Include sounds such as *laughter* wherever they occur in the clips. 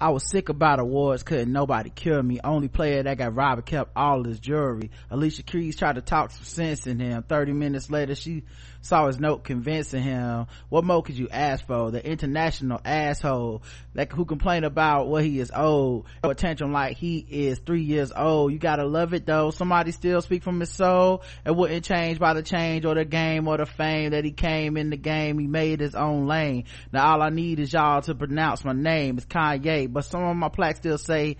I was sick about awards, couldn't nobody cure me. Only player that got robbed kept all his jewelry. Alicia Keys tried to talk some sense in him. 30 minutes later, she saw his note convincing him. What more could you ask for? The international asshole that who complained about what he is owed. Attention like he is three years old. You gotta love it though. Somebody still speak from his soul. It wouldn't change by the change or the game or the fame that he came in the game. He made his own lane. Now all I need is y'all to pronounce my name. It's Kanye, but some of my plaques still say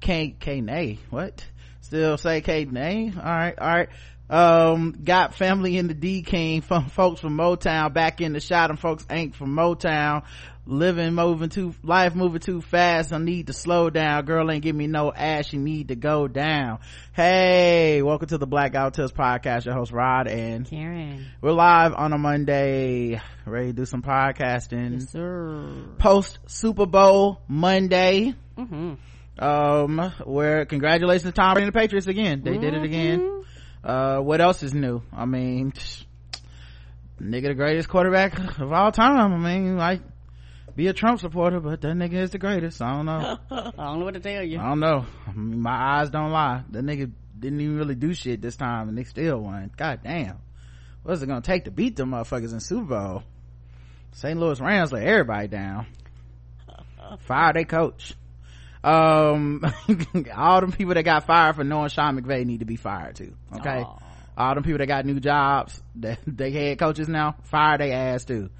K K Nay. what? Still say K Nay? All right, all right um got family in the d king from folks from motown back in the shot and folks ain't from motown. Living moving too life moving too fast i need to slow down. Girl ain't give me no ass you need to go down. Hey welcome to the black guy who tips podcast your host rod and karen. We're live on a monday. Ready to do some podcasting. Yes, sir. post super bowl monday. Mm-hmm. um where congratulations to tom brady and the patriots again. They mm-hmm. did it again. Mm-hmm uh what else is new? I mean nigga the greatest quarterback of all time. I mean like be a trump supporter but that nigga is the greatest. I don't know. *laughs* I don't know what to tell you. I don't know. I mean, my eyes don't lie. That nigga didn't even really do shit this time and they still won. God damn. What's it gonna take to beat them motherfuckers in super bowl? St louis rams let everybody down. *laughs* Fire their coach um *laughs* all them people that got fired for knowing sean mcvay need to be fired too okay? Aww. all them people that got new jobs *laughs* that they head coaches now fire their ass too.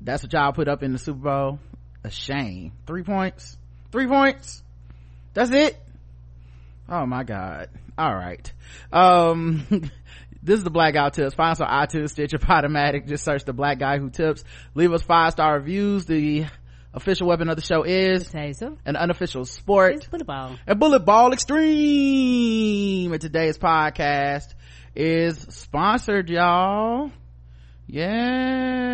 That's what y'all put up in the super bowl. A shame. Three points? Three points? That's it? Oh my god. All right. Um *laughs* this is the black guy tips. Find us on itunes stitcher podomatic. Just search the black guy who tips. Leave us five star reviews. The official weapon of the show is an unofficial sport. It's bullet ball. And bullet ball extreme. And today's podcast is sponsored y'all. Yes.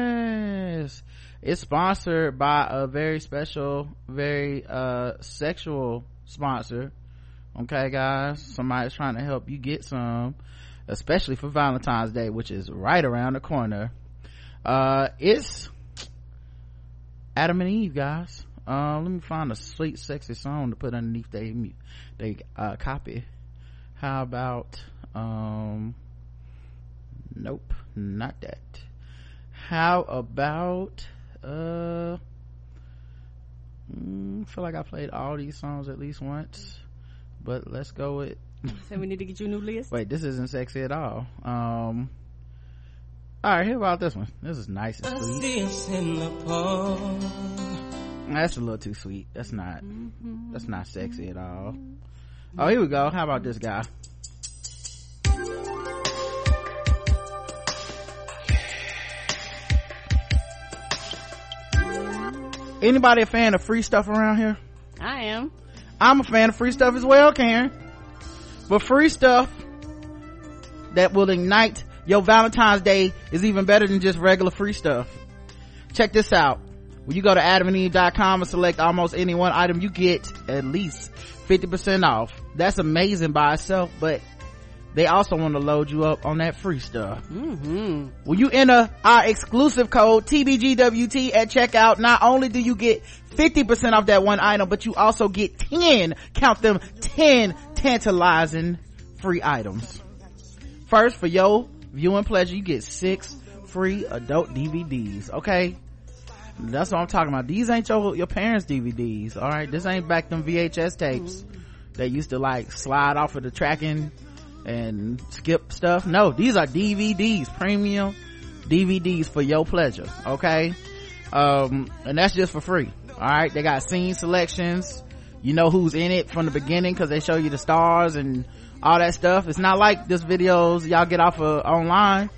It's sponsored by a very special very uh sexual sponsor. Okay guys. Somebody's trying to help you get some especially for valentine's day which is right around the corner. Uh it's Adam and Eve, guys. Uh, let me find a sweet, sexy song to put underneath they they uh, copy. How about um? Nope, not that. How about uh? Mm, I feel like I played all these songs at least once, but let's go with. so we need to get you a new list. *laughs* Wait, this isn't sexy at all. Um, all right, hear about this one. This is nice and sweet. That's a little too sweet. That's not. Mm-hmm. That's not sexy at all. Oh, here we go. How about this guy? Anybody a fan of free stuff around here? I am. I'm a fan of free stuff as well, Karen. But free stuff that will ignite your valentine's day is even better than just regular free stuff. Check this out. When you go to adamandeve.com and select almost any one item you get at least 50% off. That's amazing by itself but they also want to load you up on that free stuff. Mm-hmm. when you enter our exclusive code tbgwt at checkout not only do you get 50% off that one item but you also get 10 count them 10 tantalizing free items. First for your viewing pleasure you get six free adult dvds okay? That's what i'm talking about. These ain't your your parents dvds all right? This ain't back them vhs tapes that used to like slide off of the tracking and skip stuff. No these are dvds premium dvds for your pleasure okay? Um and that's just for free all right? They got scene selections. You know who's in it from the beginning because they show you the stars and all that stuff. It's not like this videos y'all get off of online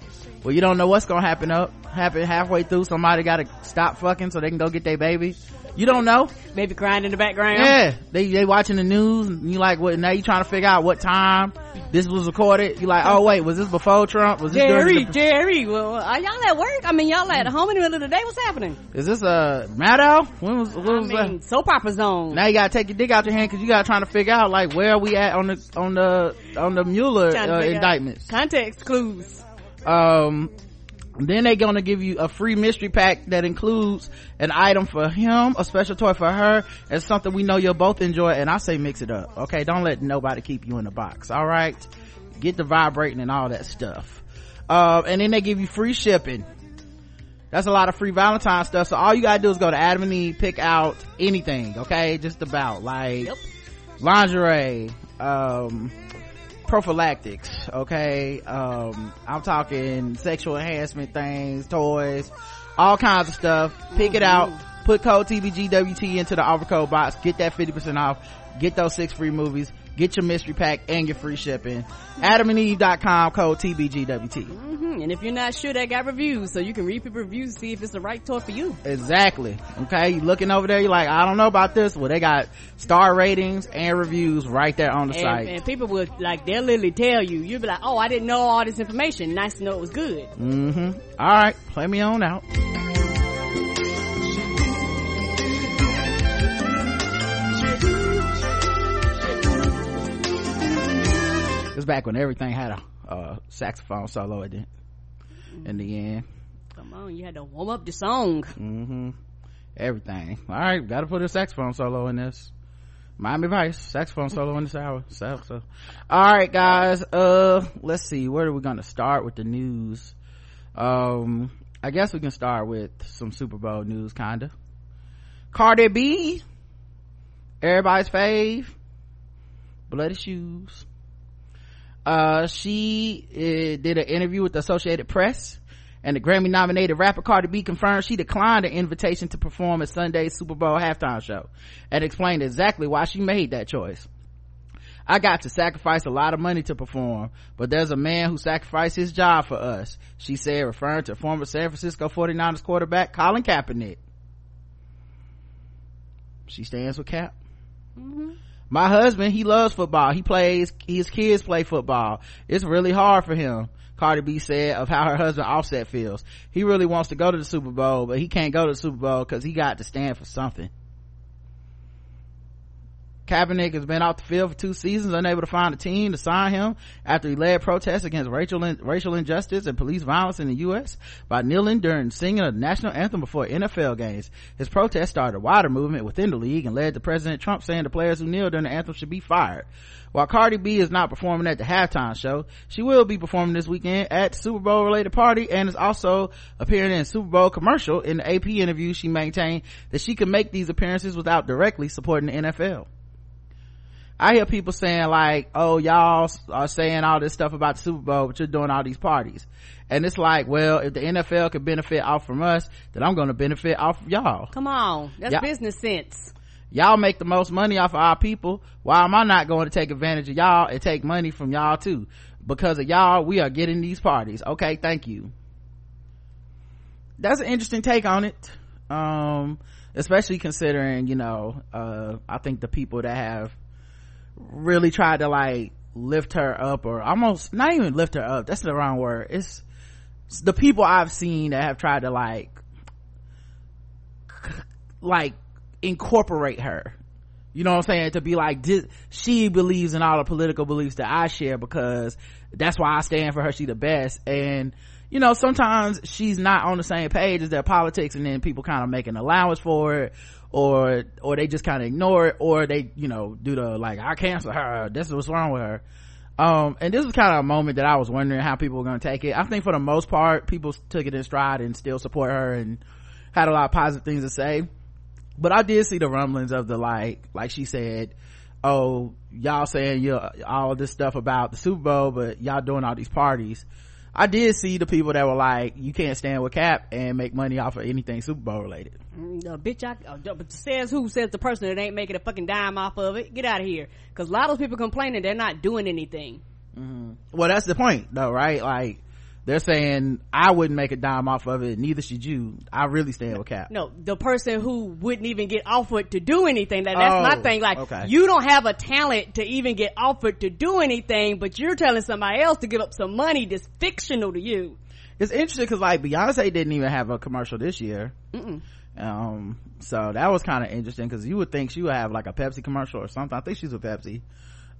where you don't know what's gonna happen up happen halfway through. Somebody gotta stop fucking so they can go get their baby. You don't know. Maybe crying in the background. Yeah they they watching the news and you like what now you trying to figure out what time this was recorded. You like oh wait was this before trump? Was this jerry the, jerry well are y'all at work? I mean y'all at home in the middle of the day? What's happening? Is this a Maddow? when was when was I mean, that? soap opera zone. Now you gotta take your dick out your hand because you gotta trying to figure out like where are we at on the on the on the mueller uh, indictments. Context clues um then they gonna give you a free mystery pack that includes an item for him a special toy for her and something we know you'll both enjoy. And i say mix it up okay? Don't let nobody keep you in the box all right? Get the vibrating and all that stuff. Uh, and then they give you free shipping. That's a lot of free valentine stuff. So all you gotta do is go to adam and eve pick out anything okay? Just about like Yep. lingerie um prophylactics okay? Um i'm talking sexual enhancement things toys all kinds of stuff. Pick it out. Put code tbgwt into the offer code box. Get that 50% off. Get those six free movies get your mystery pack and your free shipping adamandeve.com code tbgwt hmm And if you're not sure, they got reviews, so you can read people reviews see if it's the right toy for you. exactly okay you looking over there you're like i don't know about this well they got star ratings and reviews right there on the And, site and people will like they'll literally tell you. You'll be like, "Oh, I didn't know all this information. Nice to know it was good." mm-hmm all right play me on out it's back when everything had a uh, saxophone solo at the in the end. Come on, you had to warm up the song. mm-hmm. Everything. All right gotta put a saxophone solo in this. Miami Vice saxophone solo in this hour. So, so. All right guys uh let's see. Where are we gonna start with the news? Um I guess we can start with some Super Bowl news kinda. Cardi B everybody's fave. Bloody shoes uh she uh, did an interview with the Associated Press and the Grammy nominated rapper Cardi B confirmed she declined an invitation to perform at Sunday's Super Bowl halftime show and explained exactly why she made that choice. I got to sacrifice a lot of money to perform, but there's a man who sacrificed his job for us, she said, referring to former San Francisco 49ers quarterback Colin Kaepernick. She stands with Cap. My husband, he loves football. He plays, his kids play football. It's really hard for him. Cardi B said of how her husband Offset feels. He really wants to go to the Super Bowl, but he can't go to the Super Bowl because he got to stand for something. Kaepernick has been off the field for two seasons, unable to find a team to sign him after he led protests against racial, racial injustice and police violence in the U.S. by kneeling during singing the national anthem before NFL games. His protest started a wider movement within the league and led to President Trump saying the players who kneel during the anthem should be fired. While Cardi B is not performing at the halftime show, she will be performing this weekend at Super Bowl related party and is also appearing in a Super Bowl commercial. In the AP interview, she maintained that she can make these appearances without directly supporting the NFL. I hear people saying like, oh, y'all are saying all this stuff about the Super Bowl, but you're doing all these parties. And it's like, well, if the NFL could benefit off from us, then I'm going to benefit off of y'all. Come on, that's Yeah. business sense. Y'all make the most money off of our people. Why am I not going to take advantage of y'all and take money from y'all too? Because of y'all, we are getting these parties. Okay, thank you. That's an interesting take on it. Um, especially considering, you know, uh, I think the people that have really tried to like lift her up or almost not even lift her up. That's the wrong word. It's, it's the people I've seen that have tried to like, like incorporate her. You know what I'm saying? To be like, she believes in all the political beliefs that I share because that's why I stand for her. She the best. And, you know, sometimes she's not on the same page as their politics and then people kind of make an allowance for it or, or they just kind of ignore it or they, you know, do the like, I cancel her. This is what's wrong with her. Um, and this was kind of a moment that I was wondering how people were going to take it. I think for the most part, people took it in stride and still support her and had a lot of positive things to say but I did see the rumblings of the like, like she said, oh, y'all saying you all this stuff about the Super Bowl, but y'all doing all these parties. I did see the people that were like, you can't stand with Cap and make money off of anything Super Bowl related. Mm, uh, bitch, I, uh, says who? Says the person that ain't making a fucking dime off of it. Get out of here. Cause a lot of those people complaining they're not doing anything. Well, that's the point though, right? Like, they're saying I wouldn't make a dime off of it, neither should you. I really stand with Cap. No, the person who wouldn't even get offered to do anything. That that's Oh, my thing. Like okay. you don't have a talent to even get offered to do anything, but you're telling somebody else to give up some money that's fictional to you. It's interesting because like Beyonce didn't even have a commercial this year. Mm-mm. Um, so that was kind of interesting because you would think she would have like a Pepsi commercial or something. I think she's with Pepsi.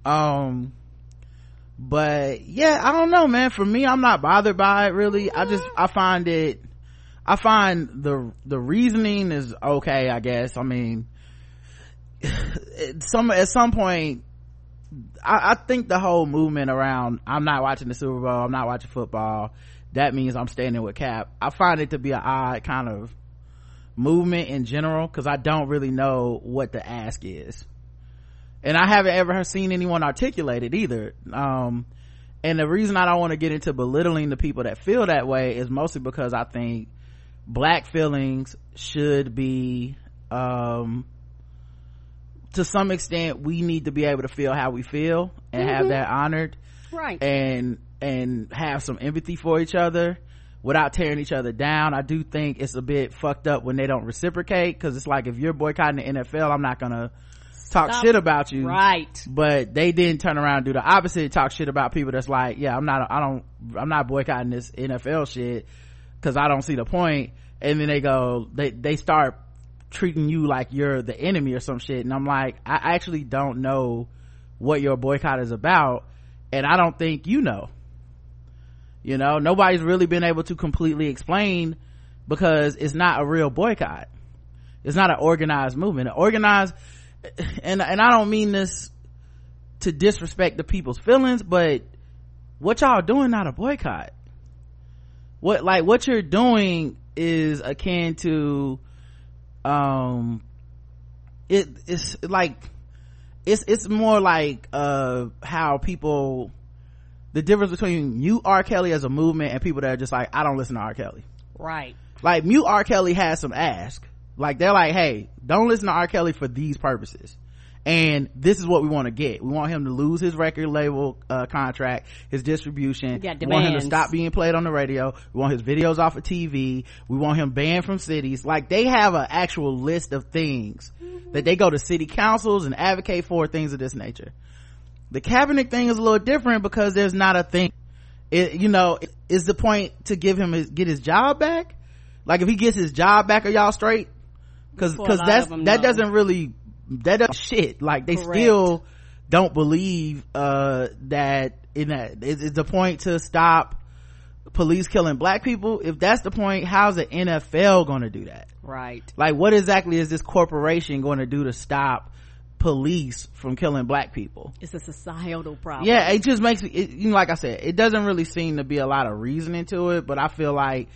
Um, but yeah i don't know man. For me i'm not bothered by it really. I just i find it i find the the reasoning is okay i guess. I mean *sighs* some at some point I, I, think the whole movement around i'm not watching the super bowl i'm not watching football that means i'm standing with cap. I find it to be an odd kind of movement in general because i don't really know what the ask is and i haven't ever seen anyone articulate it either. Um, and the reason i don't want to get into belittling the people that feel that way is mostly because i think black feelings should be um, to some extent we need to be able to feel how we feel and mm-hmm. have that honored right. and and have some empathy for each other without tearing each other down. I do think it's a bit fucked up when they don't reciprocate because it's like if you're boycotting the nfl i'm not gonna talk Stop. shit about you. Right. But they didn't turn around and do the opposite talk shit about people that's like yeah i'm not i don't i'm not boycotting this nfl shit because i don't see the point. And then they go they they start treating you like you're the enemy or some shit. And i'm like i actually don't know what your boycott is about. And i don't think you know. You know nobody's really been able to completely explain because it's not a real boycott. It's not an organized movement. An organized and and i don't mean this to disrespect the people's feelings but what y'all doing not a boycott what like what you're doing is akin to um it it's like it's it's more like uh how people the difference between you R. Kelly as a movement and people that are just like, I don't listen to R. Kelly. Right. Like mute R. Kelly has some ask. Like they're like, hey, don't listen to R. Kelly for these purposes and this is what we want to get. We want him to lose his record label uh, contract, his distribution. We want him to stop being played on the radio. We want his videos off of TV. We want him banned from cities. Like they have an actual list of things mm-hmm. that they go to city councils and advocate for things of this nature. The Kaepernick thing is a little different because there's not a thing. It, you know, is the point to give him his, get his job back? Like if he gets his job back, are y'all straight? Cause, cause that's, that doesn't really that does shit. Like they Correct. still don't believe uh, that in that it's the point to stop police killing black people? If that's the point how's the nfl going to do that? Right. Like what exactly is this corporation going to do to stop police from killing black people? It's a societal problem. Yeah it just makes it, you know like i said it doesn't really seem to be a lot of reasoning to it but i feel like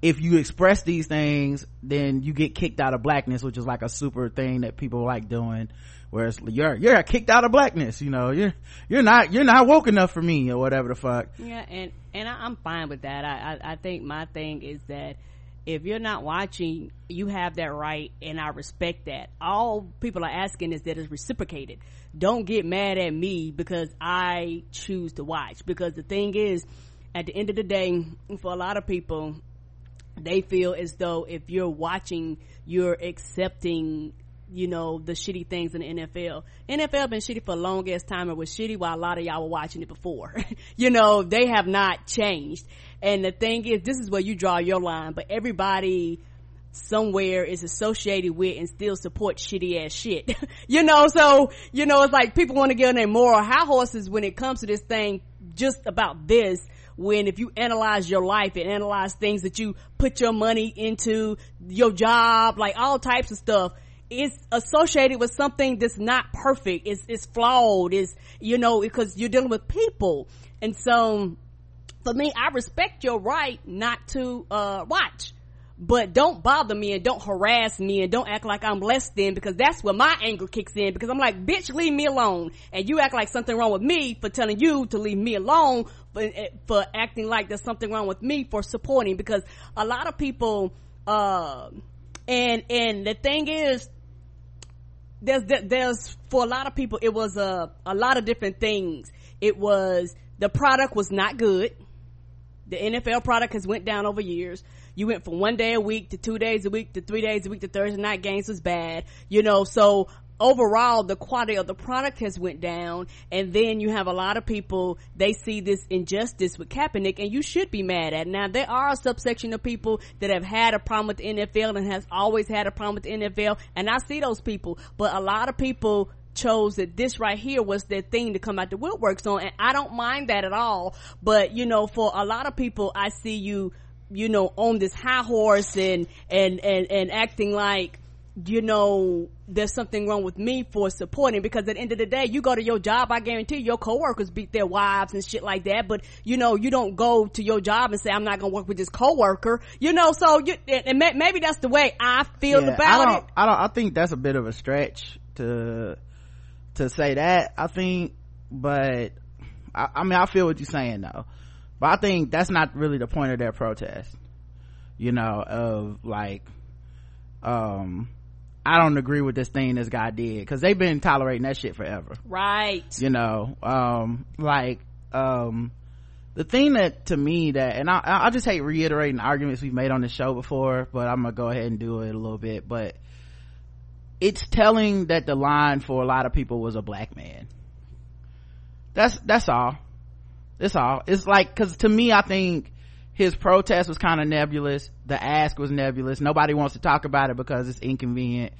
if you express these things then you get kicked out of blackness which is like a super thing that people like doing whereas you're you're kicked out of blackness you know you're you're not you're not woke enough for me or whatever the fuck. Yeah and and i'm fine with that. I i, I think my thing is that if you're not watching you have that right and i respect that. All people are asking is that it's reciprocated. Don't get mad at me because i choose to watch because the thing is at the end of the day for a lot of people they feel as though if you're watching, you're accepting you know the shitty things in the NFL. NFL been shitty for a long ass time. It was shitty while a lot of y'all were watching it before. *laughs* you know they have not changed. And the thing is, this is where you draw your line. But everybody somewhere is associated with and still support shitty ass shit. *laughs* you know, so you know it's like people want to get on their moral high horses when it comes to this thing. Just about this when if you analyze your life and analyze things that you put your money into, your job, like all types of stuff, it's associated with something that's not perfect. It's, it's flawed. It's, you know, because you're dealing with people. And so, for me, I respect your right not to, uh, watch but don't bother me and don't harass me and don't act like I'm less than because that's where my anger kicks in because I'm like, bitch, leave me alone. And you act like something wrong with me for telling you to leave me alone for, for acting like there's something wrong with me for supporting because a lot of people, uh, and, and the thing is, there's, there's, for a lot of people, it was a, a lot of different things. It was, the product was not good. The NFL product has went down over years you went from one day a week to two days a week to three days a week to Thursday night games was bad, you know, so overall the quality of the product has went down and then you have a lot of people they see this injustice with Kaepernick and you should be mad at now there are a subsection of people that have had a problem with the NFL and has always had a problem with the NFL and I see those people but a lot of people chose that this right here was their thing to come out the woodworks on. And I don't mind that at all. But, you know, for a lot of people, I see you, you know, on this high horse and, and, and, and acting like, you know, there's something wrong with me for supporting because at the end of the day, you go to your job, I guarantee your coworkers beat their wives and shit like that. But, you know, you don't go to your job and say, I'm not going to work with this coworker, you know, so you, and maybe that's the way I feel yeah, about I it. I don't, I think that's a bit of a stretch to, to say that, I think, but I, I mean, I feel what you're saying though. But I think that's not really the point of their protest, you know, of like, um, I don't agree with this thing this guy did because they've been tolerating that shit forever. Right. You know, um, like, um, the thing that to me that, and I, I just hate reiterating arguments we've made on the show before, but I'm gonna go ahead and do it a little bit, but it's telling that the line for a lot of people was a black man. That's, that's all. That's all. It's like, cause to me, I think his protest was kind of nebulous. The ask was nebulous. Nobody wants to talk about it because it's inconvenient.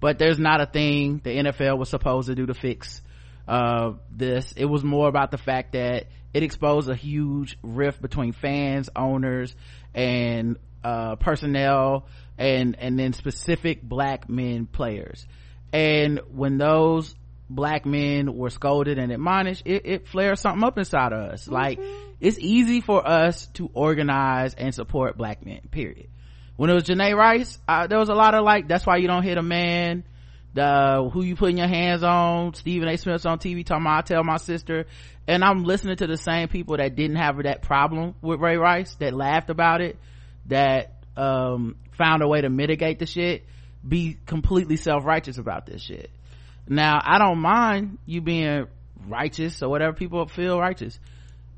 But there's not a thing the NFL was supposed to do to fix uh, this. It was more about the fact that it exposed a huge rift between fans, owners, and uh, personnel, and and then specific black men players. And when those black men were scolded and admonished, it, it flared something up inside of us. Mm-hmm. Like, it's easy for us to organize and support black men, period. When it was Janay Rice, uh, there was a lot of like, that's why you don't hit a man, the, who you putting your hands on, Stephen A. Smith's on TV talking about, I tell my sister, and I'm listening to the same people that didn't have that problem with Ray Rice, that laughed about it, that, um, found a way to mitigate the shit, be completely self-righteous about this shit now i don't mind you being righteous or whatever people feel righteous.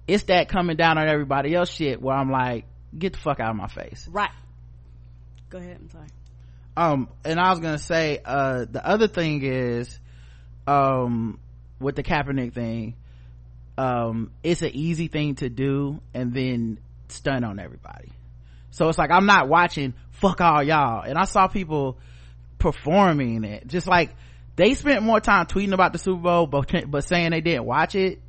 It's that coming down on everybody else shit where i'm like get the fuck out of my face. Right. Go ahead i'm sorry. Um and i was gonna say uh the other thing is um with the Kaepernick thing um it's an easy thing to do and then stun on everybody. So it's like i'm not watching fuck all y'all. And i saw people performing it. Just like they spent more time tweeting about the Super Bowl, but, but saying they didn't watch it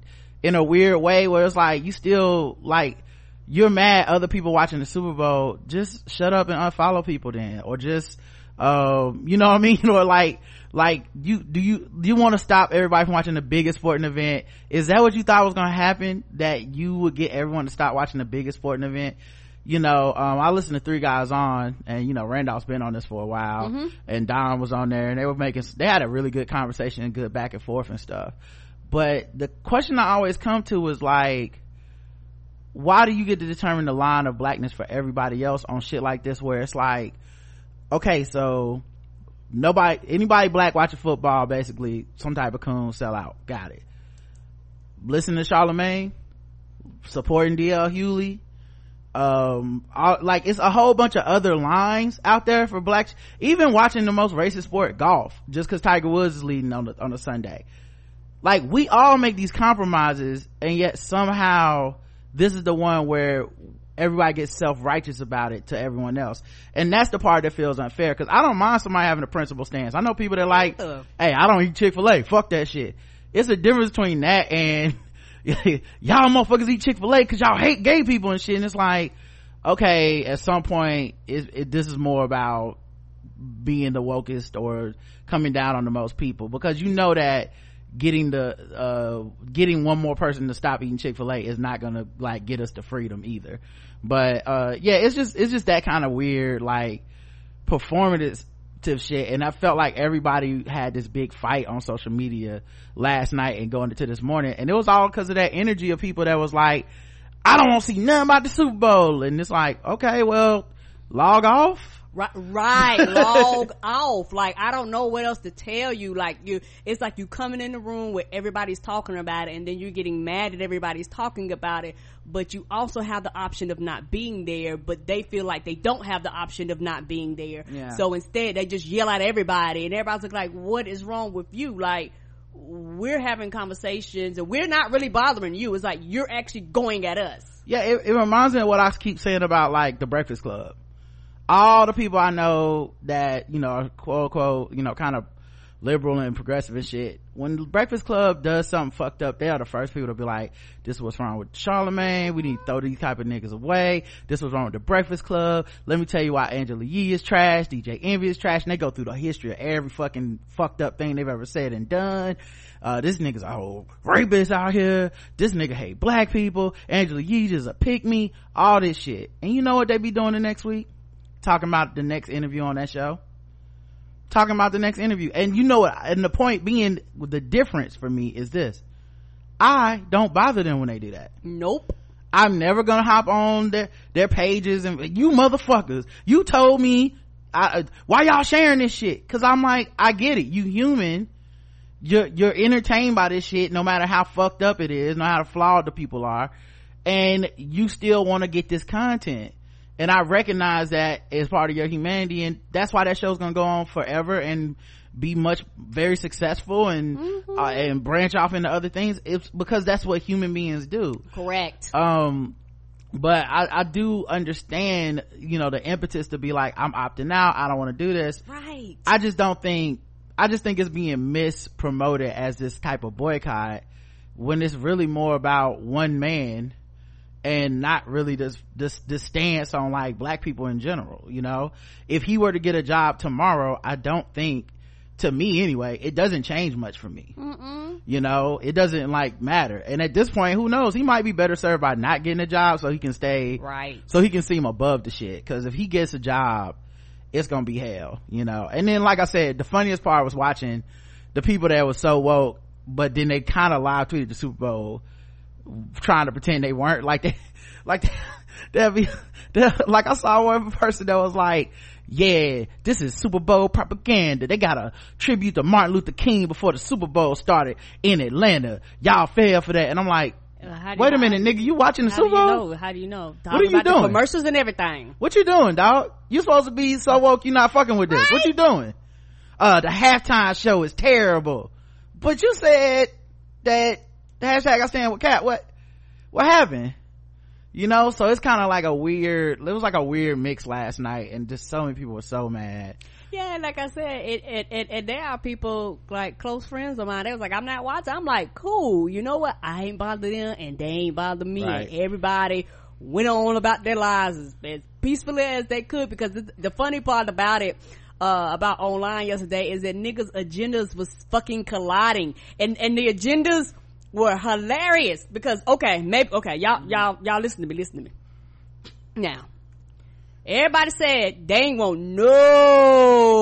in a weird way where it's like, you still, like, you're mad other people watching the Super Bowl, just shut up and unfollow people then, or just, um, you know what I mean? *laughs* or like, like, you, do you, do you want to stop everybody from watching the biggest sporting event? Is that what you thought was going to happen? That you would get everyone to stop watching the biggest sporting event? You know, um, I listened to three guys on and, you know, Randolph's been on this for a while mm-hmm. and Don was on there and they were making, they had a really good conversation and good back and forth and stuff. But the question I always come to is like, why do you get to determine the line of blackness for everybody else on shit like this where it's like, okay, so nobody, anybody black watching football, basically some type of coon sell out. Got it. Listen to Charlemagne, supporting DL Hughley, um like it's a whole bunch of other lines out there for blacks. Even watching the most racist sport golf just because tiger woods is leading on the on a sunday. Like we all make these compromises and yet somehow this is the one where everybody gets self-righteous about it to everyone else. And that's the part that feels unfair because i don't mind somebody having a principle stance. I know people that like hey i don't eat chick-fil-a. Fuck that shit. It's a difference between that and *laughs* y'all motherfuckers eat chick-fil-a because y'all hate gay people and shit. And it's like okay at some point it, it, this is more about being the wokest or coming down on the most people. Because you know that getting the uh getting one more person to stop eating chick-fil-a is not gonna like get us to freedom either. But uh yeah it's just it's just that kind of weird like performative shit and i felt like everybody had this big fight on social media last night and going into this morning and it was all because of that energy of people that was like i don't want to see nothing about the super bowl. And it's like okay well log off Right, right. *laughs* log off. Like I don't know what else to tell you. Like you, it's like you coming in the room where everybody's talking about it, and then you're getting mad that everybody's talking about it. But you also have the option of not being there, but they feel like they don't have the option of not being there. Yeah. So instead, they just yell at everybody, and everybody's like, "What is wrong with you?" Like we're having conversations, and we're not really bothering you. It's like you're actually going at us. Yeah, it, it reminds me of what I keep saying about like the Breakfast Club all the people I know that, you know, quote unquote, you know, kind of liberal and progressive and shit. When Breakfast Club does something fucked up, they are the first people to be like, this is what's wrong with Charlemagne. We need to throw these type of niggas away. This was wrong with the Breakfast Club. Let me tell you why Angela Yee is trash. DJ Envy is trash. And they go through the history of every fucking fucked up thing they've ever said and done. Uh, this nigga's a whole rapist out here. This nigga hate black people. Angela Yee is a pick me. All this shit. And you know what they be doing the next week? Talking about the next interview on that show talking about the next interview. And you know what? And the point being, the difference for me is this. I don't bother them when they do that. Nope. I'm never gonna hop on their, their pages and you motherfuckers, you told me, I, uh, why y'all sharing this shit? Cause I'm like, I get it. You human. You're, you're entertained by this shit no matter how fucked up it is, no matter how flawed the people are. And you still want to get this content and I recognize that as part of your humanity and that's why that show's gonna go on forever and be much very successful and mm-hmm. uh, and branch off into other things. It's because that's what human beings do. Correct. Um but I, I do understand you know the impetus to be like i'm opting out i don't want to do this. Right. I just don't think i just think it's being mispromoted as this type of boycott when it's really more about one man and not really this this this stance on like black people in general you know? If he were to get a job tomorrow i don't think to me anyway it doesn't change much for me. Mm-mm. you know? It doesn't like matter. And at this point who knows? He might be better served by not getting a job so he can stay right. so he can seem above the shit. Because if he gets a job it's gonna be hell you know? And then like i said the funniest part was watching the people that was so woke but then they kind of live tweeted the super bowl trying to pretend they weren't like they *laughs* like *laughs* they'll be *laughs* like i saw one person that was like yeah this is super bowl propaganda they got a tribute to martin luther king before the super bowl started in atlanta y'all fell for that and i'm like uh, Wait a minute, nigga! You watching the Super Bowl? How do you know? what are you doing? commercials and everything. What you doing, dog? You supposed to be so woke. You not fucking with this. Right? What you doing? Uh, the halftime show is terrible. But you said that the hashtag I stand with cat. What? What happened? You know, so it's kind of like a weird. It was like a weird mix last night, and just so many people were so mad. Yeah, like I said, it, it, it, it there are people like close friends of mine. They was like, "I'm not watching." I'm like, "Cool." You know what? I ain't bothered them, and they ain't bothered me. Right. And everybody went on about their lives as, as peacefully as they could. Because the, the funny part about it uh, about online yesterday is that niggas agendas was fucking colliding and and the agendas were hilarious because okay, maybe okay, y'all y'all y'all listen to me, listen to me. Now, Everybody said they ain't want nobody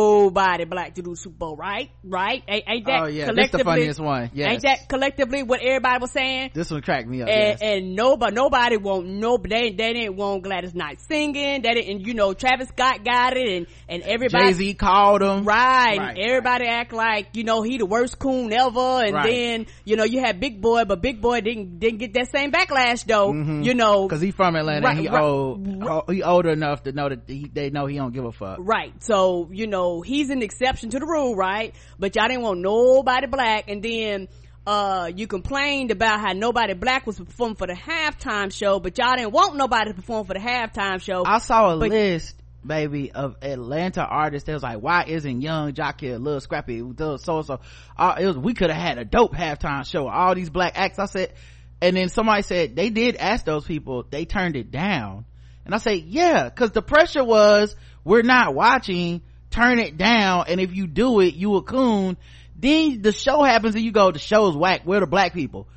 black to do Super Bowl, right? Right? Ain't, ain't that oh, yeah. collectively? This the funniest one. Yes. Ain't that collectively what everybody was saying? This one cracked me up. And, yes. and nobody, nobody want no, they, they didn't want Gladys Knight singing. They didn't, you know, Travis Scott got it and, and everybody. Jay-Z called him. Right. right everybody right. act like, you know, he the worst coon ever. And right. then, you know, you had Big Boy, but Big Boy didn't, didn't get that same backlash though, mm-hmm. you know. Cause he from Atlanta and he old, he older enough to know that he, they know he don't give a fuck. Right. So, you know, he's an exception to the rule, right? But y'all didn't want nobody black and then uh, you complained about how nobody black was performing for the halftime show, but y'all didn't want nobody to perform for the halftime show. I saw a but, list, baby, of Atlanta artists. That was like, why isn't Young Jeezy a Lil Scrappy? So so. Uh, it was we could have had a dope halftime show. All these black acts. I said, and then somebody said they did ask those people. They turned it down. And I say, yeah, cause the pressure was, we're not watching, turn it down, and if you do it, you a coon. Then the show happens and you go, the show's whack, we're the black people.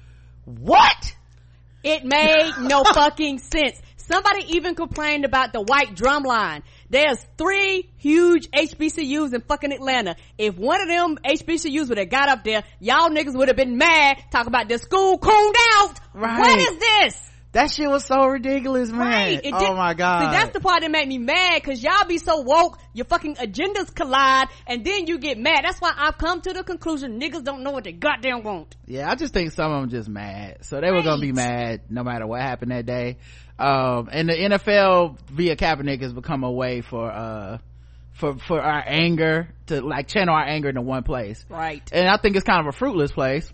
What? It made no *laughs* fucking sense. Somebody even complained about the white drum line. There's three huge HBCUs in fucking Atlanta. If one of them HBCUs would have got up there, y'all niggas would have been mad, talk about the school cooned out. Right. What is this? That shit was so ridiculous, man. Right. It oh my god. See, that's the part that made me mad because y'all be so woke, your fucking agendas collide, and then you get mad. That's why I've come to the conclusion niggas don't know what they goddamn want. Yeah, I just think some of them just mad. So they right. were gonna be mad no matter what happened that day. Um, and the NFL via Kaepernick has become a way for, uh, for for our anger to like channel our anger into one place right and i think it's kind of a fruitless place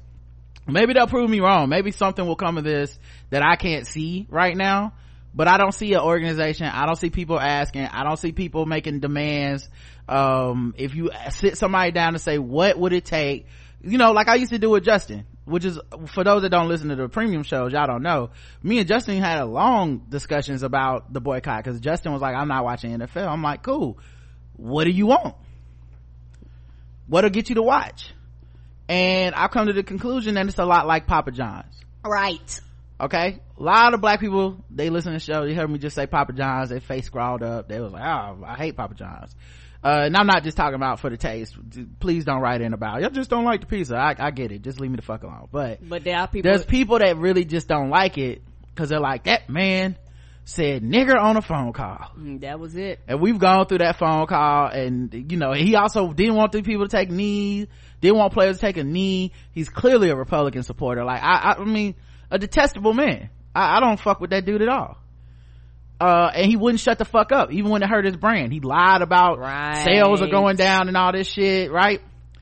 maybe they'll prove me wrong maybe something will come of this that i can't see right now but I don't see an organization. I don't see people asking. I don't see people making demands. Um, if you sit somebody down and say, what would it take? You know, like I used to do with Justin, which is, for those that don't listen to the premium shows, y'all don't know. Me and Justin had a long discussions about the boycott because Justin was like, I'm not watching NFL. I'm like, cool. What do you want? What'll get you to watch? And I've come to the conclusion that it's a lot like Papa John's. Right. Okay. A lot of black people, they listen to the show. They heard me just say Papa John's. Their face scrawled up. They was like, oh, I hate Papa John's. Uh, and I'm not just talking about for the taste. Please don't write in about, y'all just don't like the pizza. I, I get it. Just leave me the fuck alone. But, but there are people, there's people that really just don't like it because they're like, that man said nigger on a phone call. Mm, that was it. And we've gone through that phone call and, you know, he also didn't want the people to take knees, didn't want players to take a knee. He's clearly a Republican supporter. Like, I, I, I mean, a detestable man. I, I don't fuck with that dude at all. Uh, and he wouldn't shut the fuck up, even when it hurt his brand. He lied about right. sales are going down and all this shit, right?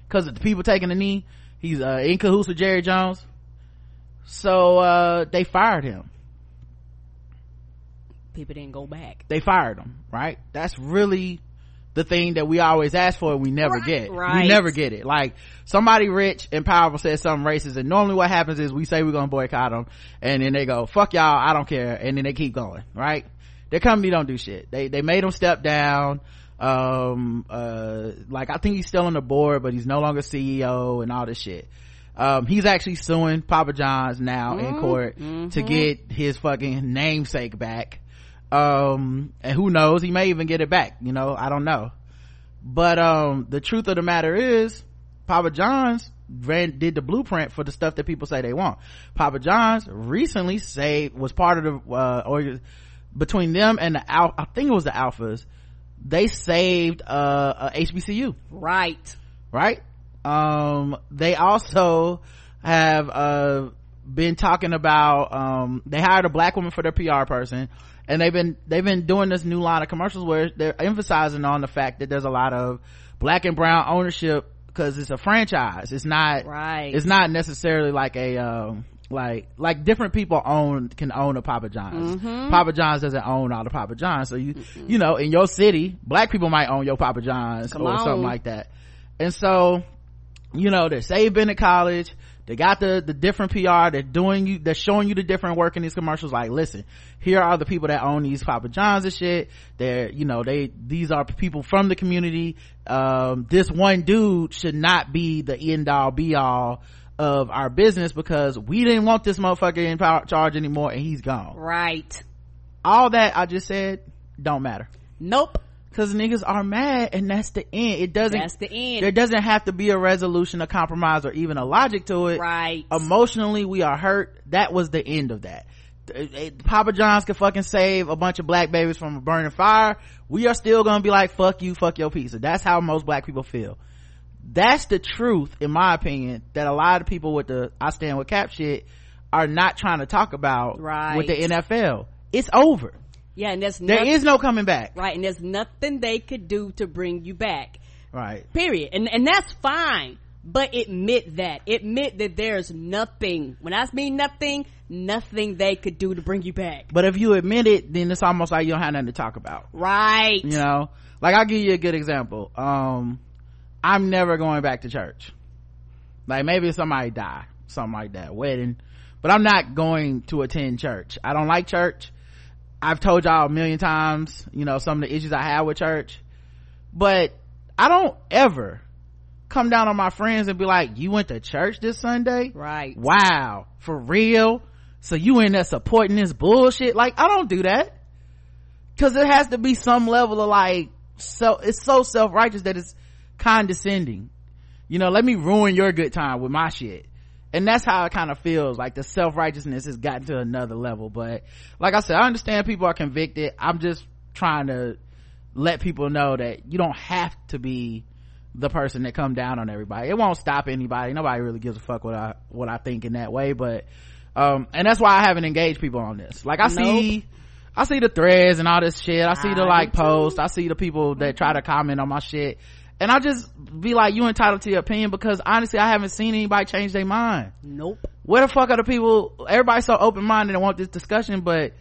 Cause of the people taking the knee. He's, uh, in cahoots with Jerry Jones. So, uh, they fired him. People didn't go back. They fired him, right? That's really the thing that we always ask for and we never right, get. Right. We never get it. Like somebody rich and powerful says something racist and normally what happens is we say we're gonna boycott them and then they go, fuck y'all, I don't care. And then they keep going, right? Their company don't do shit. They, they made them step down. Um, uh, like I think he's still on the board, but he's no longer CEO and all this shit. Um, he's actually suing Papa John's now mm-hmm. in court mm-hmm. to get his fucking namesake back um and who knows? He may even get it back you know? I don't know. But um the truth of the matter is papa john's ran did the blueprint for the stuff that people say they want. Papa john's recently say was part of the uh or between them and the Al- i think it was the alphas they saved uh, a hbcu right. Right? Um they also have uh been talking about um they hired a black woman for their pr person and they've been they've been doing this new line of commercials where they're emphasizing on the fact that there's a lot of black and brown ownership because it's a franchise it's not right it's not necessarily like a um like like different people own can own a papa john's mm-hmm. papa john's doesn't own all the papa john's so you mm-hmm. you know in your city black people might own your papa john's Come or on. something like that and so you know they save been at college they got the the different pr they're doing you they're showing you the different work in these commercials like listen here are the people that own these papa johns and shit. They're you know they these are people from the community. Um, this one dude should not be the end all be all of our business because we didn't want this motherfucker in power, charge anymore and he's gone. Right. All that i just said don't matter. Nope because niggas are mad and that's the end. It doesn't that's the end. there doesn't have to be a resolution a compromise or even a logic to it. Right. Emotionally we are hurt. That was the end of that. Eh, eh, Papa john's can fucking save a bunch of black babies from a burning fire. We are still gonna be like fuck you fuck your pizza. That's how most black people feel. That's the truth in my opinion that a lot of people with the i stand with cap shit are not trying to talk about right. with the nfl it's over yeah, and there's there nothing, is no coming back. Right, and there's nothing they could do to bring you back. Right. Period. And and that's fine. But admit that. Admit that there's nothing. When I mean nothing, nothing they could do to bring you back. But if you admit it, then it's almost like you don't have nothing to talk about. Right. You know? Like I'll give you a good example. Um I'm never going back to church. Like maybe somebody die, something like that, wedding. But I'm not going to attend church. I don't like church. I've told y'all a million times, you know, some of the issues I have with church. But I don't ever come down on my friends and be like, you went to church this Sunday? Right. Wow. For real? So you in there supporting this bullshit? Like, I don't do that. Cause it has to be some level of like, so, it's so self-righteous that it's condescending. You know, let me ruin your good time with my shit and that's how it kind of feels. Like the self-righteousness has gotten to another level. But like i said i understand people are convicted. I'm just trying to let people know that you don't have to be the person that come down on everybody. It won't stop anybody. Nobody really gives a fuck what i what i think in that way. But um and that's why i haven't engaged people on this. Like i nope. see i see the threads and all this shit. I see the I like do posts. I see the people that try to comment on my shit and I just be like, you entitled to your opinion because honestly, I haven't seen anybody change their mind. Nope. Where the fuck are the people? Everybody's so open minded and want this discussion, but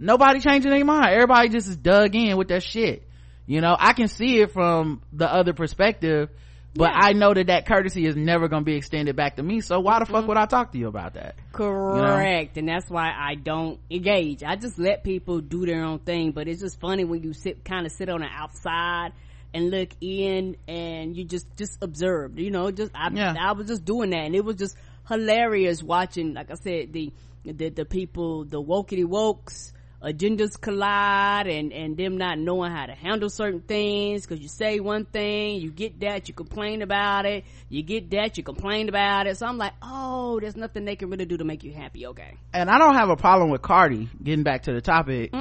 nobody changing their mind everybody just is dug in with that shit you know i can see it from the other perspective but Yeah. i know that that courtesy is never going to be extended back to me so why the fuck mm-hmm. would i talk to you about that Correct. And that's why I don't engage. I just let people do their own thing. But it's just funny when you sit, kind of sit on the outside and look in and you just, just observe, you know, just, I, Yeah. I was just doing that and it was just hilarious watching, like I said, the, the, the people, the wokey wokes, agendas collide and, and them not knowing how to handle certain things because you say one thing, you get that, you complain about it, you get that, you complain about it. So I'm like, oh, there's nothing they can really do to make you happy. Okay. and i don't have a problem with cardi getting back to the topic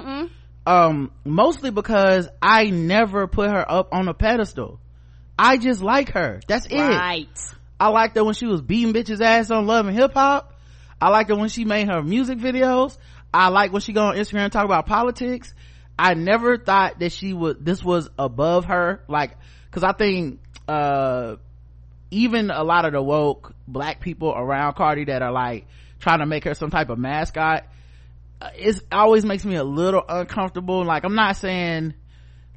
um mostly because i never put her up on a pedestal i just like her that's it Right. I liked her when she was beating bitches ass on Love and Hip Hop. I liked her when she made her music videos. I like when she go on Instagram and talk about politics. I never thought that she would, this was above her. Like, cause I think, uh, even a lot of the woke black people around Cardi that are like trying to make her some type of mascot, Uh, it always makes me a little uncomfortable. Like, I'm not saying,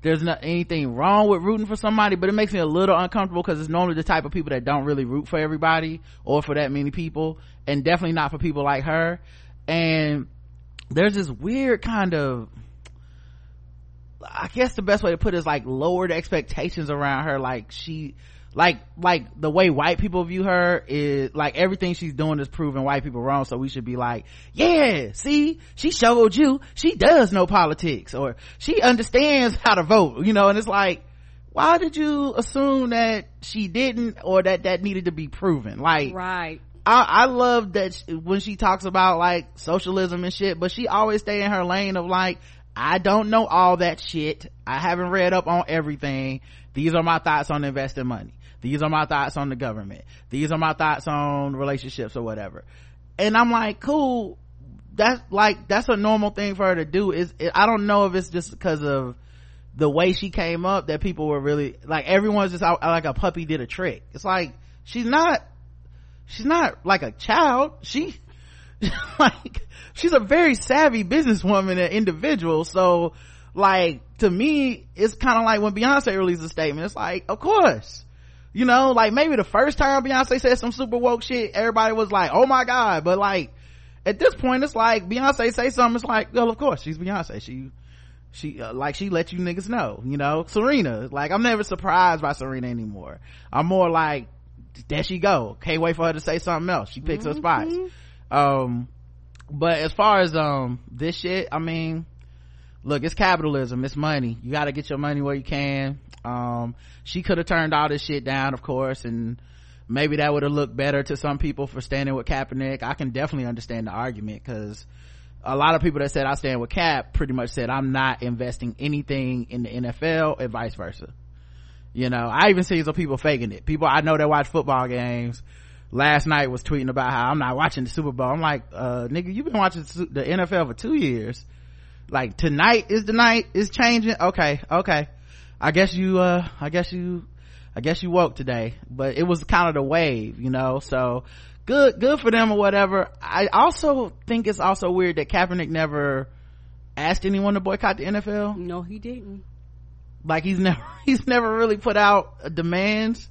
there's not anything wrong with rooting for somebody, but it makes me a little uncomfortable because it's normally the type of people that don't really root for everybody or for that many people, and definitely not for people like her. And there's this weird kind of, I guess the best way to put it is like lowered expectations around her. Like she, like, like the way white people view her is like everything she's doing is proving white people wrong. So we should be like, yeah, see, she showed you she does know politics or she understands how to vote, you know, and it's like, why did you assume that she didn't or that that needed to be proven? Like, Right. I, I love that sh when she talks about like socialism and shit, but she always stay in her lane of like, I don't know all that shit. I haven't read up on everything. These are my thoughts on investing money. These are my thoughts on the government. These are my thoughts on relationships or whatever. And I'm like, cool. That's like, that's a normal thing for her to do. Is I don't know if it's just because of the way she came up that people were really like everyone's just out like a puppy did a trick. It's like she's not she's not like a child. She *laughs* like she's a very savvy businesswoman and individual. So like to me, it's kind of like when Beyonce released a statement. It's like, of course, you know, like maybe the first time Beyonce said some super woke shit, everybody was like, oh my god. But like at this point, it's like Beyonce say something. It's like, well, of course, she's Beyonce. She she uh, like she let you niggas know you know? Serena like i'm never surprised by serena anymore. I'm more like there she go. Can't wait for her to say something else. She picks her spots. Um but as far as um this shit i mean look it's capitalism. It's money. You got to get your money where you can um she could have turned all this shit down of course and maybe that would have looked better to some people for standing with Kaepernick. I can definitely understand the argument because a lot of people that said I stand with Cap pretty much said I'm not investing anything in the NFL and vice versa. You know, I even see some people faking it. People I know that watch football games last night was tweeting about how I'm not watching the Super Bowl. I'm like, uh, nigga, you've been watching the NFL for two years. Like tonight is the night is changing. Okay, okay. I guess you, uh, I guess you, I guess you woke today, but it was kind of the wave, you know, so good, good for them or whatever. I also think it's also weird that Kaepernick never asked anyone to boycott the NFL. No, he didn't. Like he's *laughs* never, he's never really put out demands.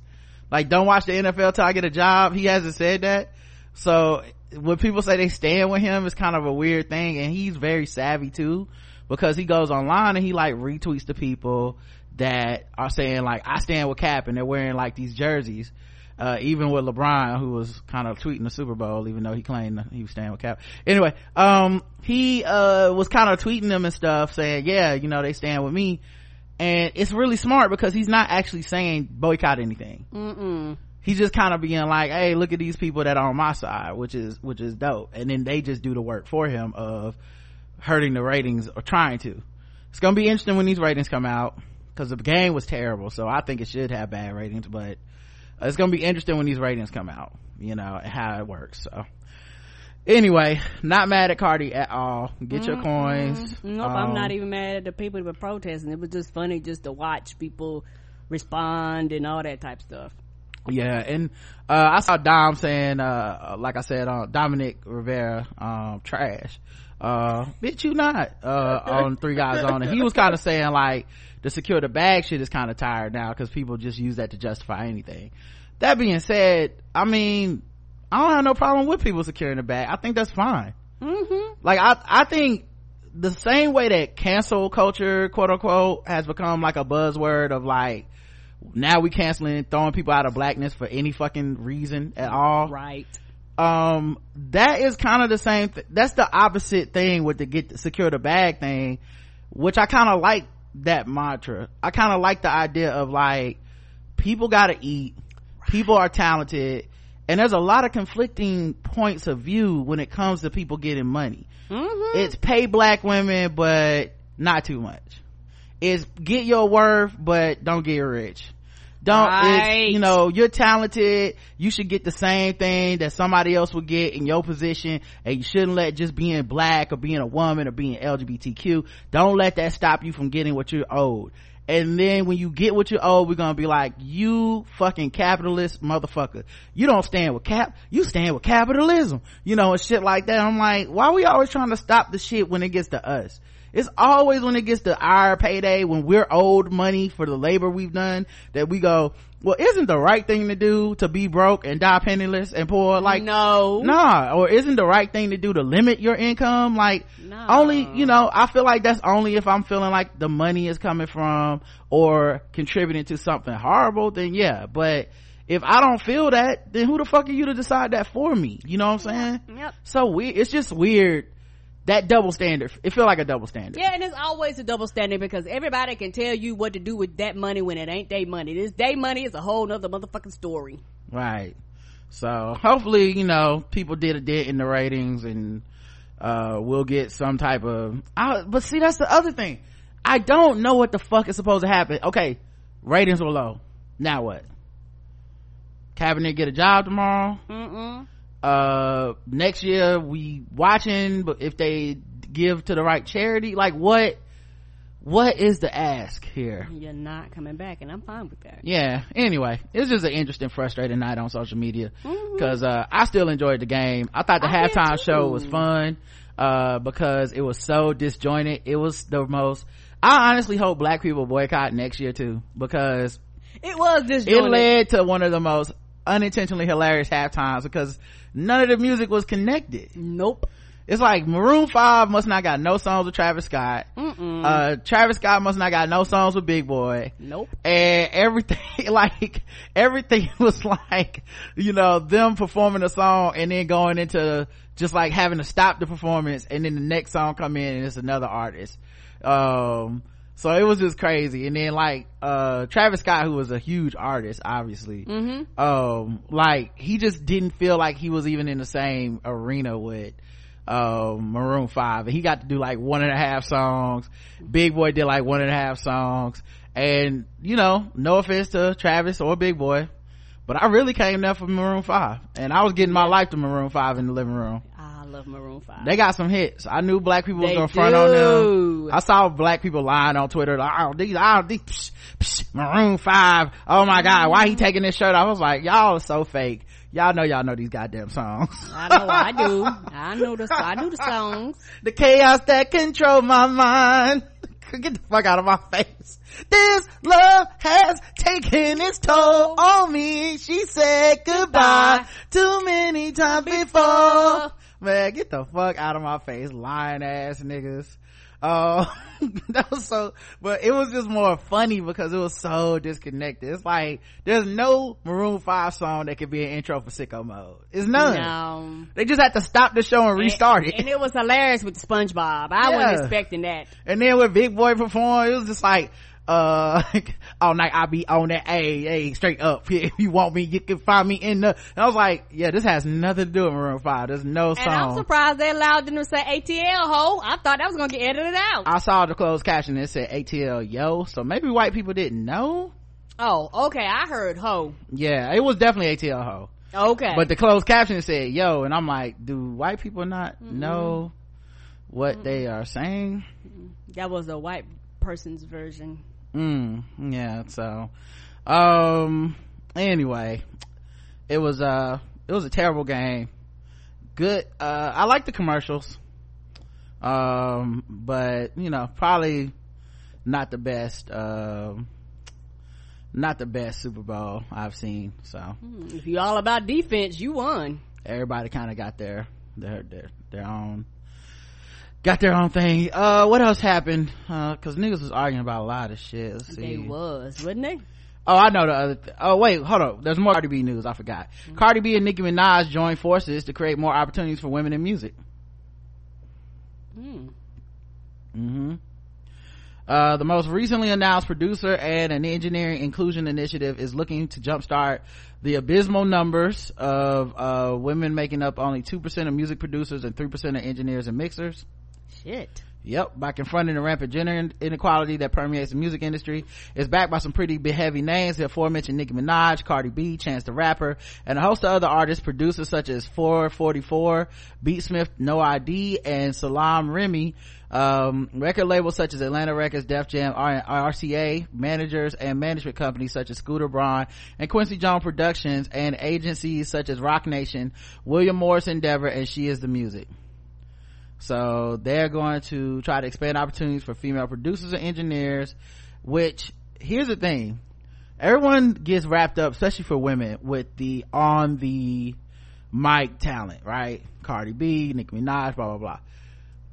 Like don't watch the NFL till I get a job. He hasn't said that. So when people say they stand with him, it's kind of a weird thing. And he's very savvy too, because he goes online and he like retweets the people that are saying like, I stand with Cap and they're wearing like these jerseys. Uh, even with LeBron, who was kind of tweeting the Super Bowl, even though he claimed he was staying with Cap. Anyway, um, he, uh, was kind of tweeting them and stuff saying, yeah, you know, they stand with me. And it's really smart because he's not actually saying boycott anything. Mm-mm. He's just kind of being like, hey, look at these people that are on my side, which is, which is dope. And then they just do the work for him of hurting the ratings or trying to. It's gonna be interesting when these ratings come out because the game was terrible. So I think it should have bad ratings, but it's gonna be interesting when these ratings come out, you know, how it works. So anyway, not mad at Cardi at all. Get your coins. Nope, I'm Um, not even mad at the people that were protesting. It was just funny just to watch people respond and all that type of stuff. yeah and uh i saw dom saying uh like i said uh dominic rivera um trash uh bitch you not uh *laughs* on three guys on it he was kind of saying like the secure the bag shit is kind of tired now because people just use that to justify anything. That being said i mean i don't have no problem with people securing the bag. I think that's fine. Mm-hmm. like i i think the same way that cancel culture quote unquote has become like a buzzword of like now we canceling throwing people out of blackness for any fucking reason at all. Right. Um that is kind of the same th- that's the opposite thing with the get secure the bag thing which i kind of like that mantra. I kind of like the idea of like people gotta eat people are talented and there's a lot of conflicting points of view when it comes to people getting money. Mm-hmm. it's pay black women but not too much. It's get your worth but don't get rich don't Right. you know you're talented. You should get the same thing that somebody else would get in your position. And you shouldn't let just being black or being a woman or being lgbtq don't let that stop you from getting what you're owed. And then when you get what you're owed we're gonna be like you fucking capitalist motherfucker. You don't stand with cap you stand with capitalism you know and shit like that. I'm like why are we always trying to stop the shit when it gets to us it's always when it gets to our payday when we're owed money for the labor we've done that we go well isn't the right thing to do to be broke and die penniless and poor? Like no. nah or isn't the right thing to do to limit your income? Like No. only you know i feel like that's only if i'm feeling like the money is coming from or contributing to something horrible then yeah. But if i don't feel that then who the fuck are you to decide that for me? You know what i'm saying? Yep. So weird it's just weird that double standard. It feel like a double standard. Yeah, and it's always a double standard because everybody can tell you what to do with that money when it ain't their money. This day money is a whole nother motherfucking story. right. So hopefully you know people did a dent in the ratings and uh we'll get some type of I, but see that's the other thing. I don't know what the fuck is supposed to happen. Okay ratings were low. Now what? Kaepernick get a job tomorrow? Mm-mm. Uh next year we watching but if they give to the right charity like what what is the ask here? You're not coming back, and I'm fine with that. yeah anyway it's just an interesting frustrating night on social media. Because uh i still enjoyed the game. I thought the I halftime show was fun uh because it was so disjointed. It was the most i honestly hope black people boycott next year too because It was this. it led to one of the most unintentionally hilarious half times because none of the music was connected. Nope. it's like maroon 5 must not got no songs with travis scott. Uh travis scott must not got no songs with Big Boi. Nope. and everything *laughs* like everything *laughs* was like you know them performing a song and then going into just like having to stop the performance and then the next song come in and it's another artist. Um so it was just crazy. And then like uh travis scott who was a huge artist obviously Mm-hmm. um like he just didn't feel like he was even in the same arena with um maroon 5 and he got to do like one and a half songs. Big Boi did like one and a half songs. And you know no offense to travis or Big Boi but i really came there for maroon 5 and i was getting my life to maroon 5 in the living room love Maroon Five. they got some hits i knew black people was gonna front on them. I saw black people lying on Twitter like, oh, these, oh, these, psh, psh, Maroon 5. Oh my God, why he taking this shirt off? I was like, y'all are so fake. Y'all know y'all know these goddamn songs. I know I do. *laughs* I know the I do the songs. the chaos that control my mind. *laughs* Get the fuck out of my face. This love has taken its toll on me. She said goodbye too many times before. Man, get the fuck out of my face, lying ass niggas. Uh, *laughs* that was so, but it was just more funny because it was so disconnected. It's like, there's no Maroon 5 song that could be an intro for sicko mode. It's none. No. They just had to stop the show and restart it. And it was hilarious with SpongeBob. I Yeah. wasn't expecting that. And then when Big Boi performed, it was just like, uh, *laughs* all night I be on that, hey, hey, straight up. *laughs* If you want me, you can find me in the, and I was like, yeah, this has nothing to do with Maroon 5. There's no And I'm surprised they allowed them to say ATL ho. I thought that was gonna get edited out. I saw the closed caption that said ATL yo, so maybe white people didn't know. oh, okay. I heard ho. Yeah, it was definitely ATL ho. Okay. But the closed caption said yo, and I'm like, do white people not know what they are saying? that was a white person's version. Mm yeah so um anyway it was uh it was a terrible game. Good uh i like the commercials um but you know probably not the best um not the best super bowl i've seen so. Hmm, if you all about defense you won. Everybody kind of got their their their their own got their own thing uh what else happened uh because niggas was arguing about a lot of shit let's see they was wasn't they Oh, I know the other. Th- oh, wait, hold on. There's more Cardi B news. I forgot. Cardi B and Nicki Minaj joined forces to create more opportunities for women in music. Hmm. hmm Uh, the most recently announced producer and an engineering inclusion initiative is looking to jumpstart the abysmal numbers of uh, women making up only 2% of music producers and 3% of engineers and mixers. Shit Yep, by confronting the rampant gender inequality that permeates the music industry. It's backed by some pretty heavy names, the aforementioned Nicki Minaj, Cardi B, Chance the Rapper, and a host of other artists, producers such as 444, Beatsmith, No ID, and Salaam Remi. Um, record labels such as Atlantic Records, Def Jam, R- RCA, managers and management companies such as Scooter Braun and Quincy Jones Productions, and agencies such as Roc Nation, William Morris Endeavor, and She Is the Music. So they're going to try to expand opportunities for female producers and engineers, which here's the thing. Everyone gets wrapped up, especially for women, with the on the mic talent, right? Cardi B, Nicki Minaj, blah, blah, blah.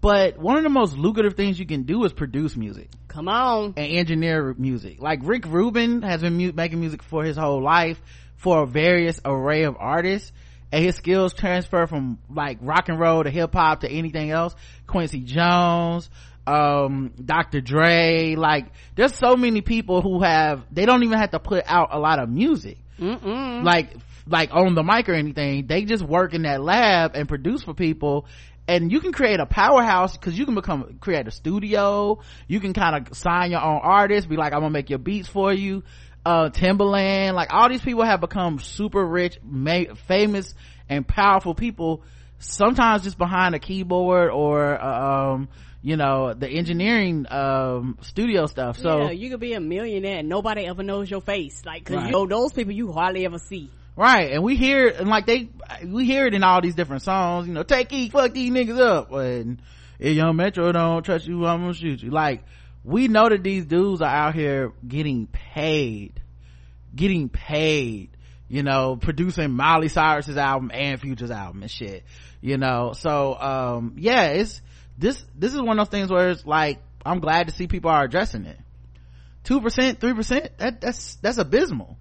But one of the most lucrative things you can do is produce music come on and engineer music. Like Rick Rubin has been mu- making music for his whole life for a various array of artists and his skills transfer from like rock and roll to hip hop to anything else. Quincy Jones, um, Dr. Dre, like there's so many people who have, they don't even have to put out a lot of music. Mm-mm. Like, like on the mic or anything. They just work in that lab and produce for people and you can create a powerhouse because you can become create a studio you can kind of sign your own artists be like i'm gonna make your beats for you uh Timbaland like all these people have become super rich ma- famous and powerful people sometimes just behind a keyboard or uh, um you know the engineering um studio stuff so yeah, you could be a millionaire and nobody ever knows your face like because Right. you know those people you hardly ever see Right, and we hear it, and like they, we hear it in all these different songs, you know, take E, fuck these niggas up, and if young Metro don't trust you, I'm gonna shoot you. Like, we know that these dudes are out here getting paid, getting paid, you know, producing Miley Cyrus's album and Future's album and shit, you know, so, um, yeah, it's, this, this is one of those things where it's like, I'm glad to see people are addressing it. 2%, 3%, that, that's, that's abysmal.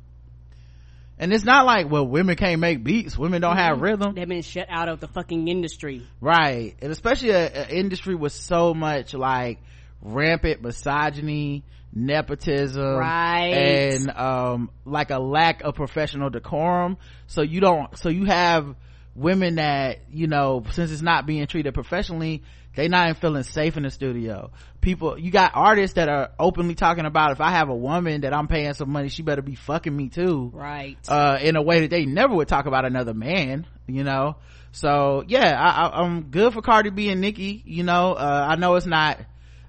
And it's not like, well, women can't make beats. Women don't have rhythm. they've been shut out of the fucking industry Right. And especially an industry with so much like rampant misogyny, nepotism. Right. And, um, like a lack of professional decorum. So you don't, so you have women that, you know, since it's not being treated professionally, they not even feeling safe in the studio. People, you got artists that are openly talking about if I have a woman that I'm paying some money, she better be fucking me too right uh in a way that they never would talk about another man you know so yeah I, I i'm good for cardi b and nicki you know uh i know it's not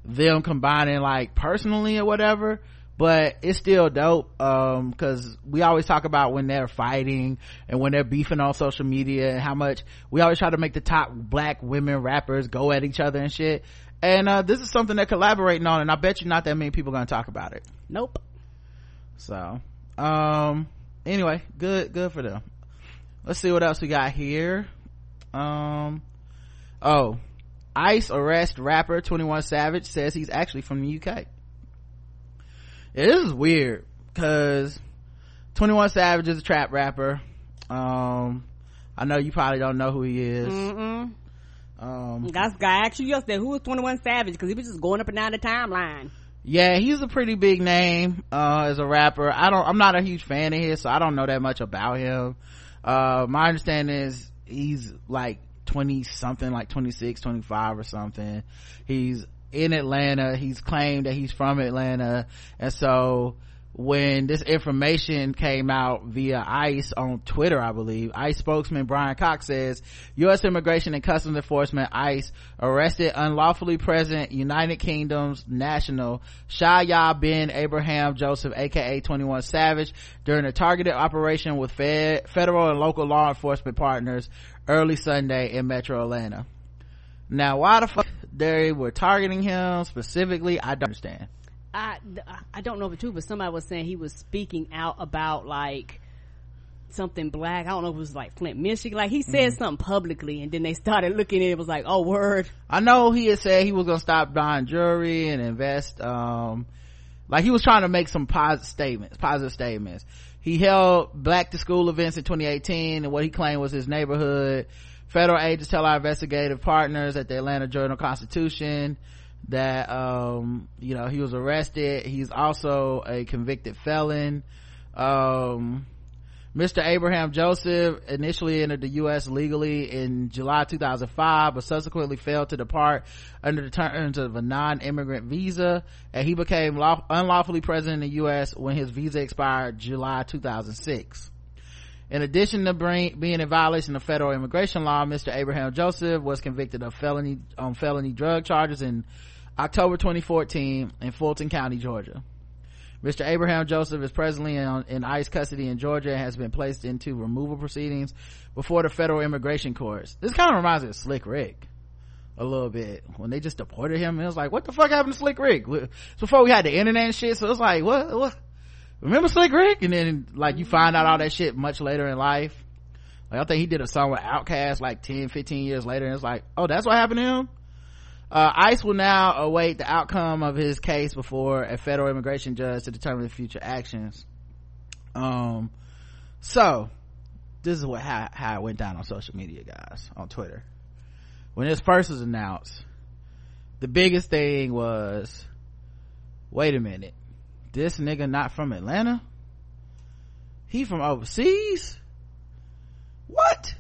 them combining like personally or whatever but it's still dope um because we always talk about when they're fighting and when they're beefing on social media and how much we always try to make the top black women rappers go at each other and shit and uh this is something they're collaborating on and i bet you not that many people gonna talk about it nope so, um, anyway, good, good for them. Let's see what else we got here. Um, oh, ICE arrest rapper 21 Savage says he's actually from the UK. Yeah, this is weird because 21 Savage is a trap rapper. Um, I know you probably don't know who he is. Mm-mm. Um, That's guy actually yesterday who was 21 Savage because he was just going up and down the timeline. yeah he's a pretty big name uh as a rapper i don't i'm not a huge fan of his so i don't know that much about him uh my understanding is he's like 20 something like 26 25 or something he's in atlanta he's claimed that he's from atlanta and so when this information came out via ICE on Twitter, I believe, ICE spokesman Brian Cox says, U.S. Immigration and Customs Enforcement ICE arrested unlawfully present United Kingdom's national Shéyaa bin Abraham Joseph, aka 21 Savage, during a targeted operation with fed, federal and local law enforcement partners early Sunday in metro Atlanta. Now, why the fuck they were targeting him specifically i don't understand I, I don't know if it's true, but somebody was saying he was speaking out about like something black. I don't know if it was like Flint, Michigan. Like he said mm-hmm. something publicly and then they started looking at it. It was like, oh word. I know he had said he was going to stop buying jewelry and invest, um, like he was trying to make some positive statements, positive statements. He held black to school events in 2018 and what he claimed was his neighborhood. Federal agents tell our investigative partners at the Atlanta Journal Constitution that um you know he was arrested he's also a convicted felon um Mr. Abraham Joseph initially entered the U.S. legally in July 2005, but subsequently failed to depart under the terms of a non-immigrant visa, and he became law- unlawfully present in the U.S. when his visa expired July 2006. In addition to bring, being in violation of federal immigration law, Mr. Abraham Joseph was convicted of felony on felony drug charges in October 2014 in Fulton County, Georgia. Mr. Abraham Joseph is presently in, in, ICE custody in Georgia and has been placed into removal proceedings before the federal immigration courts. This kind of reminds me of Slick Rick a little bit when they just deported him. It was like, what the fuck happened to Slick Rick? Before we had the internet and shit, so it was like, what, what? Remember Slick Rick? And then like you find out all that shit much later in life. Like I think he did a song with Outkast like 10, 15 years later and it's like, oh, that's what happened to him? Uh, ICE will now await the outcome of his case before a federal immigration judge to determine the future actions. Um, so this is what how, how it went down on social media, guys, on Twitter. When this first was announced, the biggest thing was, wait a minute, this nigga not from Atlanta? He from overseas? What?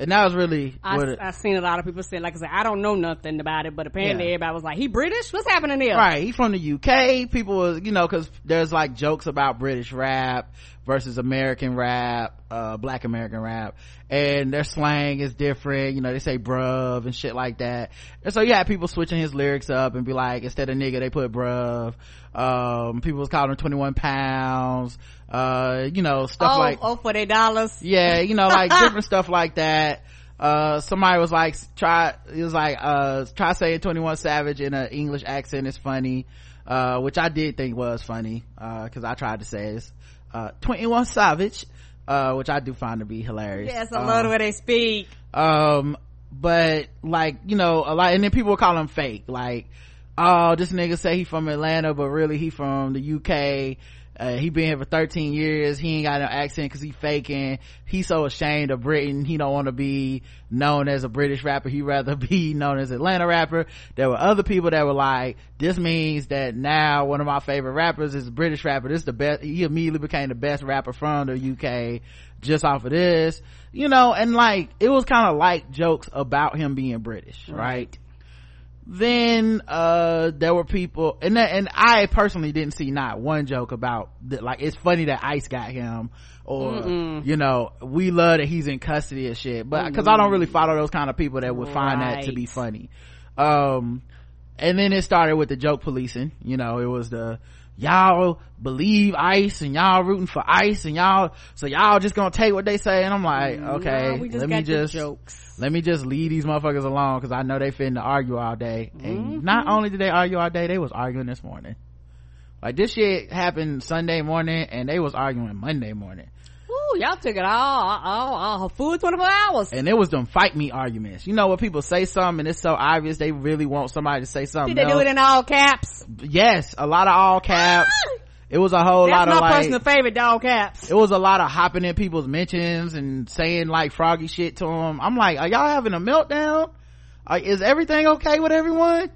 And that was really I, what it, I seen a lot of people say like I said I don't know nothing about it but apparently yeah. everybody was like he British? What's happening there right he's from the UK people was you know cause there's like jokes about British rap versus American rap uh black American rap. And their slang is different. You know they say bruv and shit like that. And so you had people switching his lyrics up and be like instead of nigga they put bruv. Um people was calling him 21 pounds. Uh you know stuff oh, like oh for their dollars. Yeah you know like *laughs* different stuff like that. Uh somebody was like try it was like uh try saying 21 savage in an english accent is funny. Uh which i did think was funny uh because i tried to say it uh 21 savage uh which i do find to be hilarious. Yes i love the way they speak. um but like you know a lot and then people call him fake. Like oh this nigga say he from atlanta but really he from the uk uh, he been here for 13 years. He ain't got no accent cause he faking. He's so ashamed of Britain. He don't want to be known as a British rapper. He rather *laughs* be known as Atlanta rapper. There were other people that were like, this means that now one of my favorite rappers is a British rapper. This is the best. He immediately became the best rapper from the UK just off of this, you know, and like, it was kind of like jokes about him being British, right? right? Then uh there were people and that, and i personally didn't see not one joke about that like it's funny that ice got him or Mm-mm. you know we love that he's in custody and shit but because i don't really follow those kind of people that would find right. that to be funny um and then it started with the joke policing you know it was the y'all believe ice and y'all rooting for ice and y'all so y'all just gonna take what they say and i'm like okay no, let me just jokes let me just leave these motherfuckers alone because I know they finna argue all day. And mm-hmm. not only did they argue all day, they was arguing this morning. Like this shit happened Sunday morning and they was arguing Monday morning. Ooh, y'all took it all, all, all food 24 hours. And it was them fight me arguments. You know when people say something and it's so obvious they really want somebody to say something Did they else. do it in all caps? Yes, a lot of all caps. Ah! it was a whole That's lot of my like personal favorite dog caps it was a lot of hopping in people's mentions and saying like froggy shit to them i'm like are y'all having a meltdown is everything okay with everyone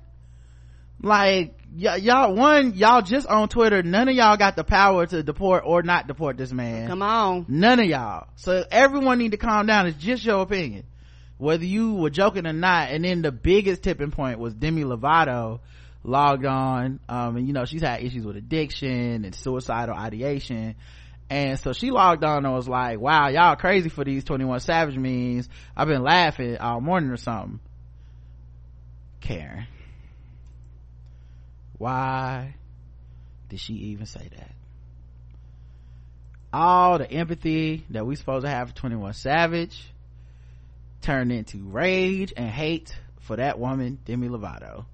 like y- y'all one y'all just on twitter. None of y'all got the power to deport or not deport this man. Come on. None of y'all. So everyone need to calm down. It's just your opinion. Whether you were joking or not. And then the biggest tipping point was demi lovato logged on um, and you know she's had issues with addiction and suicidal ideation. And so she logged on and was like wow y'all crazy for these 21 savage memes i've been laughing all morning or something. Karen why did she even say that all the empathy that we supposed to have for 21 savage turned into rage and hate for that woman, Demi Lovato.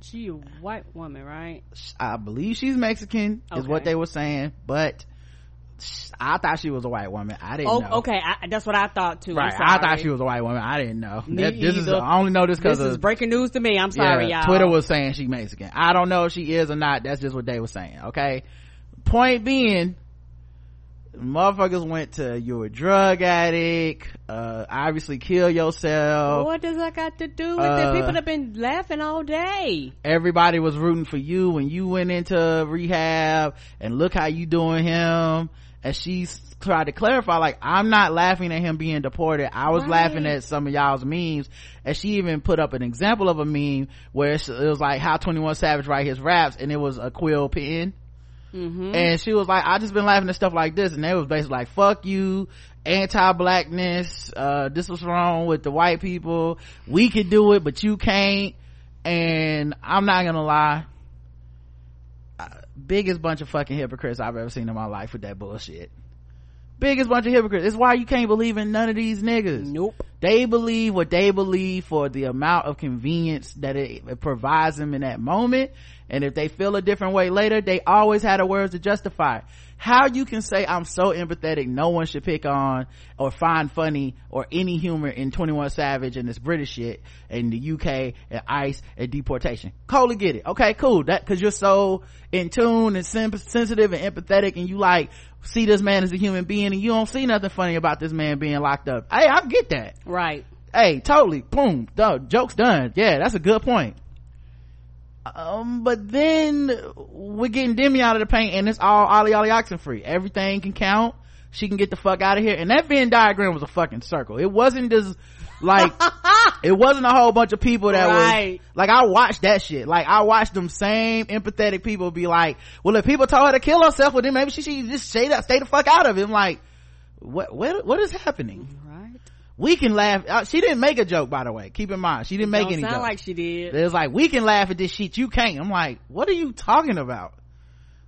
She a white woman, right? I believe she's Mexican, is what they were saying, but I thought she was a white woman. I didn't Oh, know. okay. I, that's what I thought too. Right. I thought she was a white woman. I didn't know. That- this is. I only know this because This is breaking news to me. I'm sorry, yeah, y'all. Twitter was saying she Mexican. I don't know if she is or not. That's just what they were saying. Okay. Point being, motherfuckers went to you're a drug addict, uh, obviously kill yourself. What does that got to do with Uh, it? People have been laughing all day. Everybody was rooting for you when you went into rehab and look how you doing him. And she's tried to clarify, like, I'm not laughing at him being deported. I was Right. laughing at some of y'all's memes. And she even put up an example of a meme where it was like how 21 Savage write his raps and it was a quill pen. Mm-hmm. and she was like i just been laughing at stuff like this and they was basically like fuck you anti-blackness uh this was wrong with the white people we could do it but you can't and i'm not gonna lie biggest bunch of fucking hypocrites i've ever seen in my life with that bullshit biggest bunch of hypocrites it's why you can't believe in none of these niggas Nope. they believe what they believe for the amount of convenience that it, it provides them in that moment and if they feel a different way later they always had the words to justify it. How you can say i'm so empathetic no one should pick on or find funny or any humor in 21 savage and this british shit and the uk and ice and deportation. Totally get it okay? Cool. That because you're so in tune and sim- sensitive and empathetic and you like see this man as a human being and you don't see nothing funny about this man being locked up. Hey i get that. Right. hey totally. Boom. Done joke's done. Yeah that's a good point um but then we're getting demi out of the paint and it's all ollie ollie oxen free. Everything can count. She can get the fuck out of here. And that venn diagram was a fucking circle. It wasn't just like *laughs* it wasn't a whole bunch of people that Right. was like i watched that shit. Like i watched them same empathetic people be like well if people told her to kill herself well then maybe she should just stay, that stay the fuck out of it I'm like what what what is happening. We can laugh. Uh, she didn't make a joke by the way. Keep in mind she didn't make Don't any sound like she did. it was like we can laugh at this shit you can't. I'm like what are you talking about?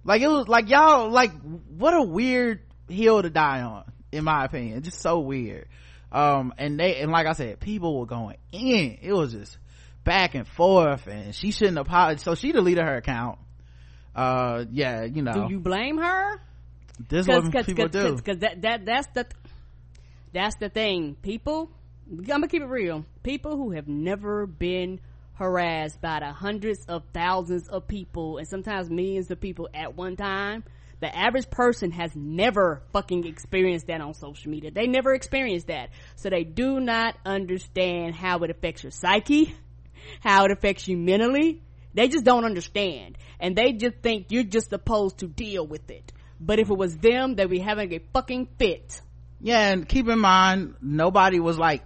Like it was like y'all like what a weird hill to die on in my opinion. Just so weird. Um and they and like i said people were going in. It was just back and forth and she shouldn't apologize so she deleted her account. Uh yeah you know. Do you blame her? this is what people cause, do cause, 'cause that, that, that's the, that's the thing. People, I'm gonna keep it real. People who have never been harassed by the hundreds of thousands of people and sometimes millions of people at one time, the average person has never fucking experienced that on social media. They never experienced that. So they do not understand how it affects your psyche, how it affects you mentally. They just don't understand. And they just think you're just supposed to deal with it. But if it was them, they'd be having a fucking fit. Yeah and keep in mind nobody was like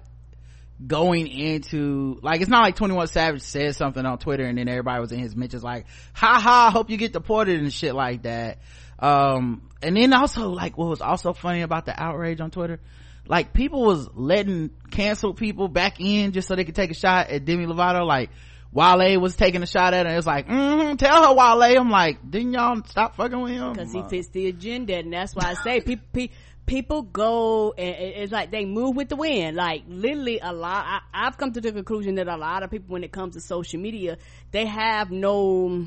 going into like it's not like 21 savage said something on twitter and then everybody was in his mentions like ha ha hope you get deported and shit like that um and then also like what was also funny about the outrage on twitter like people was letting canceled people back in just so they could take a shot at demi lovato like Wale was taking a shot at her. It was like, mm-hmm, tell her Wale. I'm like, didn't y'all stop fucking with him? Cause he fits the agenda and that's why I say people, pe- people go and it's like they move with the wind. Like literally a lot, I, I've come to the conclusion that a lot of people when it comes to social media, they have no,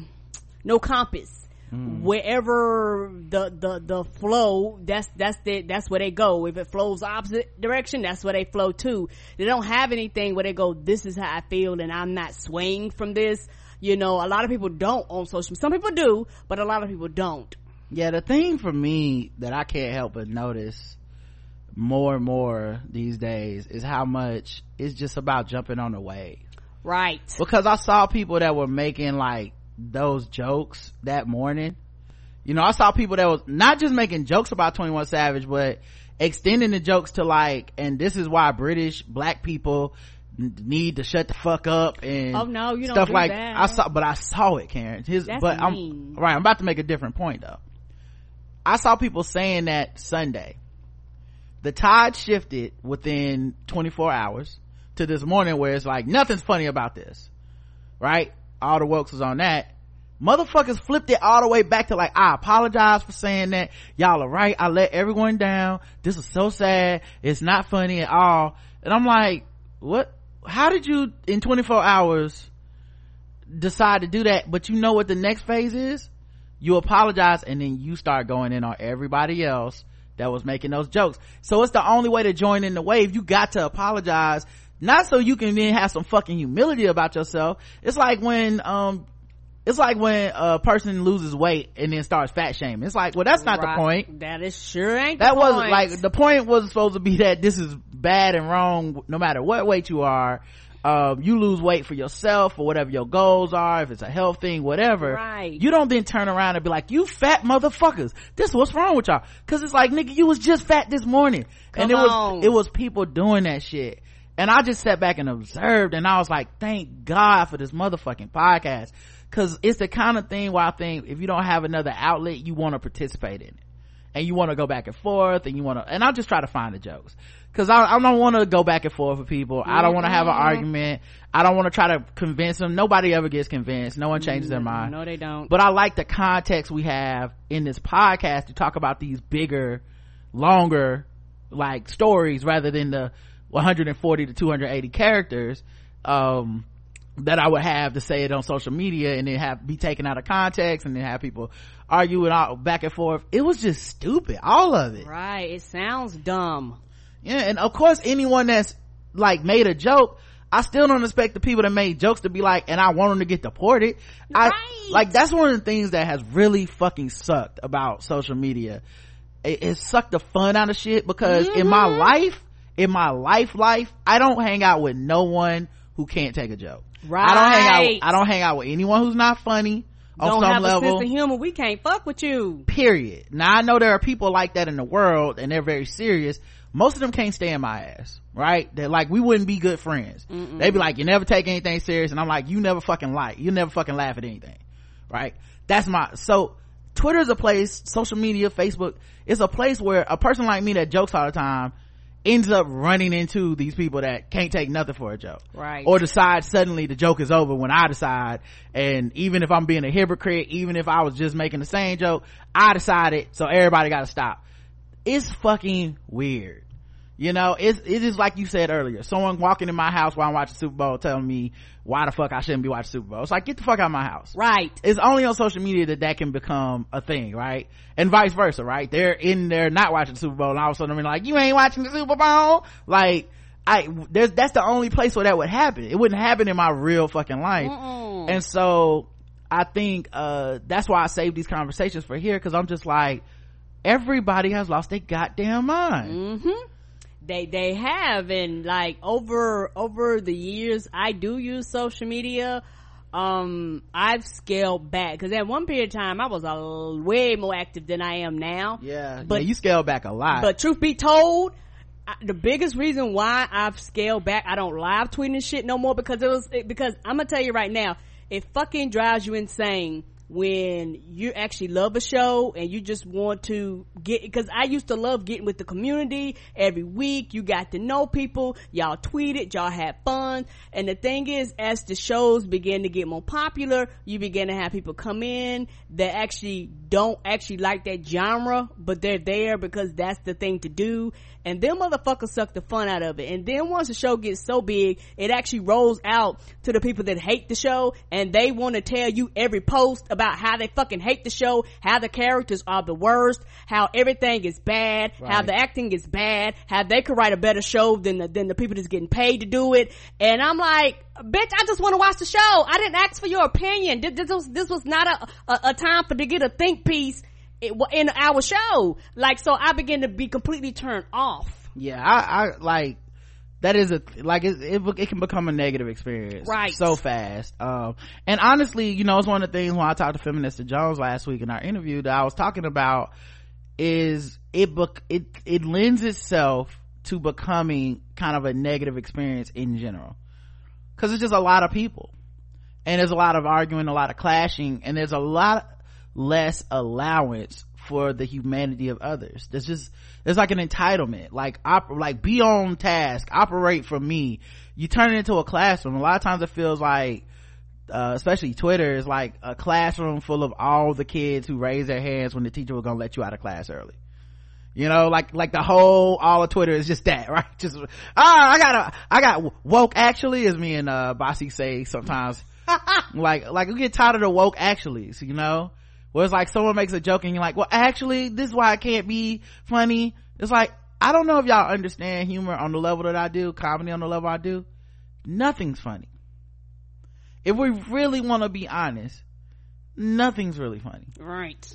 no compass. Hmm. Wherever the, the, the flow, that's, that's the, that's where they go. If it flows opposite direction, that's where they flow too. They don't have anything where they go, this is how I feel and I'm not swaying from this. You know, a lot of people don't on social, some people do, but a lot of people don't. Yeah the thing for me that i can't help but notice more and more these days is how much it's just about jumping on the wave Right. because i saw people that were making like those jokes that morning you know i saw people that was not just making jokes about 21 savage but extending the jokes to like and this is why british black people need to shut the fuck up and Oh, no, you don't stuff do like that. i saw but i saw it karen his That's but mean. i'm right i'm about to make a different point though I saw people saying that Sunday. The tide shifted within 24 hours to this morning where it's like, nothing's funny about this. Right? All the wokes was on that. Motherfuckers flipped it all the way back to like, I apologize for saying that. Y'all are right. I let everyone down. This is so sad. It's not funny at all. And I'm like, what? how did you in 24 hours decide to do that but you know what the next phase is you apologize and then you start going in on everybody else that was making those jokes. So it's the only way to join in the wave. You got to apologize. Not so you can then have some fucking humility about yourself. It's like when um it's like when a person loses weight and then starts fat shaming. It's like well that's not Right. the point. That is sure ain't. that wasn't like the point was supposed to be that this is bad and wrong no matter what weight you are um, you lose weight for yourself or whatever your goals are if it's a health thing whatever. Right. you don't then turn around and be like you fat motherfuckers. This what's wrong with y'all? Because it's like nigga you was just fat this morning. And it Come was it was people doing that shit. And i just sat back and observed and i was like thank god for this motherfucking podcast. Because it's the kind of thing where i think if you don't have another outlet you want to participate in it. And you want to go back and forth and you want to and i'll just try to find the jokes because I, I don't want to go back and forth with people i don't want to have an argument i don't want to try to convince them nobody ever gets convinced no one changes their mind No, they don't. but i like the context we have in this podcast to talk about these bigger longer like stories rather than the 140 to 280 characters um that I would have to say it on social media and then have be taken out of context and then have people arguing all back and forth. It was just stupid, all of it. right. It sounds dumb. Yeah, and of course anyone that's like made a joke, I still don't expect the people that made jokes to be like, and I want them to get deported. I like that's one of the things that has really fucking sucked about social media. It, it sucked the fun out of shit because in my Mm-hmm. life, in my life life, I don't hang out with no one who can't take a joke. Right. I don't hang out. Right. I don't hang out with anyone who's not funny on don't some have a level sense of humor. We can't fuck with you. period now i know there are people like that in the world and they're very serious most of them can't stand my ass right? They're like we wouldn't be good friends. They'd be like you never take anything serious and i'm like you never fucking like you never fucking laugh at anything right? That's my so twitter's a place social media facebook is a place where a person like me that jokes all the time ends up running into these people that can't take nothing for a joke. Right. or decide suddenly the joke is over when i decide and even if i'm being a hypocrite even if i was just making the same joke i decided so everybody gotta stop it's fucking weird you know it's it is like you said earlier someone walking in my house while i'm watching super bowl telling me why the fuck i shouldn't be watching super bowl it's like get the fuck out of my house Right. it's only on social media that that can become a thing, right? And vice versa, right? They're in there not watching the Super Bowl and all of a sudden they're like, you ain't watching the Super Bowl? Like, I, there's, that's the only place where that would happen. It wouldn't happen in my real fucking life. Mm-mm. And so, I think, uh, that's why I save these conversations for here, cause I'm just like, everybody has lost their goddamn mind. Mm-hmm. They they have, and like over over the years, I do use social media. Um, I've scaled back because at one period of time I was a way more active than I am now. Yeah. But- yeah, you scale back a lot. But truth be told, I, the biggest reason why I've scaled back, I don't live tweeting shit no more because it was it, because I'm gonna tell you right now, it fucking drives you insane when you actually love a show and you just want to get because I used to love getting with the community every week. You got to know people, y'all tweeted, y'all had fun, and the thing is, as the shows begin to get more popular, you begin to have people come in that actually don't actually like that genre, but they're there because that's the thing to do. And them motherfuckers suck the fun out of it. And then once the show gets so big, it actually rolls out to the people that hate the show and they want to tell you every post about how they fucking hate the show, how the characters are the worst, how everything is bad, how the acting is bad, how they could write a better show than the, than the people that's getting paid to do it. And I'm like, bitch, I just want to watch the show. I didn't ask for your opinion. This, this was, this was not a, a, a time for to get a think piece it- in our show. Like, so I begin to be completely turned off. yeah i i like that is a like it, it, it can become a negative experience Right. so fast um and honestly you know it's one of the things when i talked to feminista jones last week in our interview that i was talking about is it book it it lends itself to becoming kind of a negative experience in general because it's just a lot of people and there's a lot of arguing a lot of clashing and there's a lot less allowance for the humanity of others there's just there's like an entitlement like op- like be on task operate for me you turn it into a classroom a lot of times it feels like uh, especially twitter is like a classroom full of all the kids who raise their hands when the teacher was gonna let you out of class early You know, like, like the whole, all of Twitter is just that, *laughs* right? Just, ah, I got a, I got woke actually, as me and, uh, Bossy say sometimes. *laughs* like, like we get tired of the woke actuallys, you know? Where it's like someone makes a joke and you're like, well, actually, this is why I can't be funny. It's like, I don't know if y'all understand humor on the level that I do, comedy on the level I do. Nothing's funny. If we really want to be honest, nothing's really funny. Right.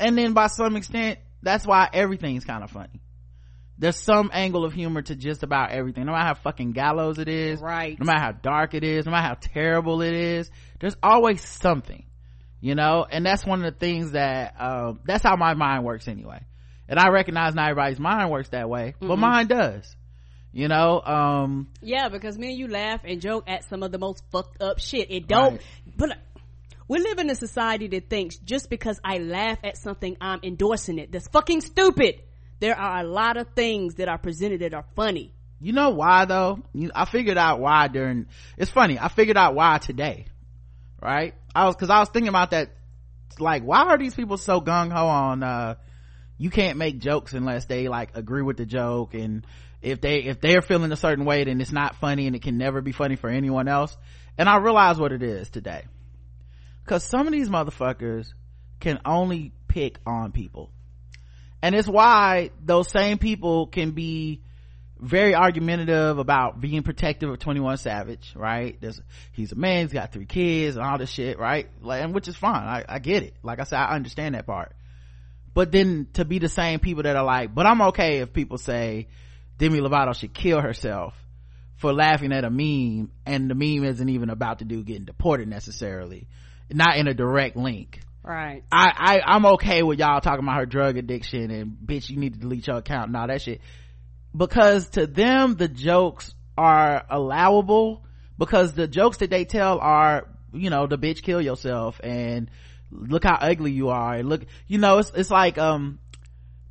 And then by some extent, that's why everything's kind of funny. There's some angle of humor to just about everything. No matter how fucking gallows it is. Right. No matter how dark it is. No matter how terrible it is. There's always something. You know? And that's one of the things that, uh, that's how my mind works anyway. And I recognize not everybody's mind works that way, but Mm-hmm. mine does. You know? Um, Yeah, because me and you laugh and joke at some of the most fucked up shit. It don't, Right. but we live in a society that thinks just because I laugh at something, I'm endorsing it. That's fucking stupid. There are a lot of things that are presented that are funny. You know why though? You, I figured out why during, it's funny, I figured out why today. Right? I was, cause I was thinking about that, like, why are these people so gung-ho on, uh, you can't make jokes unless they like agree with the joke and if they, if they're feeling a certain way then it's not funny and it can never be funny for anyone else. And I realize what it is today. Cause some of these motherfuckers can only pick on people. And it's why those same people can be very argumentative about being protective of 21 Savage, right? There's, he's a man, he's got three kids and all this shit, right? Like, and which is fine. I, I get it. Like I said, I understand that part. But then to be the same people that are like, but I'm okay if people say Demi Lovato should kill herself for laughing at a meme and the meme isn't even about the dude getting deported necessarily. Not in a direct link. Right. I, I I'm okay with y'all talking about her drug addiction and bitch you need to delete your account and all that shit because to them the jokes are allowable because the jokes that they tell are you know the bitch kill yourself and look how ugly you are and look you know it's it's like um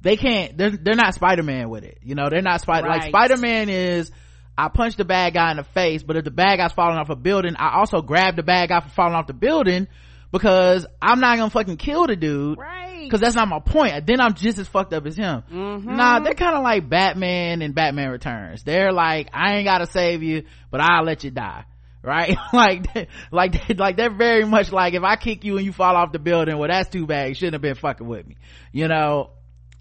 they can't they're they're not spider-man with it you know they're not Spider like Spider Man is I punch the bad guy in the face, but if the bad guy's falling off a building, I also grab the bad guy for falling off the building because I'm not gonna fucking kill the dude. Right. Cause that's not my point. Then I'm just as fucked up as him. Mm-hmm. Nah, they're kind of like Batman and Batman Returns. They're like, I ain't gotta save you, but I'll let you die. Right? *laughs* like, like, like they're very much like, if I kick you and you fall off the building, well, that's too bad. You shouldn't have been fucking with me. You know?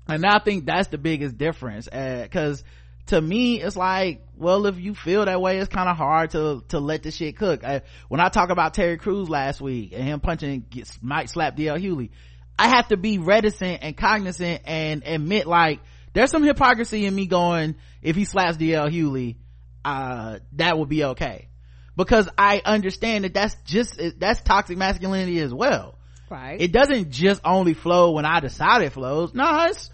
And I think that's the biggest difference. Uh, cause to me, it's like, well, if you feel that way, it's kind of hard to, to let the shit cook. Uh, when I talk about Terry Crews last week and him punching, gets, might slap DL Hughley, I have to be reticent and cognizant and admit like, there's some hypocrisy in me going, if he slaps DL Hughley, uh, that would be okay. Because I understand that that's just, that's toxic masculinity as well Right. it doesn't just only flow when I decide it flows. No, it's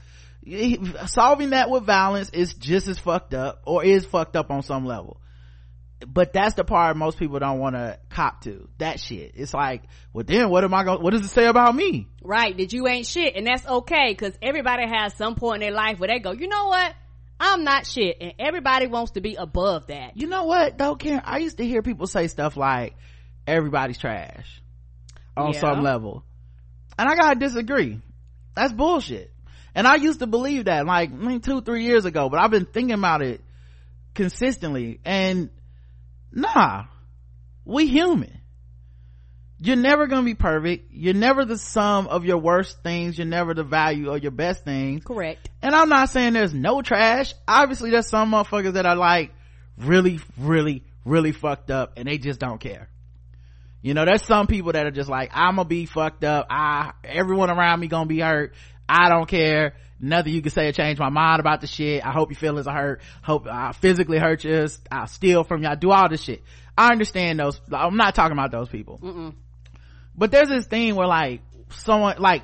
solving that with violence is just as fucked up or is fucked up on some level. But that's the part most people don't want to cop to. That shit. It's like, well then what am I going, what does it say about me? right. That you ain't shit. And that's okay because everybody has some point in their life where they go, you know what? I'm not shit. And everybody wants to be above that. You know what though, Karen? I used to hear people say stuff like, everybody's trash on Yeah. some level. And I gotta disagree. That's bullshit. And I used to believe that like, I mean, two, three years ago, but I've been thinking about it consistently and nah, we human. You're never gonna be perfect. You're never the sum of your worst things. You're never the value of your best things. Correct. And I'm not saying there's no trash. Obviously there's some motherfuckers that are like really, really, really fucked up and they just don't care. You know, there's some people that are just like, I'm gonna be fucked up. I, everyone around me gonna be hurt. I don't care. Nothing you can say to change my mind about the shit. I hope your feelings are hurt. Hope I physically hurt you. I'll steal from you. I do all this shit. I understand those. I'm not talking about those people. But there's this thing where like someone like,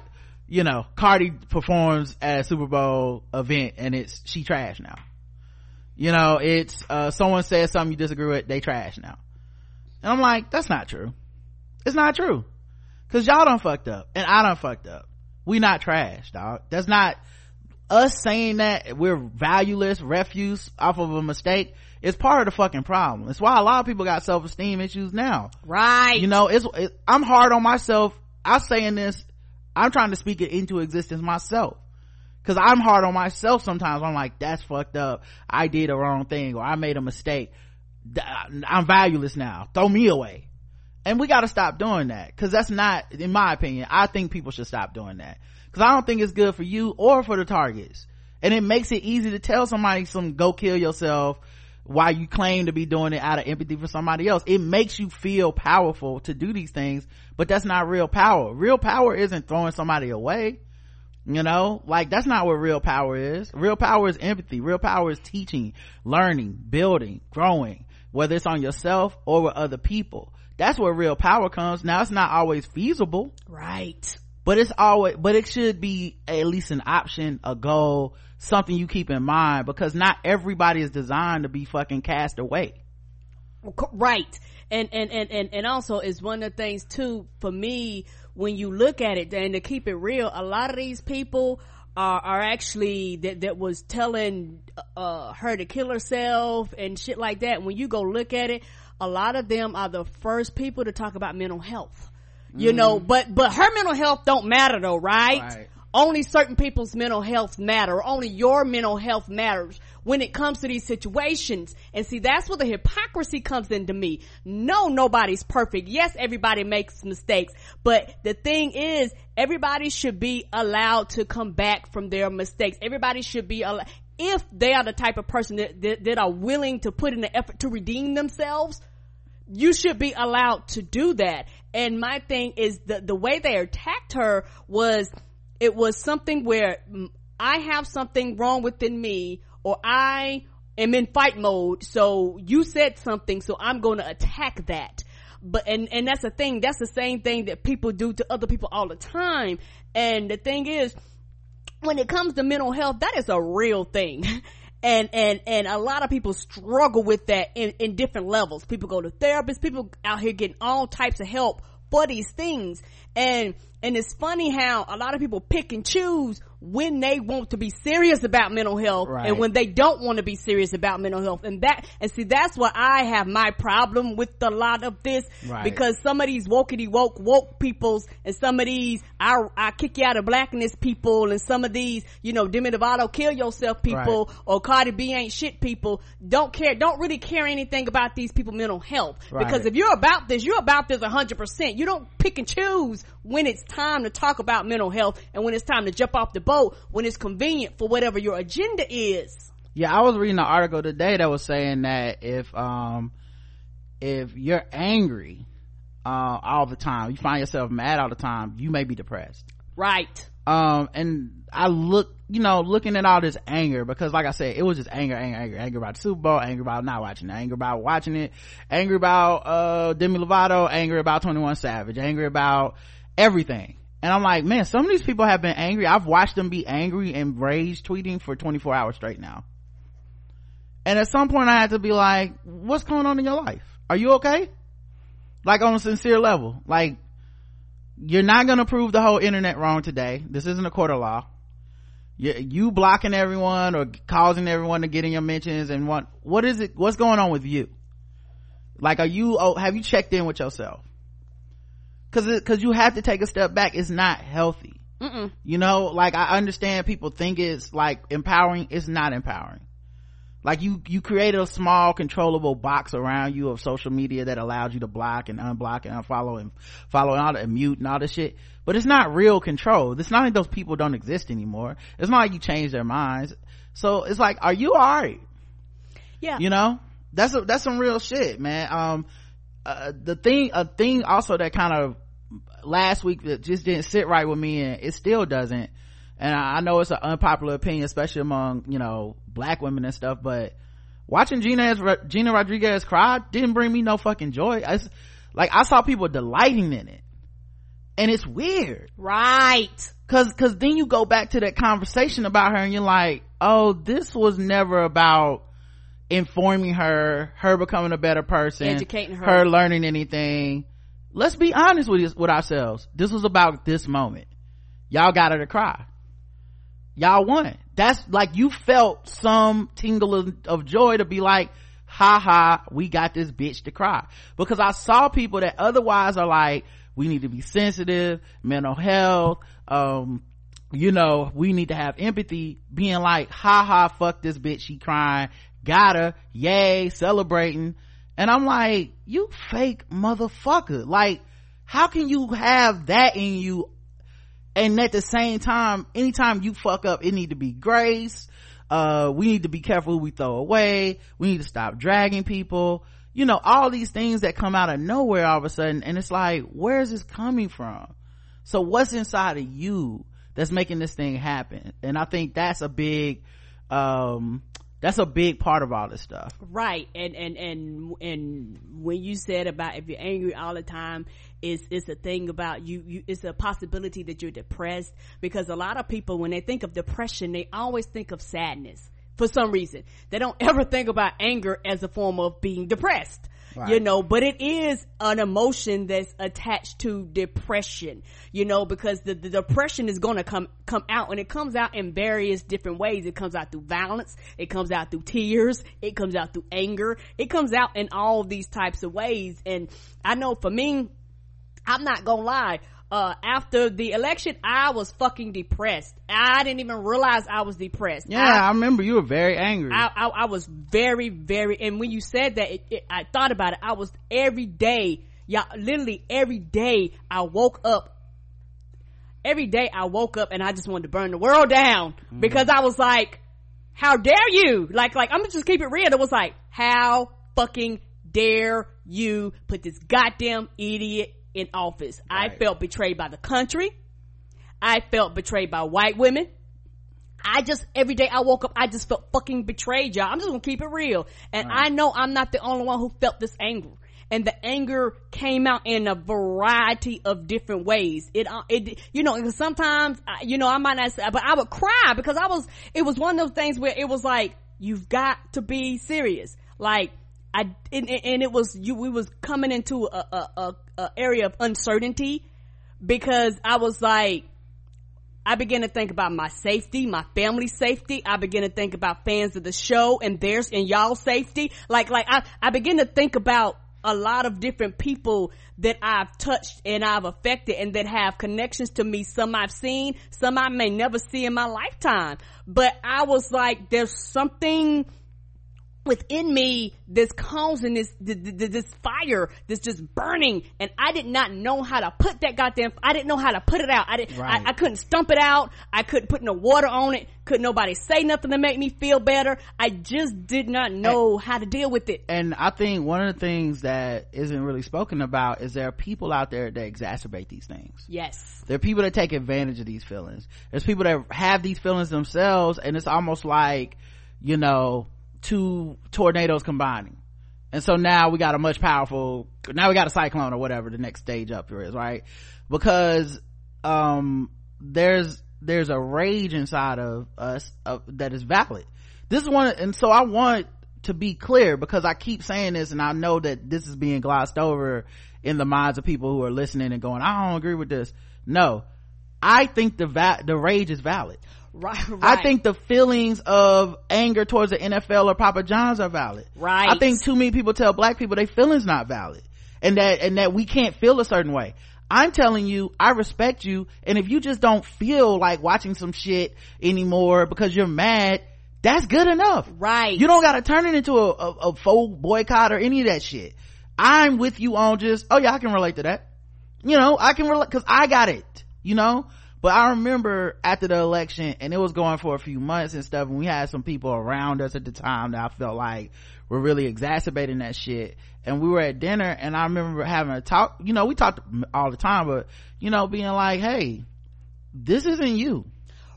you know, Cardi performs at a Super Bowl event and it's, she trash now. You know, it's, uh, someone says something you disagree with, they trash now. And I'm like, that's not true. It's not true. Cause y'all done fucked up and I done fucked up. We not trash, dog. That's not us saying that we're valueless refuse off of a mistake. It's part of the fucking problem. It's why a lot of people got self-esteem issues now Right. you know it's it, i'm hard on myself i'm saying this i'm trying to speak it into existence myself Cause I'm hard on myself sometimes. I'm like, that's fucked up. I did a wrong thing or I made a mistake. I'm valueless now. Throw me away. And we gotta stop doing that. Cause that's not, in my opinion, I think people should stop doing that. Cause I don't think it's good for you or for the targets. And it makes it easy to tell somebody some go kill yourself while you claim to be doing it out of empathy for somebody else. It makes you feel powerful to do these things, but that's not real power. Real power isn't throwing somebody away you know like that's not what real power is real power is empathy real power is teaching learning building growing whether it's on yourself or with other people that's where real power comes. Now it's not always feasible right. but it's always but it should be at least an option a goal something you keep in mind because not everybody is designed to be fucking cast away. Right. And and and and, and also is one of the things too for me when you look at it and to keep it real, a lot of these people are, are actually that, that was telling, uh, her to kill herself and shit like that. When you go look at it, a lot of them are the first people to talk about mental health. You mm. know, but, but her mental health don't matter though, right? right? only certain people's mental health matter. Only your mental health matters when it comes to these situations. And see, that's where the hypocrisy comes into me. No, nobody's perfect. Yes, everybody makes mistakes, but the thing is, everybody should be allowed to come back from their mistakes. Everybody should be allowed, if they are the type of person that, that, that are willing to put in the effort to redeem themselves, you should be allowed to do that. And my thing is the, the way they attacked her was, it was something where I have something wrong within me or I am in fight mode. So you said something. So I'm going to attack that. But, and, and that's the thing. That's the same thing that people do to other people all the time. And the thing is, when it comes to mental health, that is a real thing. *laughs* and and and a lot of people struggle with that in, in different levels. People go to therapists. People out here getting all types of help for these things and and it's funny how a lot of people pick and choose when they want to be serious about mental health right. and when they don't want to be serious about mental health. And that, and see, that's what I have my problem with a lot of this right. because some of these wokey woke woke peoples and some of these I, I kick you out of blackness people and some of these, you know, Demi Lovato kill yourself people right. or Cardi B ain't shit people don't care, don't really care anything about these people mental health. Because if you're about this, you're about this a hundred percent. You don't pick and choose when it's time to talk about mental health and when it's time to jump off the boat when it's convenient for whatever your agenda is. Yeah, I was reading an article today that was saying that if, um, if you're angry, uh, all the time, you find yourself mad all the time, you may be depressed. Right. Um, and I look, you know, looking at all this anger because like I said, it was just anger, anger, anger, anger about the Super Bowl, anger about not watching it, anger about watching it, anger about, uh, Demi Lovato, anger about 21 Savage, anger about everything. And i'm like man some of these people have been angry. I've watched them be angry and rage tweeting for 24 hours straight now. And at some point i had to be like what's going on in your life? Are you okay? Like on a sincere level. Like you're not gonna prove the whole internet wrong today. This isn't a court of law you, you blocking everyone or causing everyone to get in your mentions and what what is it what's going on with you? Like are you oh, have you checked in with yourself? Because because you have to take a step back. It's not healthy. Mm-mm. you know like i understand people think it's like empowering. It's not empowering. Like you you created a small controllable box around you of social media that allows you to block and unblock and unfollow and follow and all that and mute and all this shit but it's not real control. It's not like those people don't exist anymore. It's not like you change their minds. So it's like are you all right yeah. You know? That's a, that's some real shit man. Um uh, the thing a thing also that kind of last week that just didn't sit right with me and it still doesn't. And I, I know it's an unpopular opinion especially among you know black women and stuff but watching Gina Gina Rodriguez cry didn't bring me no fucking joy. It's, like I saw people delighting in it and it's weird right cause cause then you go back to that conversation about her and you're like oh this was never about informing her, her becoming a better person, educating her, her learning anything. Let's be honest with with ourselves. This was about this moment. Y'all got her to cry. Y'all won. That's like you felt some tingle of, of joy to be like, ha ha, we got this bitch to cry. Because I saw people that otherwise are like, we need to be sensitive, mental health, um, you know we need to have empathy being like ha ha fuck this bitch she crying got her yay celebrating. And i'm like you fake motherfucker. Like how can you have that in you and at the same time anytime you fuck up it need to be grace uh we need to be careful we throw away we need to stop dragging people you know all these things that come out of nowhere all of a sudden and it's like where is this coming from? So what's inside of you that's making this thing happen? And i think that's a big um that's a big part of all this stuff. Right. And and and and when you said about if you're angry all the time it's it's a thing about you, you it's a possibility that you're depressed. Because a lot of people when they think of depression they always think of sadness for some reason. They don't *laughs* ever think about anger as a form of being depressed Right. you know but it is an emotion that's attached to depression you know because the, the depression is going to come come out and it comes out in various different ways. It comes out through violence it comes out through tears it comes out through anger it comes out in all these types of ways. And i know for me i'm not gonna lie uh, after the election, I was fucking depressed. I didn't even realize I was depressed. Yeah, I, I remember you were very angry. I, I, I, was very, very, and when you said that, it, it, I thought about it. I was every day, y'all, literally every day I woke up. Every day I woke up and I just wanted to burn the world down mm. because I was like, how dare you? Like, like, I'm gonna just keep it real. It was like, how fucking dare you put this goddamn idiot in office. Right. I felt betrayed by the country. I felt betrayed by white women. I just, every day I woke up, I just felt fucking betrayed, y'all. I'm just gonna keep it real. And right. I know I'm not the only one who felt this anger. And the anger came out in a variety of different ways. It, uh, it, you know, sometimes, you know, I might not say, but I would cry because I was, it was one of those things where it was like, you've got to be serious. Like, I and, and, it was you. We was coming into a, a, a, a area of uncertainty because I was like, I began to think about my safety, my family's safety. I began to think about fans of the show and theirs and y'all safety. Like, like I, I began to think about a lot of different people that I've touched and I've affected and that have connections to me. Some I've seen, some I may never see in my lifetime. But I was like, there's something within me this causing this, this, this fire that's just burning. And I did not know how to put that goddamn I didn't know how to put it out. I didn't right. I, I, couldn't stump it out. I couldn't put no water on it. Couldn't nobody say nothing to make me feel better. I just did not know and, how to deal with it. And I think one of the things that isn't really spoken about is there are people out there that exacerbate these things. Yes. There are people that take advantage of these feelings. There's people that have these feelings themselves and it's almost like you know two tornadoes combining. And so now we got a much powerful now we got a cyclone or whatever the next stage up here is right? Because um there's there's a rage inside of us that is valid. This is one and so i want to be clear because i keep saying this and i know that this is being glossed over in the minds of people who are listening and going i don't agree with this. No. I think the va- the rage is valid Right, *laughs* right. I think the feelings of anger towards the NFL or Papa John's are valid. Right. I think too many people tell black people their feelings not valid. And that, and that we can't feel a certain way. I'm telling you, I respect you. And if you just don't feel like watching some shit anymore because you're mad, that's good enough. Right. You don't gotta turn it into a, a, a full boycott or any of that shit. I'm with you on just, oh yeah, I can relate to that. You know, I can relate, cause I got it, you know? But I remember after the election and it was going for a few months and stuff and we had some people around us at the time that I felt like were really exacerbating that shit. And we were at dinner and I remember having a talk, you know, we talked all the time, but you know, being like, Hey, this isn't you.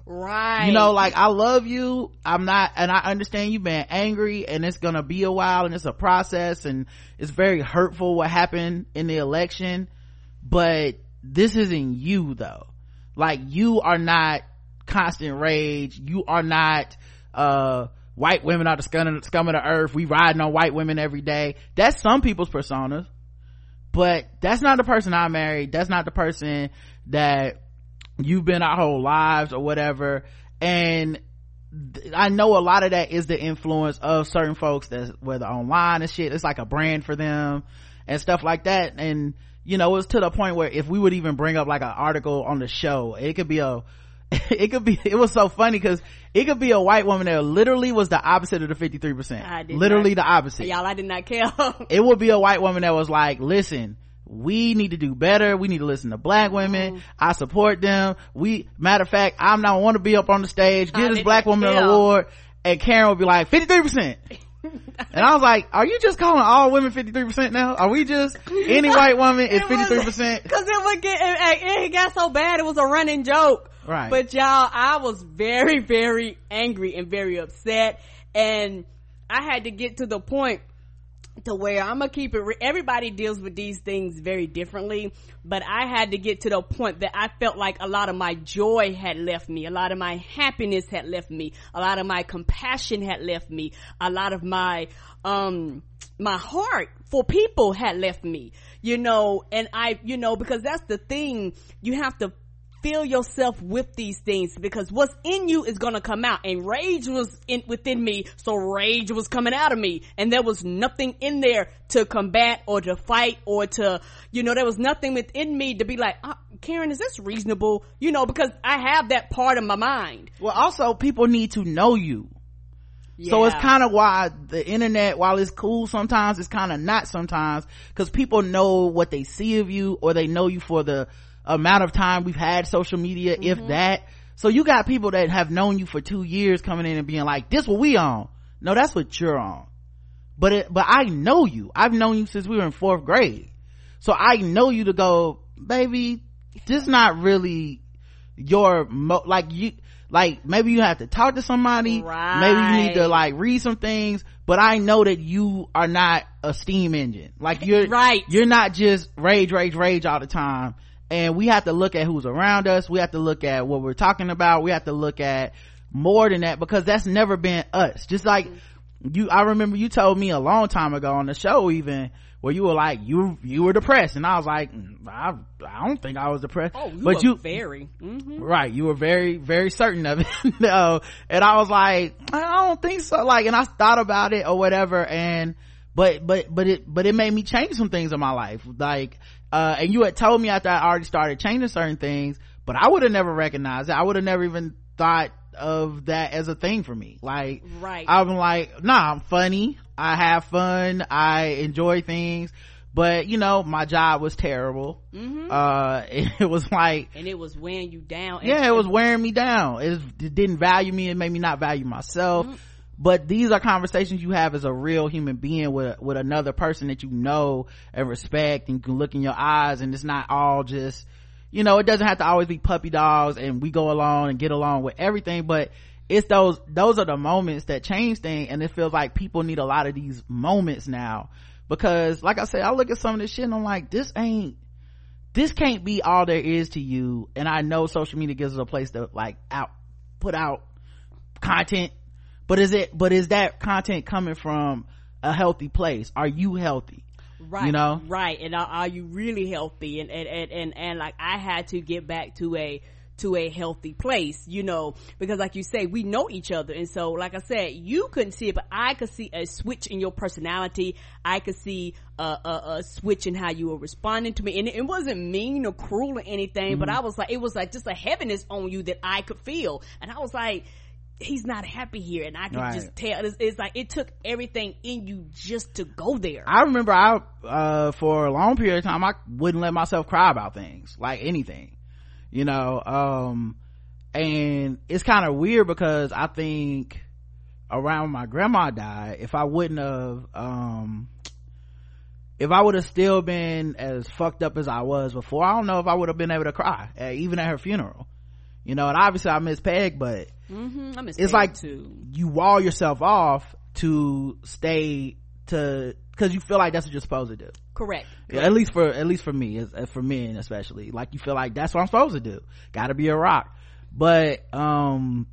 Right. You know, like I love you. I'm not, and I understand you being angry and it's gonna be a while and it's a process and it's very hurtful what happened in the election, but this isn't you though like you are not constant rage. You are not uh white women are the scum of, scum of the earth. We riding on white women every day. That's some people's personas. But that's not the person i married. That's not the person that you've been our whole lives or whatever. And I know a lot of that is the influence of certain folks that's whether online and shit, it's like a brand for them and stuff like that. And you know, it's to the point where if we would even bring up like an article on the show, it could be a, *laughs* it could be it was so funny because it could be a white woman that literally was the opposite of the 53% literally not, the opposite. Y'all i did not care. *laughs* It would be a white woman that was like listen we need to do better. We need to listen to black women. Mm-hmm. i support them. We matter of fact i'm not want to be up on the stage. Give this black woman an award. And karen would be like 53% *laughs* and I was like, are you just calling all women 53% now? Are we just, any *laughs* white woman is 53%? Cause it would get, it, it got so bad, it was a running joke. Right. But y'all, I was very, very angry and very upset. And I had to get to the point to where I'm gonna keep it. Re- Everybody deals with these things very differently, but I had to get to the point that I felt like a lot of my joy had left me, a lot of my happiness had left me, a lot of my compassion had left me, a lot of my um my heart for people had left me, you know, and I, you know, because that's the thing, you have to fill yourself with these things because what's in you is gonna come out. And rage was in within me so rage was coming out of me. And there was nothing in there to combat or to fight or to you know there was nothing within me to be like uh, karen is this reasonable? You know because i have that part of my mind. Well also people need to know you. Yeah. So it's kind of why the internet, while it's cool sometimes, it's kind of not sometimes, cause people know what they see of you or they know you for the amount of time we've had social media, mm-hmm. if that. So you got people that have known you for two years coming in and being like, this what we on. No, that's what you're on. But it, but I know you. I've known you since we were in fourth grade. So I know you to go, baby, this not really your, mo- like you, like maybe you have to talk to somebody. Right. Maybe you need to like read some things, but I know that you are not a steam engine. Like you're, right. You're not just rage, rage, rage all the time and we have to look at who's around us. We have to look at what we're talking about. We have to look at more than that because that's never been us. Just like you i remember you told me a long time ago on the show even where you were like you you were depressed. And i was like mm, i, I don't think i was depressed. Oh, you but you very. Mm-hmm. right. You were very very certain of it. *laughs* No and i was like i don't think so. Like and i thought about it or whatever. And but but but it but it made me change some things in my life. Like uh, and you had told me after I already started changing certain things, but I would have never recognized it. I would have never even thought of that as a thing for me. Like, right. I'm like, nah, I'm funny. I have fun. I enjoy things. But, you know, my job was terrible. Mm-hmm. Uh, *laughs* it was like. And it was wearing you down. Yeah, it was wearing me down. It, it, didn't value me. It made me not value myself. Mm-hmm but these are conversations you have as a real human being with with another person that you know and respect and can look in your eyes and it's not all just you know it doesn't have to always be puppy dogs and we go along and get along with everything but it's those those are the moments that change things and it feels like people need a lot of these moments now. Because like i said i look at some of this shit and i'm like this ain't this can't be all there is to you. And i know social media gives us a place to like out put out content but is it but is that content coming from a healthy place are you healthy right you know right and are, are you really healthy and, and and and and like i had to get back to a to a healthy place, you know, because like you say, we know each other. And so, like I said, you couldn't see it, but I could see a switch in your personality. I could see a, a, a switch in how you were responding to me. And it, it wasn't mean or cruel or anything, mm-hmm. but I was like, it was like just a heaviness on you that I could feel. And I was like, he's not happy here and i can right. just tell it's, it's, like it took everything in you just to go there i remember i uh, for a long period of time i wouldn't let myself cry about things like anything you know um, and it's kind of weird because i think around my grandma died if i wouldn't have um, if I would have still been as fucked up as I was before, I don't know if I would have been able to cry, uh, even at her funeral. You know, and obviously I miss Peg, but Mm-hmm. it's like too. you wall yourself off to stay to because you feel like that's what you're supposed to do. Correct. Yeah, at least for at least for me, for men especially, like you feel like that's what I'm supposed to do. Got to be a rock. But um,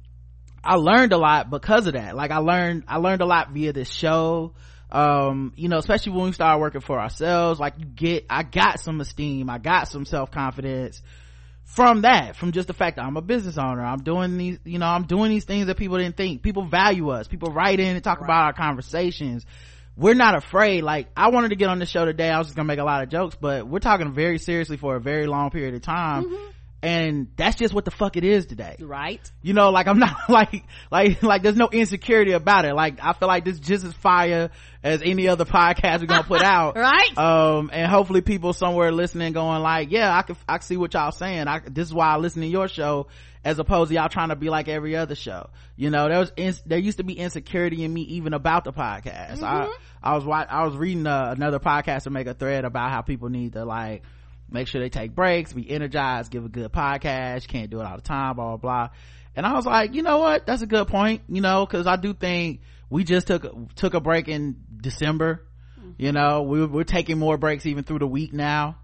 I learned a lot because of that. Like I learned I learned a lot via this show. Um, you know, especially when we start working for ourselves, like you get, I got some esteem, I got some self confidence from that from just the fact that i'm a business owner i'm doing these you know i'm doing these things that people didn't think. People value us. People write in and talk right. about our conversations. We're not afraid. Like i wanted to get on the show today. I was just gonna make a lot of jokes but we're talking very seriously for a very long period of time. Mm-hmm. And that's just what the fuck it is today. Right. You know like i'm not *laughs* like like like there's no insecurity about it. Like i feel like this just as fire as any other podcast we're gonna put *laughs* out. Right. Um and hopefully people somewhere listening going like yeah i can i can see what y'all saying. I this is why i listen to your show as opposed to y'all trying to be like every other show. You know there was in, there used to be insecurity in me even about the podcast. Mm-hmm. i i was i was reading uh, another podcast to make a thread about how people need to like make sure they take breaks be energized give a good podcast can't do it all the time blah blah blah. And i was like you know what? That's a good point you know because i do think we just took took a break in december. Mm-hmm. you know we, we're taking more breaks even through the week now.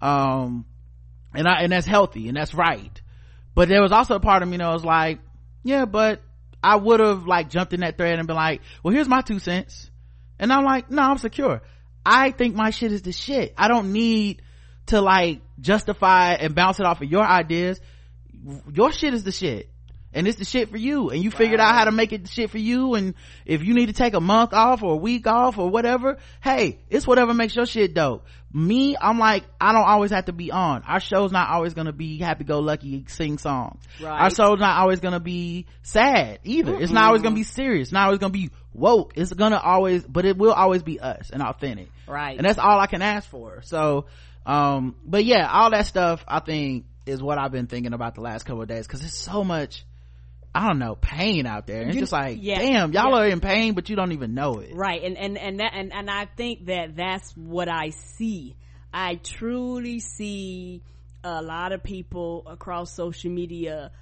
Um and i and that's healthy and that's right. But there was also a part of me that was like yeah but i would have like jumped in that thread and been like well here's my two cents. And i'm like no i'm secure. I think my shit is the shit. I don't need to like justify and bounce it off of your ideas your shit is the shit. And it's the shit for you. And you figured out how to make it the shit for you. And if you need to take a month off or a week off or whatever hey it's whatever makes your shit dope. Me i'm like i don't always have to be on. Our show's not always gonna be happy-go-lucky sing songs. Right. our show's not always gonna be sad either. Mm-hmm. it's not always gonna be serious. It's not always gonna be woke. It's gonna always but it will always be us and authentic. Right. And that's all i can ask for. So um but yeah all that stuff i think is what i've been thinking about the last couple of days because it's so much I don't know, pain out there. it's just like, yeah, damn, y'all yeah. are in pain, but you don't even know it. Right. And, and, and that, and, and I think that that's what I see. I truly see a lot of people across social media,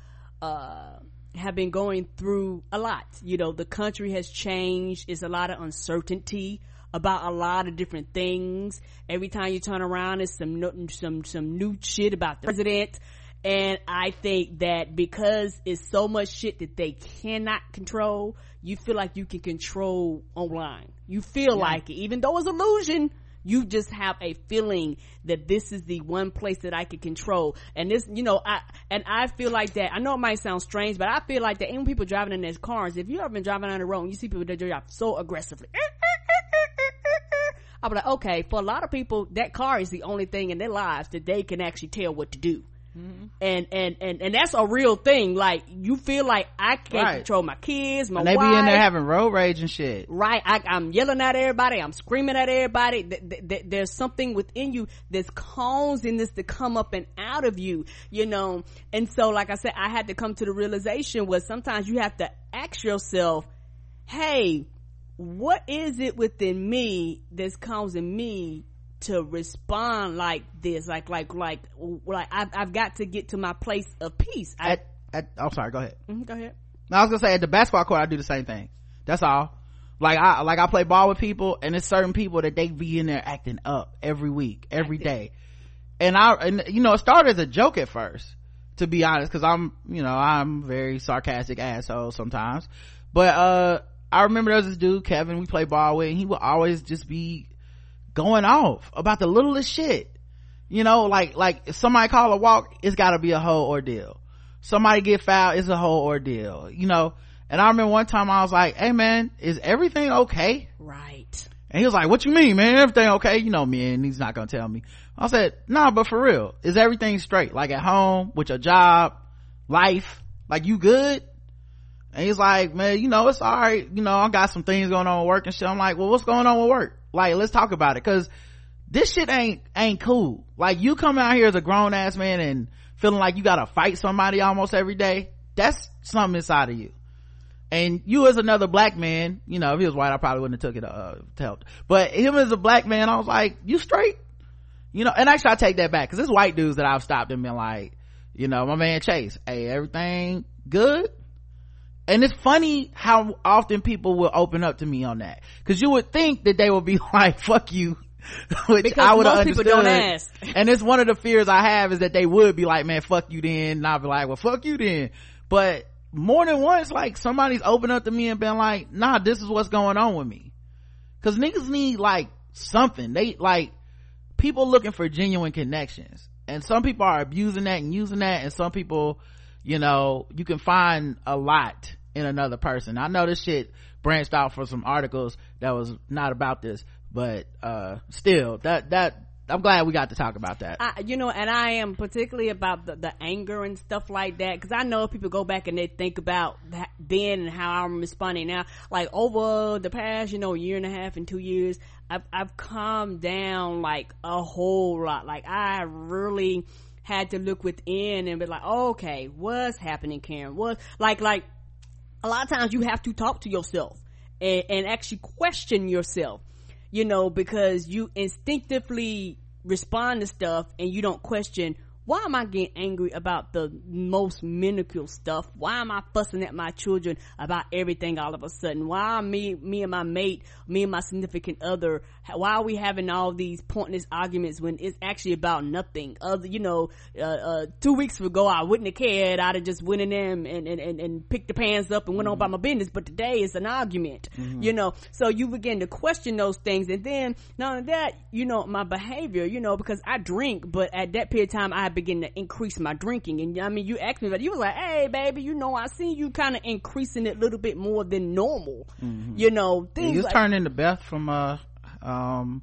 uh, have been going through a lot. You know, the country has changed. It's a lot of uncertainty about a lot of different things. Every time you turn around, it's some some some new shit about the president. And I think that because it's so much shit that they cannot control, you feel like you can control online. You feel yeah. like it, even though it's illusion, you just have a feeling that this is the one place that I can control. And this, you know, I, and I feel like that, I know it might sound strange, but I feel like that even people driving in their cars, if you ever been driving on the road and you see people that drive so aggressively, *laughs* *laughs* Be like, okay, for a lot of people, that car is the only thing in their lives that they can actually tell what to do. Mm-hmm. And, and, and, and that's a real thing. Like, you feel like I can't right. control my kids, my and they wife. be in there having road rage and shit. Right. I, am yelling at everybody. I'm screaming at everybody. Th- th- th- there's something within you that's causing this to come up and out of you, you know? And so, like I said, I had to come to the realization where sometimes you have to ask yourself, hey, what is it within me that's causing me to respond like this? Like like like like i've, I've got to get to my place of peace. I, at, at i'm sorry go ahead. Mm-hmm, go ahead. I was gonna say at the basketball court i do the same thing. That's all. Like i like i play ball with people and it's certain people that they be in there acting up every week every day, and i and you know it started as a joke at first to be honest because i'm you know i'm very sarcastic asshole sometimes. But uh i remember there was this dude kevin we play ball with and he would always just be going off about the littlest shit. You know like like if somebody call a walk it's got to be a whole ordeal. Somebody get fouled it's a whole ordeal you know? And i remember one time i was like hey man is everything okay? Right. And he was like what you mean man? Everything okay? You know me and he's not gonna tell me. I said nah but for real is everything straight? Like at home with your job life? Like you good and he's like man you know it's all right you know i got some things going on with work and shit i'm like well what's going on with work like, let's talk about it. Cause this shit ain't, ain't cool. Like, you come out here as a grown ass man and feeling like you gotta fight somebody almost every day. That's something inside of you. And you as another black man, you know, if he was white, I probably wouldn't have took it, uh, to help. But him as a black man, I was like, you straight? You know, and actually I take that back, cause there's white dudes that I've stopped and been like, you know, my man Chase, hey, everything good? And it's funny how often people will open up to me on that because you would think that they would be *laughs* like fuck you *laughs* which because I would have understood. *laughs* and it's one of the fears I have is that they would be like, man, fuck you then. And I'll be like, well, fuck you then. But more than once, like somebody's opened up to me and been like, nah, this is what's going on with me. Cause niggas need like something. They like people looking for genuine connections. And some people are abusing that and using that. And some people, you know, you can find a lot in another person. I know this shit branched out for some articles that was not about this, but uh still that that I'm glad we got to talk about that. I, you know, and I am particularly about the, the anger and stuff like that because I know people go back and they think about that then and how I'm responding now. Like over the past, you know, year and a half and two years, I've I've calmed down like a whole lot. Like I really had to look within and be like, okay, what's happening, Karen? What like like a lot of times you have to talk to yourself and, and actually question yourself, you know, because you instinctively respond to stuff and you don't question why am I getting angry about the most minuscule stuff? Why am I fussing at my children about everything all of a sudden? Why are me, me and my mate, me and my significant other, why are we having all these pointless arguments when it's actually about nothing? Other, you know, uh, uh, two weeks ago I wouldn't have cared. I'd have just went in there and, and, and, and picked the pans up and went mm-hmm. on about my business. But today it's an argument, mm-hmm. you know, so you begin to question those things. And then not only that, you know, my behavior, you know, because I drink, but at that period of time I begin to increase my drinking. And I mean, you asked me about, you was like, hey, baby, you know, I see you kind of increasing it a little bit more than normal. Mm-hmm. You know, things. You like, turning into Beth from, uh, um,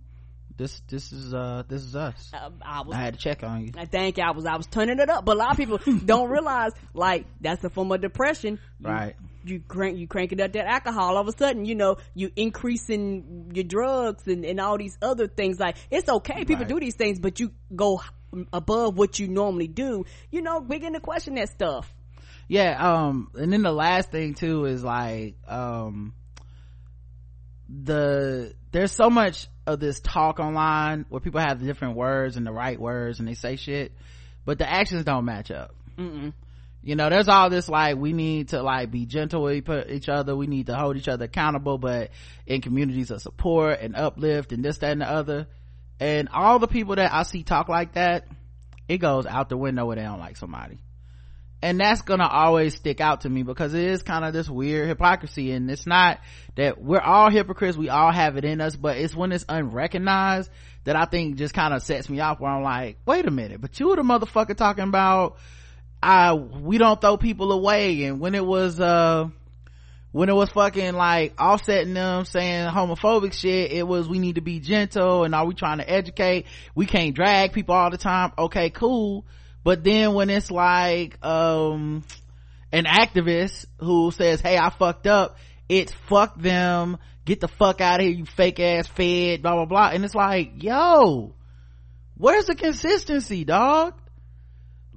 this this is uh this is us uh, I, was, I had to check on you i think i was i was turning it up but a lot of people *laughs* don't realize like that's a form of depression you, right you crank you cranking up that alcohol all of a sudden you know you increasing your drugs and, and all these other things like it's okay people right. do these things but you go above what you normally do you know begin to question that stuff. Yeah um and then the last thing too is like um the there's so much of this talk online where people have different words and the right words and they say shit but the actions don't match up. Mm-mm. you know there's all this like we need to like be gentle with each other. We need to hold each other accountable but in communities of support and uplift and this that and the other and all the people that i see talk like that it goes out the window when they don't like somebody. And that's gonna always stick out to me because it is kind of this weird hypocrisy. And it's not that we're all hypocrites we all have it in us but it's when it's unrecognized that i think just kind of sets me off where i'm like wait a minute but you were the motherfucker talking about i we don't throw people away. And when it was uh when it was fucking like offsetting them saying homophobic shit it was we need to be gentle and are we trying to educate. We can't drag people all the time. Okay cool. But then when it's like um an activist who says hey i fucked up it's fuck them get the fuck out of here you fake ass fed blah blah blah. And it's like yo where's the consistency dog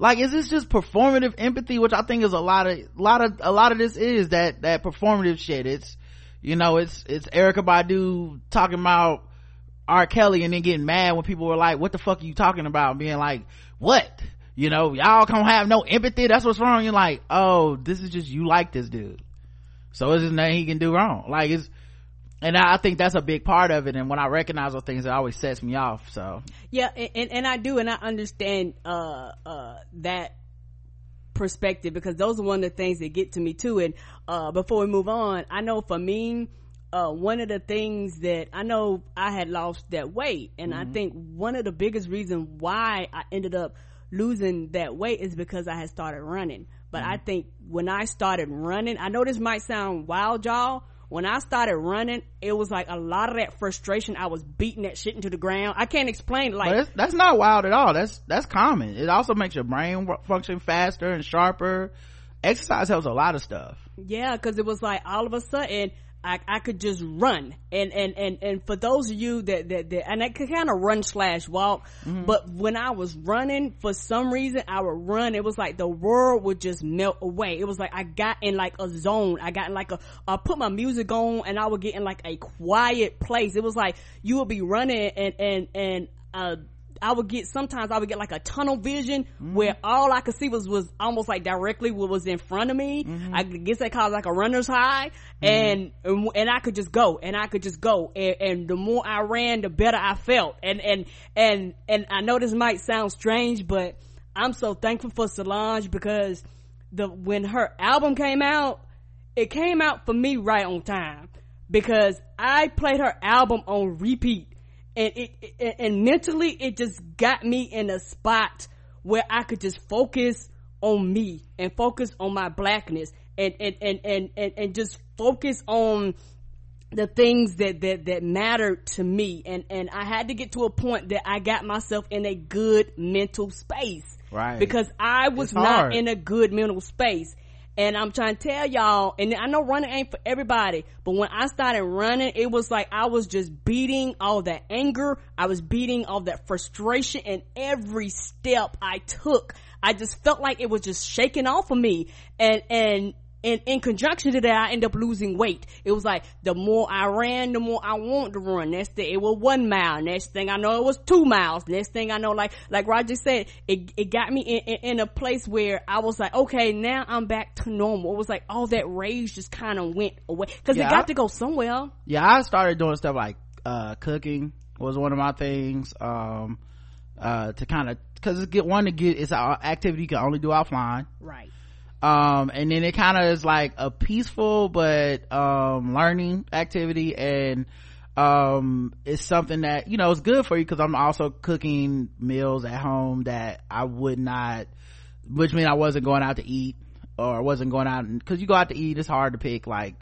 like is this just performative empathy which i think is a lot of a lot of a lot of this is that that performative shit. It's you know it's it's erykah badu talking about r. Kelly and then getting mad when people were like what the fuck are you talking about? Being like what? You know y'all don't have no empathy? That's what's wrong? You're like oh this is just you like this dude. So it's just nothing he can do wrong. Like it's and I think that's a big part of it. And when I recognize those things, it always sets me off. So yeah, and, and I do, and I understand, uh, uh, that perspective because those are one of the things that get to me too. And, uh, before we move on, I know for me, uh, one of the things that I know I had lost that weight. And mm-hmm. I think one of the biggest reasons why I ended up losing that weight is because I had started running. But mm-hmm. I think when I started running, I know this might sound wild, y'all. When I started running, it was like a lot of that frustration. I was beating that shit into the ground. I can't explain. Like that's not wild at all. That's that's common. It also makes your brain function faster and sharper. Exercise helps a lot of stuff. Yeah, because it was like all of a sudden I, I could just run and, and, and, and for those of you that, that, that and I could kind of run slash walk, mm-hmm. but when I was running, for some reason I would run. It was like the world would just melt away. It was like I got in like a zone. I got in like a, I put my music on and I would get in like a quiet place. It was like you would be running and, and, and, uh, I would get sometimes I would get like a tunnel vision mm-hmm. where all I could see was was almost like directly what was in front of me. Mm-hmm. I guess they call it like a runner's high, mm-hmm. and and I could just go and I could just go, and, and the more I ran, the better I felt. And and and and I know this might sound strange, but I'm so thankful for Solange because the when her album came out, it came out for me right on time because I played her album on repeat and it, it, and mentally it just got me in a spot where I could just focus on me and focus on my blackness and and and and and, and just focus on the things that that that mattered to me. And and I had to get to a point that I got myself in a good mental space. Right. Because I was not in a good mental space and I'm trying to tell y'all and I know running ain't for everybody but when I started running it was like I was just beating all that anger. I was beating all that frustration and every step I took. I just felt like it was just shaking off of me. And and and in conjunction to that, I end up losing weight. It was like the more I ran, the more I wanted to run. Next thing, it was one mile. Next thing I know, it was two miles. Next thing I know, like like Roger said, it it got me in, in, in a place where I was like, okay, now I'm back to normal. It was like all that rage just kind of went away because yeah, it got I, to go somewhere. Yeah, I started doing stuff like uh, cooking was one of my things. Um, uh, to kind of because it's get one to get it's an activity you can only do offline. Right um and then it kind of is like a peaceful but um learning activity and um it's something that you know is good for you because i'm also cooking meals at home that i would not which means i wasn't going out to eat or wasn't going out because you go out to eat it's hard to pick like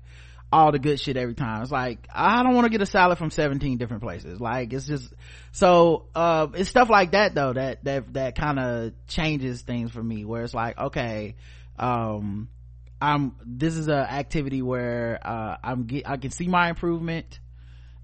all the good shit every time. It's like i don't want to get a salad from 17 different places. Like it's just so uh it's stuff like that though that that that kind of changes things for me where it's like okay um i'm this is an activity where uh i'm get, i can see my improvement.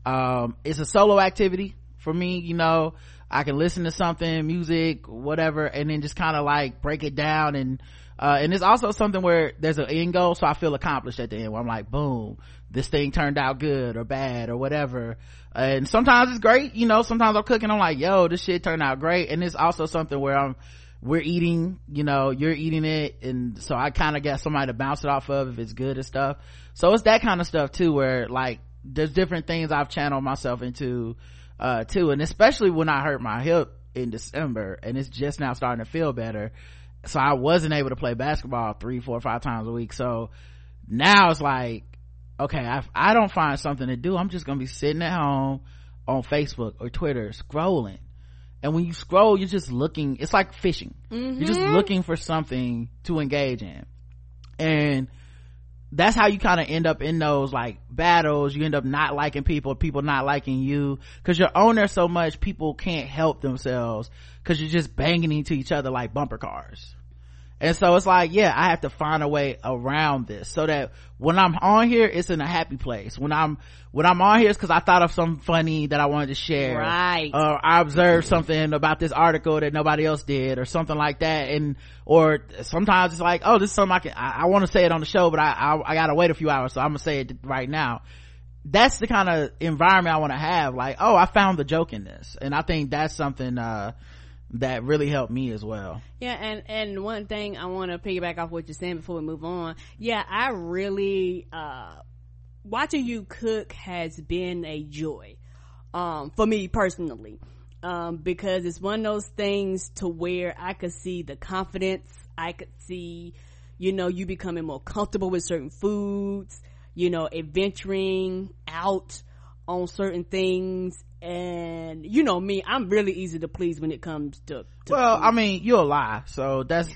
Um it's a solo activity for me you know. I can listen to something music whatever and then just kind of like break it down and uh, and it's also something where there's an end goal so i feel accomplished at the end where i'm like boom this thing turned out good or bad or whatever. And sometimes it's great you know sometimes i'm cooking i'm like yo this shit turned out great. And it's also something where i'm we're eating you know you're eating it and so i kind of got somebody to bounce it off of if it's good and stuff. So it's that kind of stuff too where like there's different things i've channeled myself into uh too. And especially when i hurt my hip in december and it's just now starting to feel better. So i wasn't able to play basketball three four five times a week. So now it's like okay I, I don't find something to do. I'm just gonna be sitting at home on facebook or twitter scrolling and when you scroll you're just looking it's like fishing mm-hmm. you're just mm-hmm. looking for something to engage in and that's how you kind of end up in those like battles you end up not liking people people not liking you because you're on there so much people can't help themselves because you're just banging into each other like bumper cars and so it's like yeah i have to find a way around this so that when i'm on here it's in a happy place. When i'm when i'm on here it's because i thought of something funny that i wanted to share right. or i observed something about this article that nobody else did or something like that. And or sometimes it's like oh this is something i can i, I want to say it on the show but I, I i gotta wait a few hours so i'm gonna say it right now. That's the kind of environment i want to have. Like oh i found the joke in this. And i think that's something uh that really helped me as well. Yeah, and and one thing I want to piggyback off what you're saying before we move on. Yeah, I really uh watching you cook has been a joy um for me personally. Um because it's one of those things to where I could see the confidence, I could see you know you becoming more comfortable with certain foods, you know, adventuring out on certain things and you know me i'm really easy to please when it comes to, to well food. i mean you're a lie so that's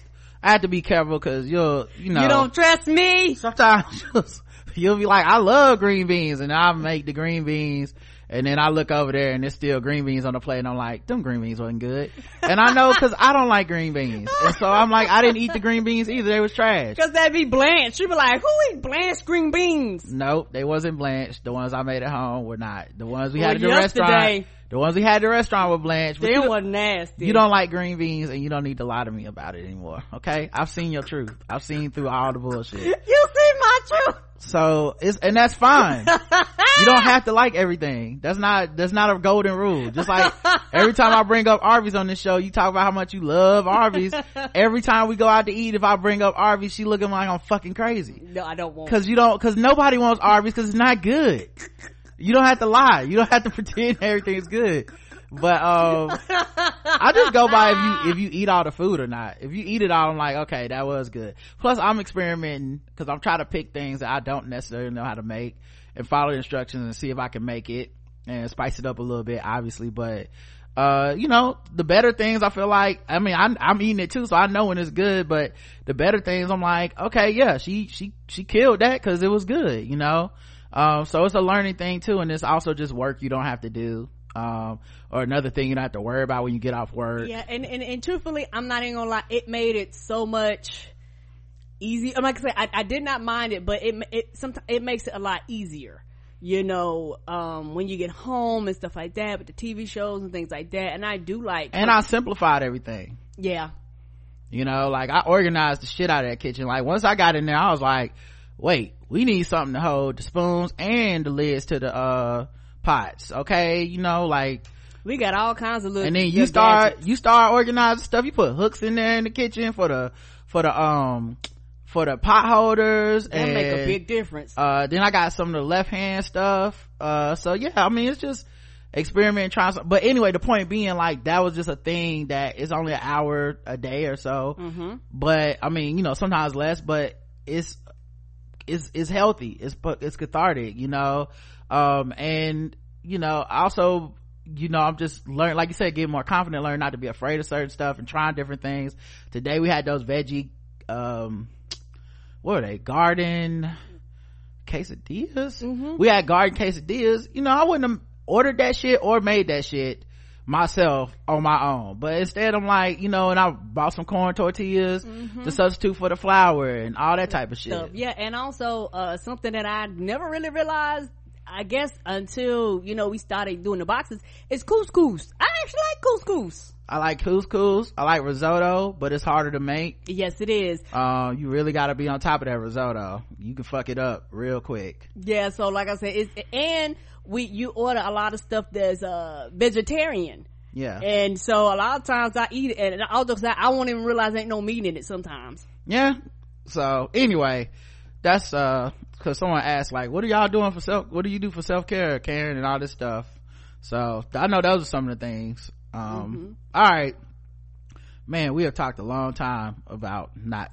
i have to be careful because you'll you know you don't trust me sometimes *laughs* you'll be like i love green beans and i make the green beans and then I look over there and there's still green beans on the plate and I'm like, them green beans wasn't good. And I know cause I don't like green beans. And so I'm like, I didn't eat the green beans either. They was trash. Cause that'd be blanched. She'd be like, who eat blanched green beans? Nope, they wasn't blanched. The ones I made at home were not. The ones we well, had at the restaurant. The ones we had at the restaurant with Blanche. They were nasty. You don't like green beans and you don't need to lie to me about it anymore. Okay? I've seen your truth. I've seen through all the bullshit. *laughs* you see my truth. So it's, and that's fine. you don't have to like everything. That's not, that's not a golden rule. Just like every time I bring up Arby's on this show, you talk about how much you love Arby's. every time we go out to eat, if I bring up Arby's, she looking like I'm fucking crazy. No, I don't want. Cause you don't, cause nobody wants Arby's cause it's not good. You don't have to lie. You don't have to *laughs* pretend everything's good. But um i just go by if you if you eat all the food or not. If you eat it all i'm like okay that was good. Plus i'm experimenting because i'm trying to pick things that i don't necessarily know how to make and follow instructions and see if i can make it and spice it up a little bit obviously. But uh you know the better things i feel like i mean I'm, I'm eating it too so i know when it's good. But the better things i'm like okay yeah she she she killed that because it was good you know um so it's a learning thing too and it's also just work you don't have to do um or another thing you don't have to worry about when you get off work Yeah, and, and, and truthfully, I'm not even gonna lie, it made it so much easy. I'm like I say, I, I did not mind it, but it, it, sometimes, it makes it a lot easier. You know, um, when you get home and stuff like that, with the TV shows and things like that. And I do like, and i simplified everything yeah, you know like i organized the shit out of that kitchen like once i got in there i was like wait we need something to hold the spoons and the lids to the uh pots okay you know like we got all kinds of little, and then you start gadgets. you start organizing stuff you put hooks in there in the kitchen for the for the um for the pot holders that and make a big difference. uh then i got some of the left hand stuff uh so yeah i mean it's just experiment trying some, but anyway the point being like that was just a thing that is only an hour a day or so mm-hmm. but i mean you know sometimes less but it's it's it's healthy. It's it's cathartic you know? Um and you know also you know i'm just learn like you said getting more confident learn not to be afraid of certain stuff and trying different things. Today we had those veggie um what were they? Garden quesadillas? Mm-hmm. we had garden quesadillas. You know i wouldn't have ordered that shit or made that shit myself on my own but instead i'm like you know and i bought some corn tortillas to substitute for the flour and all that type of shit. Yeah, and also uh, something that I never really realized, I guess, until you know we started doing the boxes, is couscous. I actually like couscous. i like couscous i like risotto but it's harder to make Yes, it is. uh, you really got to be on top of that risotto you can fuck it up real quick Yeah, so like I said, it's and we you order a lot of stuff that's uh vegetarian. yeah. And so a lot of times I eat it and although I I won't even realize ain't no meat in it sometimes. yeah. So anyway that's uh because someone asked like what are y'all doing for self what do you do for self-care karen and all this stuff? So i know those are some of the things. Um all right man we have talked a long time about not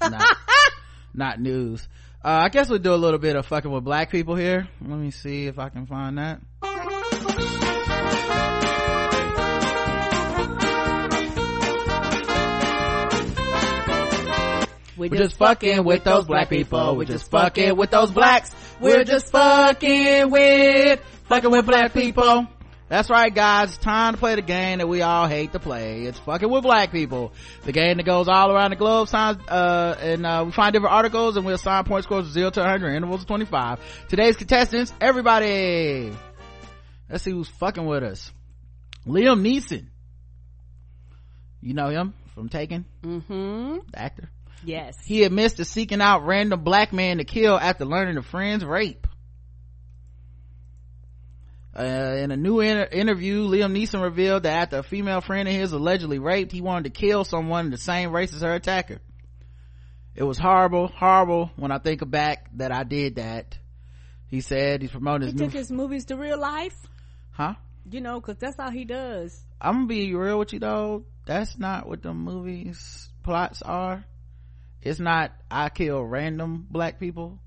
not *laughs* not news uh i guess we'll do a little bit of fucking with black people here let me see if i can find that We're We're just fucking with those black people. We're just fucking with those blacks. We're just fucking with, fucking with black people. That's right, guys. It's time to play the game that we all hate to play. It's fucking with black people. The game that goes all around the globe, signs, uh, and, uh, we find different articles and we'll assign point scores of 0 to 100, intervals of 25. Today's contestants, everybody. Let's see who's fucking with us. Liam Neeson. You know him from Taken, Mm-hmm. the actor. Yes. He admits to seeking out random black men to kill after learning a friend's rape. Uh, in a new inter- interview, Liam Neeson revealed that after a female friend of his allegedly raped, he wanted to kill someone the same race as her attacker. It was horrible, horrible when I think back that I did that. He said he's promoting He his new, took his movies to real life. huh? You know, cause that's how he does. I'm gonna be real with you though. That's not what the movies plots are. It's not I kill random black people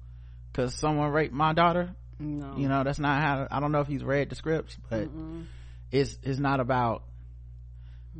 because someone raped my daughter. No. You know, that's not how. I don't know if he's read the scripts, but it's it's not about.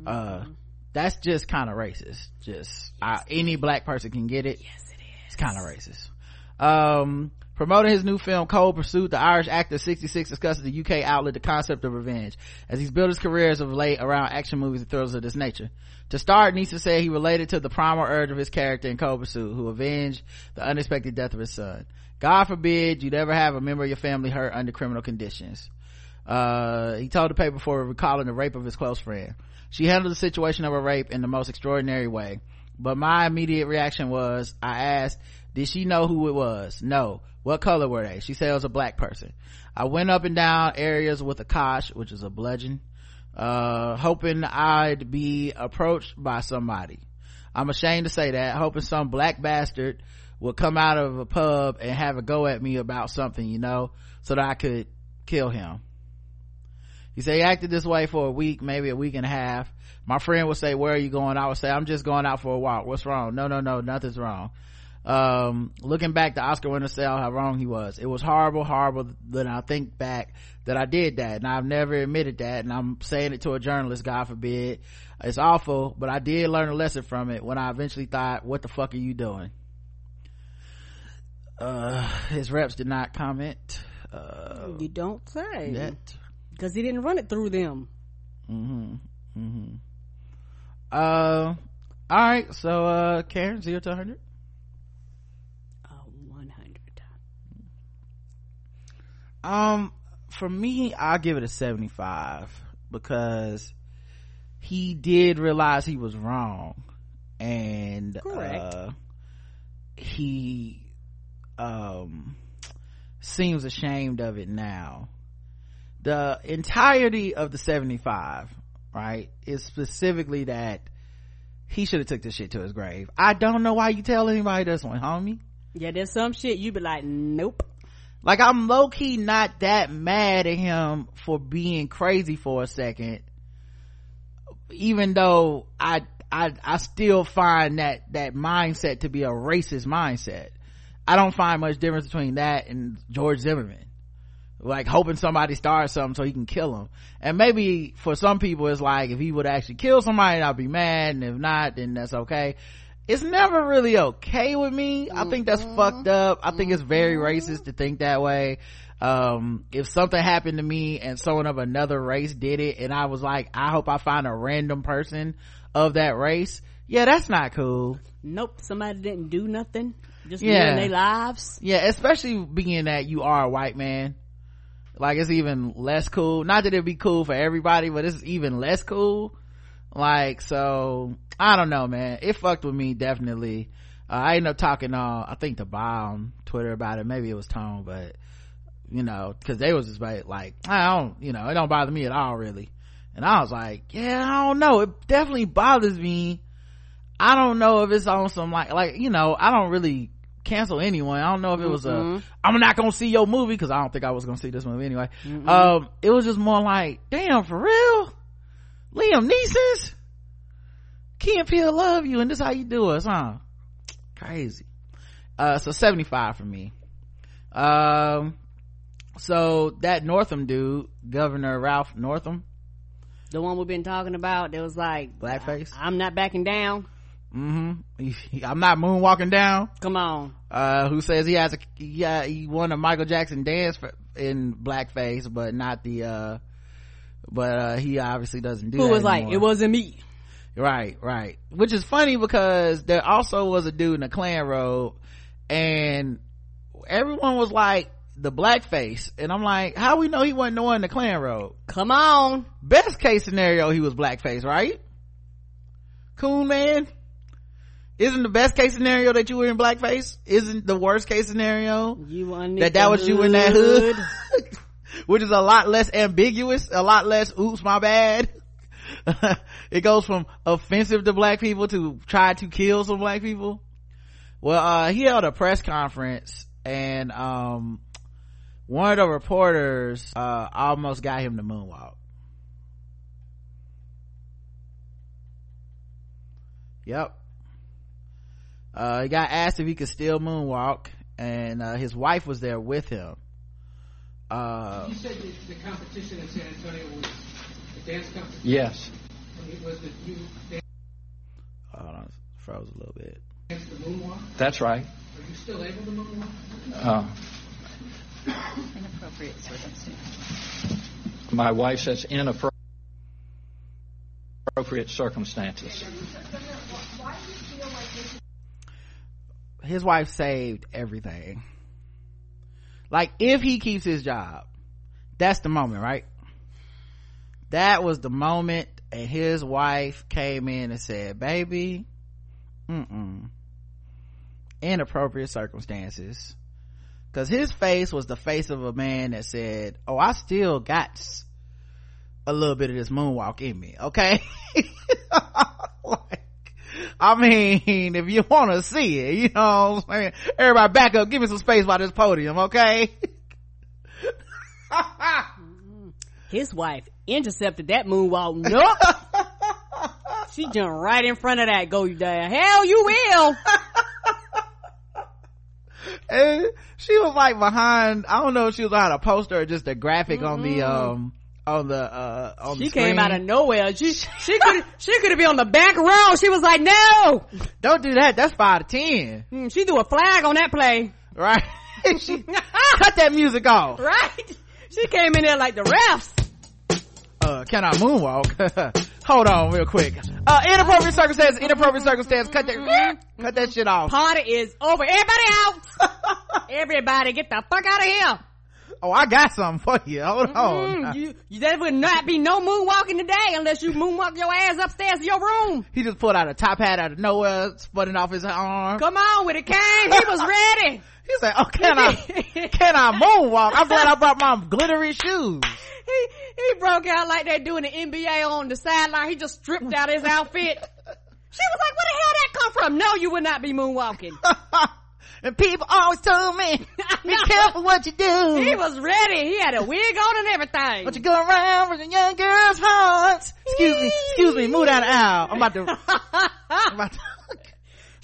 Uh, that's just kind of racist. Just I, any black person can get it. Yes, it is. It's kind of racist. Um, promoting his new film Cold Pursuit, the Irish actor 66 discusses the UK outlet the concept of revenge as he's built his career as of late around action movies and thrillers of this nature. To start, Neeson said he related to the primal urge of his character in Cold Pursuit, who avenged the unexpected death of his son. God forbid you'd ever have a member of your family hurt under criminal conditions. Uh, he told the paper before recalling the rape of his close friend. She handled the situation of a rape in the most extraordinary way. But my immediate reaction was, I asked, did she know who it was? No. What color were they? She said it was a black person. I went up and down areas with a cosh, which is a bludgeon, uh, hoping I'd be approached by somebody. I'm ashamed to say that, hoping some black bastard would come out of a pub and have a go at me about something, you know, so that I could kill him. He said he acted this way for a week, maybe a week and a half. My friend would say, where are you going? I would say, I'm just going out for a walk. What's wrong? No, no, no, nothing's wrong. Um, looking back, the Oscar winner said how wrong he was. It was horrible, horrible that I think back that I did that and I've never admitted that and I'm saying it to a journalist, God forbid. It's awful, but I did learn a lesson from it when I eventually thought, what the fuck are you doing? uh his reps did not comment uh you don't say yet because he didn't run it through them mm-hmm mm-hmm uh all right so uh karen zero to 100 uh, 100 um for me i'll give it a 75 because he did realize he was wrong and Correct. uh he um seems ashamed of it now. The entirety of the 75 right? Is specifically that he should have took this shit to his grave. I don't know why you tell anybody this one homie. Yeah there's some shit you be like nope. Like i'm low-key not that mad at him for being crazy for a second even though i i i still find that that mindset to be a racist mindset. I don't find much difference between that and george zimmerman like hoping somebody starts something so he can kill him. And maybe for some people it's like if he would actually kill somebody i'd be mad and if not then that's okay. It's never really okay with me. I think that's fucked up. I think it's very racist to think that way. Um if something happened to me and someone of another race did it and i was like i hope i find a random person of that race yeah that's not cool. Nope somebody didn't do nothing just Yeah. living their lives. Yeah especially being that you are a white man like it's even less cool. Not that it'd be cool for everybody but it's even less cool. Like so i don't know man. It fucked with me definitely. Uh, i ended up talking uh i think to on twitter about it. Maybe it was tone but you know because they was just like, like i don't you know it don't bother me at all really. And i was like yeah i don't know. It definitely bothers me. I don't know if it's on some like like you know i don't really cancel anyone i don't know if it was a i'm not gonna see your movie because i don't think i was gonna see this movie anyway. Um it was just more like damn for real? Liam neeson's and Peele love you and this how you do us huh? Crazy. Uh so 75 for me. Um so that northam dude governor ralph northam. The one we've been talking about that was like blackface? I'm not backing down mm-hmm. I'm not moonwalking down. Come on. Uh who says he has a yeah he won a michael jackson dance for, in blackface but not the uh but uh he obviously doesn't do who was like it wasn't me. Right right. Which is funny because there also was a dude in a Klan robe and everyone was like the blackface. And i'm like how we know he wasn't the one in the Klan robe come on. Best case scenario he was blackface right? Coon man isn't the best case scenario that you were in blackface? Isn't the worst case scenario that that was you in that hood? *laughs* which is a lot less ambiguous a lot less oops my bad. *laughs* It goes from offensive to black people to try to kill some black people. Well uh he held a press conference and um one of the reporters uh almost got him to moonwalk. Yep uh he got asked if he could still moonwalk and uh his wife was there with him uh You said that the competition in San Antonio was a dance competition. Yes. And it was that you hold on froze a little bit danced the moonwalk. That's right. Are you still able to moonwalk? Uh, Inappropriate circumstances. my wife says inappropriate circumstances. His wife saved everything. Like if he keeps his job that's the moment right? That was the moment and his wife came in and said baby mm-mm. Inappropriate circumstances. Because his face was the face of a man that said oh i still got a little bit of this moonwalk in me okay? *laughs* Like I mean, if you want to see it, you know what I'm saying? Everybody back up. Give me some space by this podium, okay? *laughs* his wife intercepted that moonwalk nope she jumped right in front of that go you there hell you will and she was like behind, I don't know if she was behind a poster or just a graphic on the, um, on the, uh, on she came out of nowhere. She *laughs* she could she could have been on the back row. She was like no! Don't do that. That's five to ten. Hmm, she threw a flag on that play. Right. *laughs* She *laughs* cut that music off. Right. She came in there like the refs. Uh can i moonwalk? Hold on real quick. Uh inappropriate circumstance inappropriate circumstance cut that cut that shit off. Party is over. Everybody out. Everybody get the fuck out of here oh i got something for you hold on Mm, you, you there would not be no moonwalking today unless you moonwalk your ass upstairs to your room he just pulled out a top hat out of nowhere sputting off his arm come on with it cane he was ready *laughs* He said, "Oh, can I, *laughs* can I moonwalk? I'm glad I brought my glittery shoes." he he broke out like they do in the NBA on the sideline. He just stripped out his outfit. *laughs* She was like, "Where the hell that come from?" No, you would not be moonwalking. And people always told me, "Be *laughs* careful what you do." He was ready. He had a wig on and everything. But you go around with the young girls' hearts. Excuse me, excuse me, move down the aisle. I'm about to. *laughs* I'm about to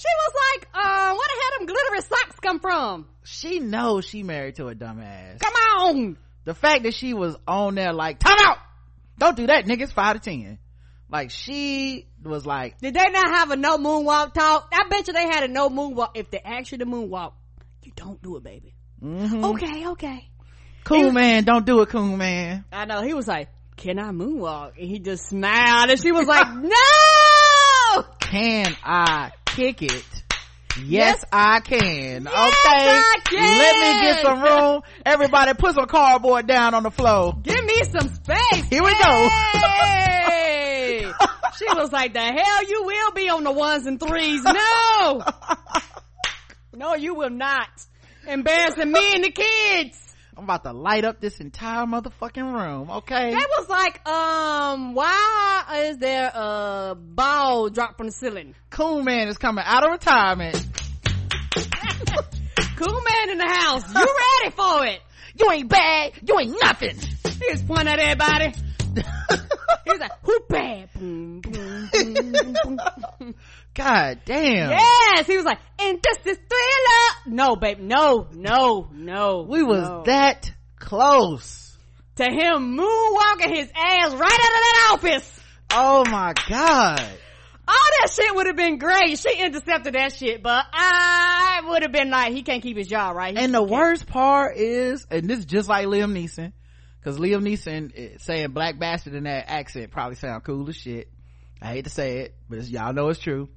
she was like, uh, where the hell them glittery socks come from? she knows she married to a dumbass. Come on. The fact that she was on there like, time out! Don't do that, niggas. Five to ten. Like she was like, Did they not have a no moonwalk talk? I bet you they had a no moonwalk. If they asked you to moonwalk, you don't do it, baby. mm-hmm. Okay, okay. cool man, don't do it, cool man. I know. He was like, can I moonwalk? And he just smiled and she was like, *laughs* no! Can I kick it? Yes, Yes. I can. okay. I can. Let me get some room. Everybody put some cardboard down on the floor. Give me some space. Here we go. Hey! *laughs* she was like, the hell you will be on the ones and threes. No! *laughs* No, you will not. Embarrassing me and the kids. I'm about to light up this entire motherfucking room, okay? That was like, um, why is there a ball dropped from the ceiling? Cool man is coming out of retirement. *laughs* Cool man in the house. You ready for it? You ain't bad. You ain't nothing. He was pointing at everybody. He was like, who bad? Boom, boom, boom, boom, boom. *laughs* God damn. Yes, he was like, and this is thriller. No, babe, no, no, no. We was no. that close. to him moonwalking his ass right out of that office. Oh my God. All that shit would have been great. She intercepted that shit, but I would have been like, he can't keep his job, right? He And the can't- worst part is, and this is just like Liam Neeson, cause Liam Neeson eh, saying black bastard in that accent probably sound cool as shit. I hate to say it, but y'all know it's true.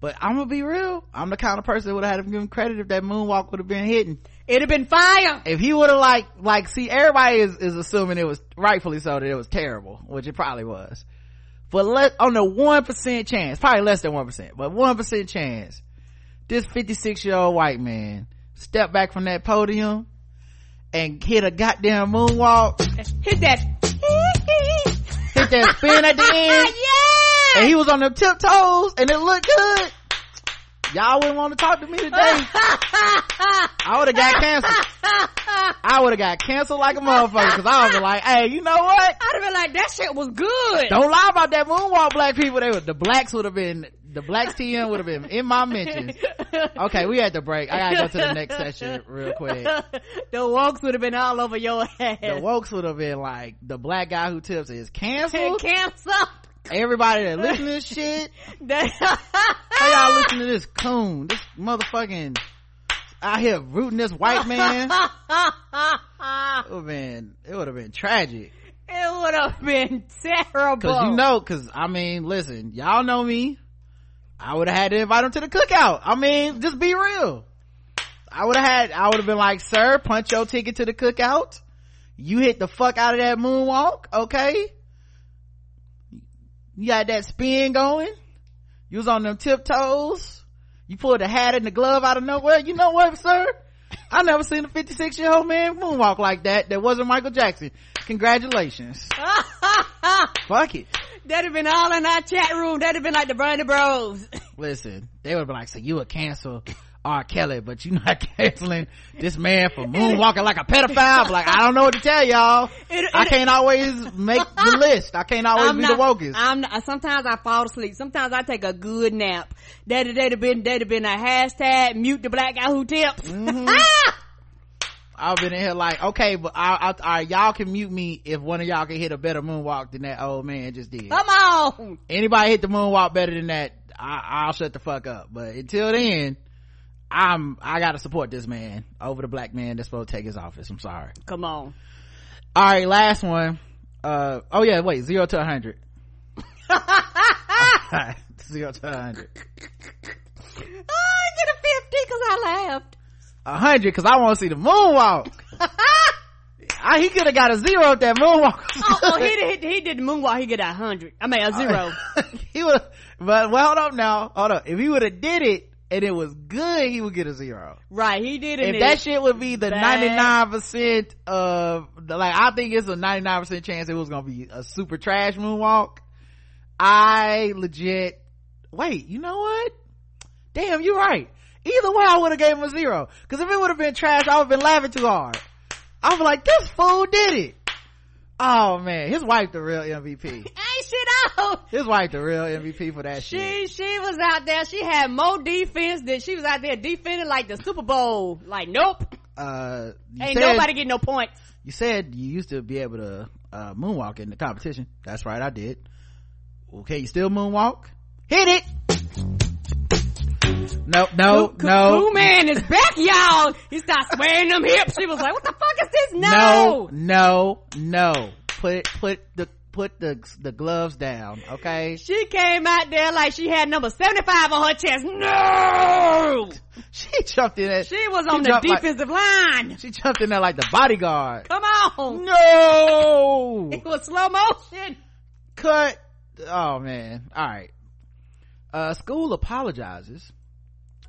But I'm gonna be real. I'm the kind of person that would have had him credit if that moonwalk would have been hidden. It'd have been fire. If he would have like, like, see, everybody is, is assuming it was rightfully so that it was terrible, which it probably was. But let, on the 1% chance, probably less than 1%, but 1% chance, this 56 year old white man stepped back from that podium and hit a goddamn moonwalk, Hit that. hit that spin at the *laughs* end, yeah. and he was on them tiptoes and it looked good. Y'all wouldn't want to talk to me today. I would have got canceled. *laughs* I would have got canceled like a motherfucker because I was like, hey, you know what? I'd have been like, that shit was good. Don't lie about that moonwalk, black people. They were, the blacks would have been, the blacks TM would have been in my mentions. Okay, we had to break. I gotta go to the next session real quick. the walks would have been all over your ass. The wokes would have been like, the black guy who tips is canceled. *laughs* Cancer. Everybody that listen to this shit, *laughs* how y'all listen to this coon, this motherfucking out here rooting this white man? *laughs* It would have been, it would have been tragic. it would have been terrible. Cause you know, cause I mean, listen, y'all know me. I would have had to invite him to the cookout. I mean, just be real. I would have had, I would have been like, sir, punch your ticket to the cookout. You hit the fuck out of that moonwalk, okay? You got that spin going. You was on them tiptoes. You pulled the hat and the glove out of nowhere. You know what, sir? I never seen a 56 year old man moonwalk like that. That wasn't Michael Jackson. Congratulations. *laughs* Fuck it. That'd have been all in our chat room. That'd have been like the Bernie Bros. *laughs* Listen, they would be like, so you would cancel R. Kelly, but you not *laughs* canceling this man for moonwalking like a pedophile. Like, I don't know what to tell y'all. It- I can't always make the *laughs* list. I can't always I'm be not, the wokest. I'm not, sometimes I fall asleep. Sometimes I take a good nap. That'd, that'd have been, that'd have been a hashtag mute the black guy who tips. Mm-hmm. I've been in here like, okay, but I, I, right, y'all can mute me if one of y'all can hit a better moonwalk than that old man just did. Come on. Anybody hit the moonwalk better than that, I, I'll shut the fuck up. But until then, I'm I gotta support this man over the black man that's supposed to take his office. I'm sorry. Come on. All right, last one. Uh oh yeah, wait, zero to a hundred. *laughs* *laughs* zero to a hundred. I get a 50 because I laughed. A hundred because I want to see the moonwalk. *laughs* I, he could have got a zero at that moonwalk. oh, oh, he, did, he did the moonwalk. He get a hundred. I mean a *laughs* zero. he would, but well, hold up now, hold up. If he would have did it and it was good, he would get a zero. right. He did it. If that shit would be the ninety nine percent of like, I think it's a ninety nine percent chance it was gonna be a super trash moonwalk. I legit wait. You know what? Damn, you're right. Either way, I would have gave him a zero. Cause if it would have been trash, I would have been laughing too hard. I'm like, this fool did it. Oh man, his wife the real MVP. *laughs* ain't shit out. His wife the real MVP for that shit. She she was out there. She had more defense than she was out there defending like the Super Bowl. Like nope, Uh, ain't said- nobody getting no points. You said you used to be able to uh, moonwalk in the competition. That's right, I did. Okay, you still moonwalk? Hit it! No, no, Cool- no. Cool man is back, y'all. He started swaying them hips. She was like, "What the fuck is this?" No, No, no, no. Put, put the, put the, the gloves down, okay? She came out there like she had number seventy five on her chest. No, She jumped in there. she was She on the jumped like- defensive line. She jumped in there like the bodyguard. Come on, No! it was slow motion. cut oh man all right uh school apologizes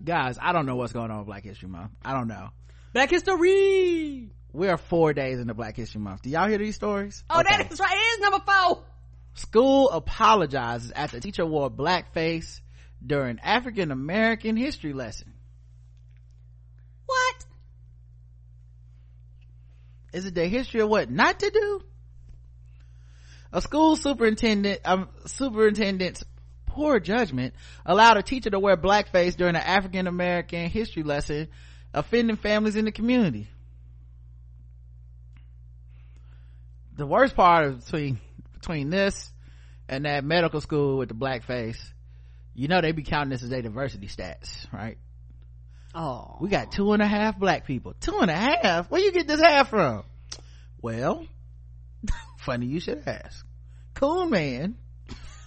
guys i don't know what's going on with black history month i don't know Black history. we are four days into black history month do y'all hear these stories Oh, Okay. that is right. It is number four. school apologizes after teacher wore blackface during african american history lesson What? is it the history of what not to do a school superintendent um, superintendent's poor judgment allowed a teacher to wear blackface during an african american history lesson offending families in the community. The worst part is between between this and that medical school with the blackface you know they be counting this as their diversity stats right? Oh, we got two and a half black people. Two and a half? Where you get this half from? Well *laughs* funny you should ask. Cool man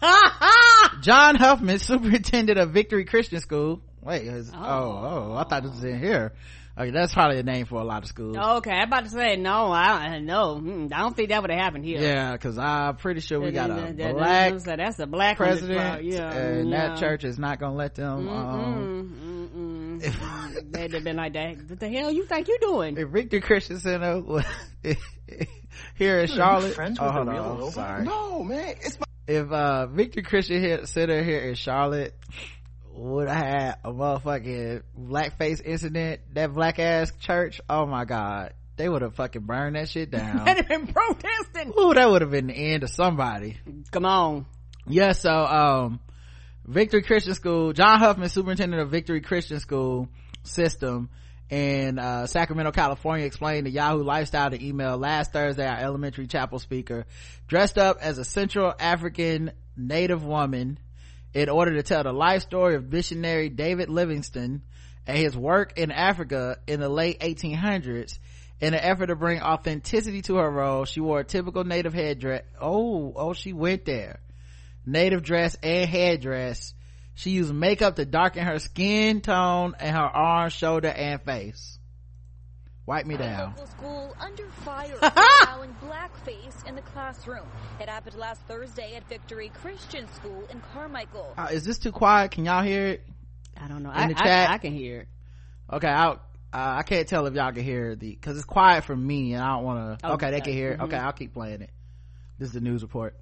*laughs* john huffman superintendent of victory christian school wait is, oh. oh i thought this was in here okay that's probably a name for a lot of schools Okay, I'm about to say no. I no. mm, I don't think that would have happened here. yeah because i'm pretty sure we got a That- that- black that- that's a black one president yeah, and yeah. that church is not gonna let them um, Mm-mm, mm-mm. They'd have been like that. What the hell you think you're doing? if Victory Christian Center was *laughs* here in Charlotte, friends oh, with hold the on, real oh, sorry. No, man, it's my. If uh Victory Christian here, Center here in Charlotte would have had a motherfucking blackface incident, that black ass church, oh my god, they would have fucking burned that shit down. *laughs* They'd have been protesting. Ooh, that would have been the end of somebody. Come on. Yeah, so um Victory Christian School, John Huffman, superintendent of Victory Christian School system in uh, Sacramento, California, explained to Yahoo Lifestyle the email last Thursday. Our elementary chapel speaker dressed up as a Central African native woman in order to tell the life story of missionary David Livingstone and his work in Africa in the late 1800s. In an effort to bring authenticity to her role, she wore a typical native headdress. Oh, oh, she went there. Native dress and headdress. She used makeup to darken her skin tone and her arms, shoulder, and face. Wipe me down. Local school under fire *laughs* for allowing blackface in the classroom. It happened last Thursday at Victory Christian School in Carmichael. Uh, is this too quiet? Can y'all hear it? I don't know. In I, the I- chat. I, can hear it. Okay, I'll, uh, I can't tell if y'all can hear the, cause it's quiet for me and I don't wanna, Oh, okay, they can hear it. Mhm. Okay, I'll keep playing it. This is the news report.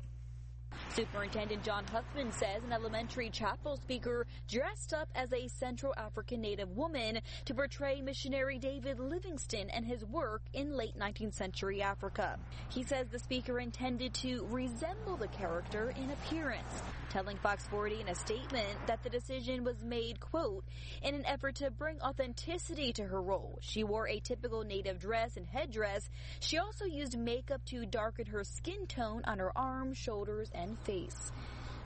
Superintendent John Huffman says an elementary chapel speaker dressed up as a Central African native woman to portray missionary David Livingstone and his work in late 19th century Africa. He says the speaker intended to resemble the character in appearance, telling Fox 40 in a statement that the decision was made, quote, in an effort to bring authenticity to her role. She wore a typical native dress and headdress. She also used makeup to darken her skin tone on her arms, shoulders, and face.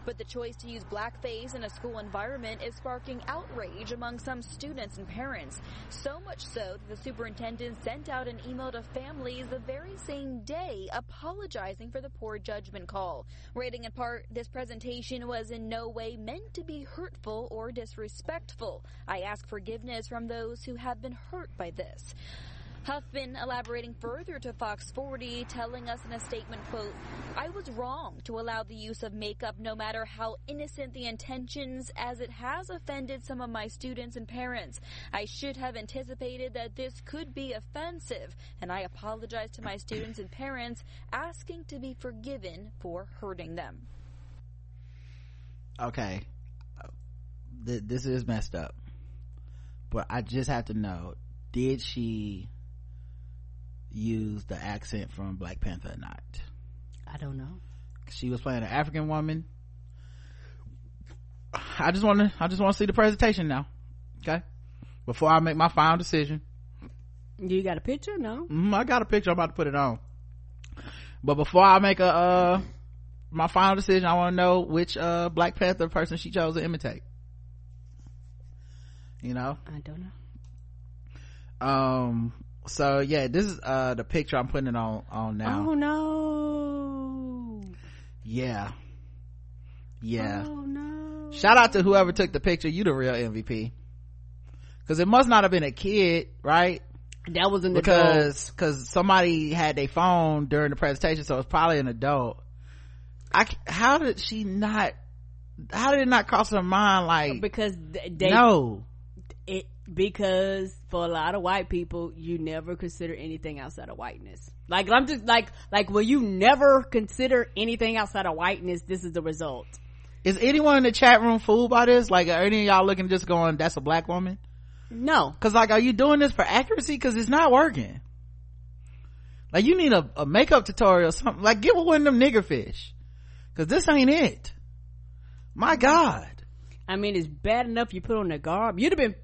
But the choice to use blackface in a school environment is sparking outrage among some students and parents. So much so that the superintendent sent out an email to families the very same day apologizing for the poor judgment call. Writing in part, this presentation was in no way meant to be hurtful or disrespectful. I ask forgiveness from those who have been hurt by this. Huffman elaborating further to Fox 40, telling us in a statement, quote, I was wrong to allow the use of makeup no matter how innocent the intentions as it has offended some of my students and parents. I should have anticipated that this could be offensive and I apologize to my students and parents asking to be forgiven for hurting them. okay Th- this is messed up but i just have to know did she use the accent from black panther or not I don't know. she was playing an african woman i just want to i just want to see the presentation now okay before i make my final decision You got a picture? No. Mhm, i got a picture i'm about to put it on but before i make a uh my final decision i want to know which uh black panther person she chose to imitate you know I don't know. um so yeah this is uh the picture i'm putting it on on now. Oh no. yeah. Yeah. Oh no. shout out to whoever took the picture. You the real mvp because it must not have been a kid right? That was in the because because somebody had their phone during the presentation so it's probably an adult. I how did she not how did it not cross her mind like because they no. It because for a lot of white people you never consider anything outside of whiteness like i'm just like like will you never consider anything outside of whiteness this is the result is anyone in the chat room fooled by this like are any of y'all looking just going that's a black woman no Cause like, are you doing this for accuracy? Cause it's not working. Like you need a, a makeup tutorial or something. Like get with one of them nigger fish. Cause this ain't it. My God. i mean it's bad enough you put on the garb you'd have been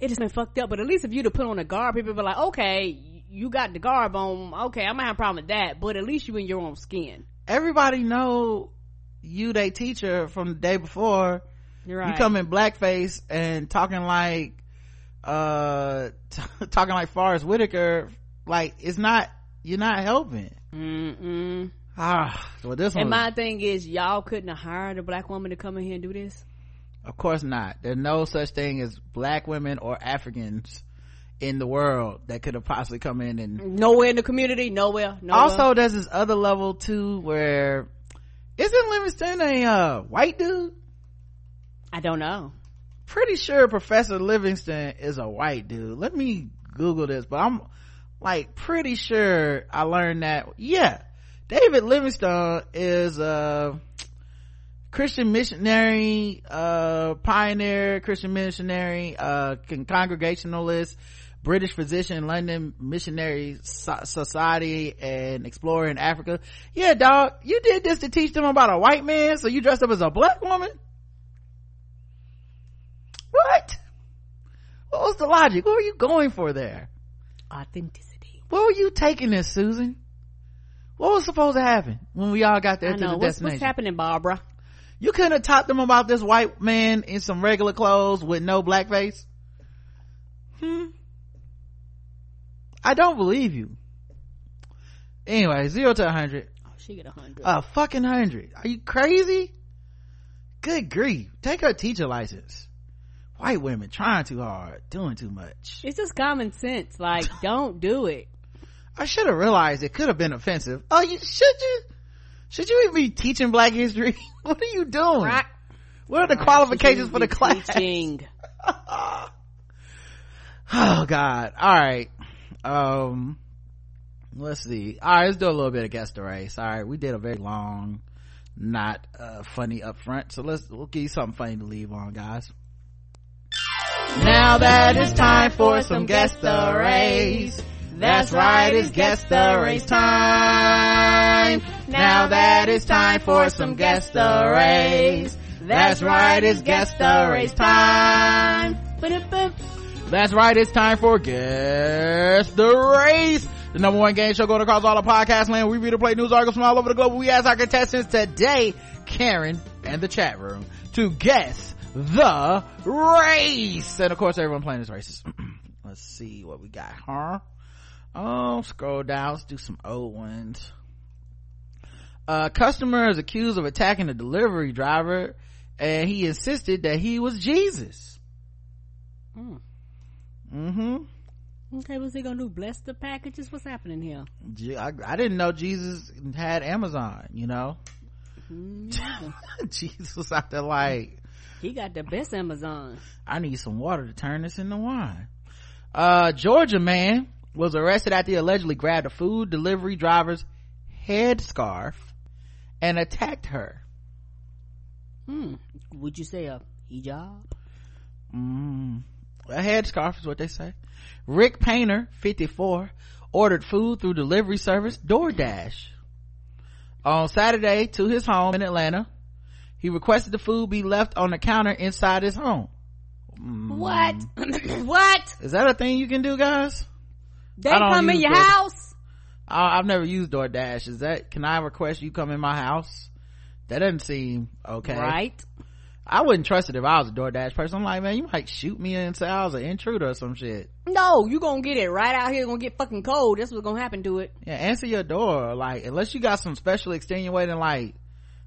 it has been fucked up but at least if you'd have put on a garb people be like okay you got the garb on okay i might have a problem with that but at least you in your own skin Everybody know you they teacher from the day before. You're right You come in blackface and talking like, uh, t- *laughs* talking like Forest Whitaker. Like it's not, you're not helping. Mm-mm. Ah, well this one. and my thing is y'all couldn't have hired a black woman to come in here and do this Of course not. There's no such thing as black women or Africans in the world that could have possibly come in and nowhere in the community nowhere, nowhere. also there's this other level too where isn't Livingstone a uh, white dude? i don't know Pretty sure Professor Livingstone is a white dude. Let me Google this, but I'm like pretty sure I learned that. Yeah, David Livingstone is a Christian missionary, uh, pioneer, Christian missionary, uh, congregationalist, British physician, London missionary so- society and explorer in Africa. Yeah, dog, you did this to teach them about a white man, so you dressed up as a black woman? What? What was the logic? What were you going for there? authenticity What were you taking this, Susan? What was supposed to happen when we all got there i to know the what's, destination? what's happening barbara You couldn't have taught them about this white man in some regular clothes with no blackface? Hmm. I don't believe you. Anyway, zero to a hundred. oh she get a hundred A fucking hundred. Are you crazy? Good grief. Take her teacher license. White women trying too hard, doing too much. it's just common sense like *laughs* don't do it I should have realized it could have been offensive. Oh, you should you? Should you even be teaching black history? *laughs* what are you doing? Right. What are the qualifications for the class? teaching. *laughs* oh god all right um let's see all right let's do a little bit of guess the race all right we did a very long not uh funny up front so let's we'll give you something funny to leave on guys now that it's time for some guess the race that's right it's guess the race time now that it's time for some guess the race that's right it's guess the race time that's right, it's time for Guess the Race. The number one game show going across all the podcast land. We read and play news articles from all over the globe. We ask our contestants today, Karen and the chat room to guess the race. And of course, everyone playing is racist. *clears throat* Let's see what we got, huh? Oh, scroll down. Let's do some old ones. A customer is accused of attacking a delivery driver and he insisted that he was Jesus. Hmm. Mm-hmm. Okay, what's he gonna do? Bless the packages? What's happening here? I, I didn't know Jesus had Amazon, you know? Mm, *laughs* Jesus was out there like, he got the best Amazon. I need some water to turn this into wine. Uh, Georgia man was arrested after he allegedly grabbed a food delivery driver's headscarf and attacked her. Hmm. Would you say a hijab? Mm. A headscarf is what they say. Rick Painter, 54, ordered food through delivery service DoorDash. On Saturday to his home in Atlanta, he requested the food be left on the counter inside his home. Mm. What? *clears throat* what? Is that a thing you can do, guys? They come in your Door- house? I, I've never used DoorDash. Is that, can I request you come in my house? That doesn't seem okay. Right? I wouldn't trust it if I was a DoorDash person. I'm like, man, you might shoot me and say I was an intruder or some shit. No, you gonna get it right out here. Gonna get fucking cold. That's what's gonna happen to it. Yeah, answer your door. Like, unless you got some special extenuating, like,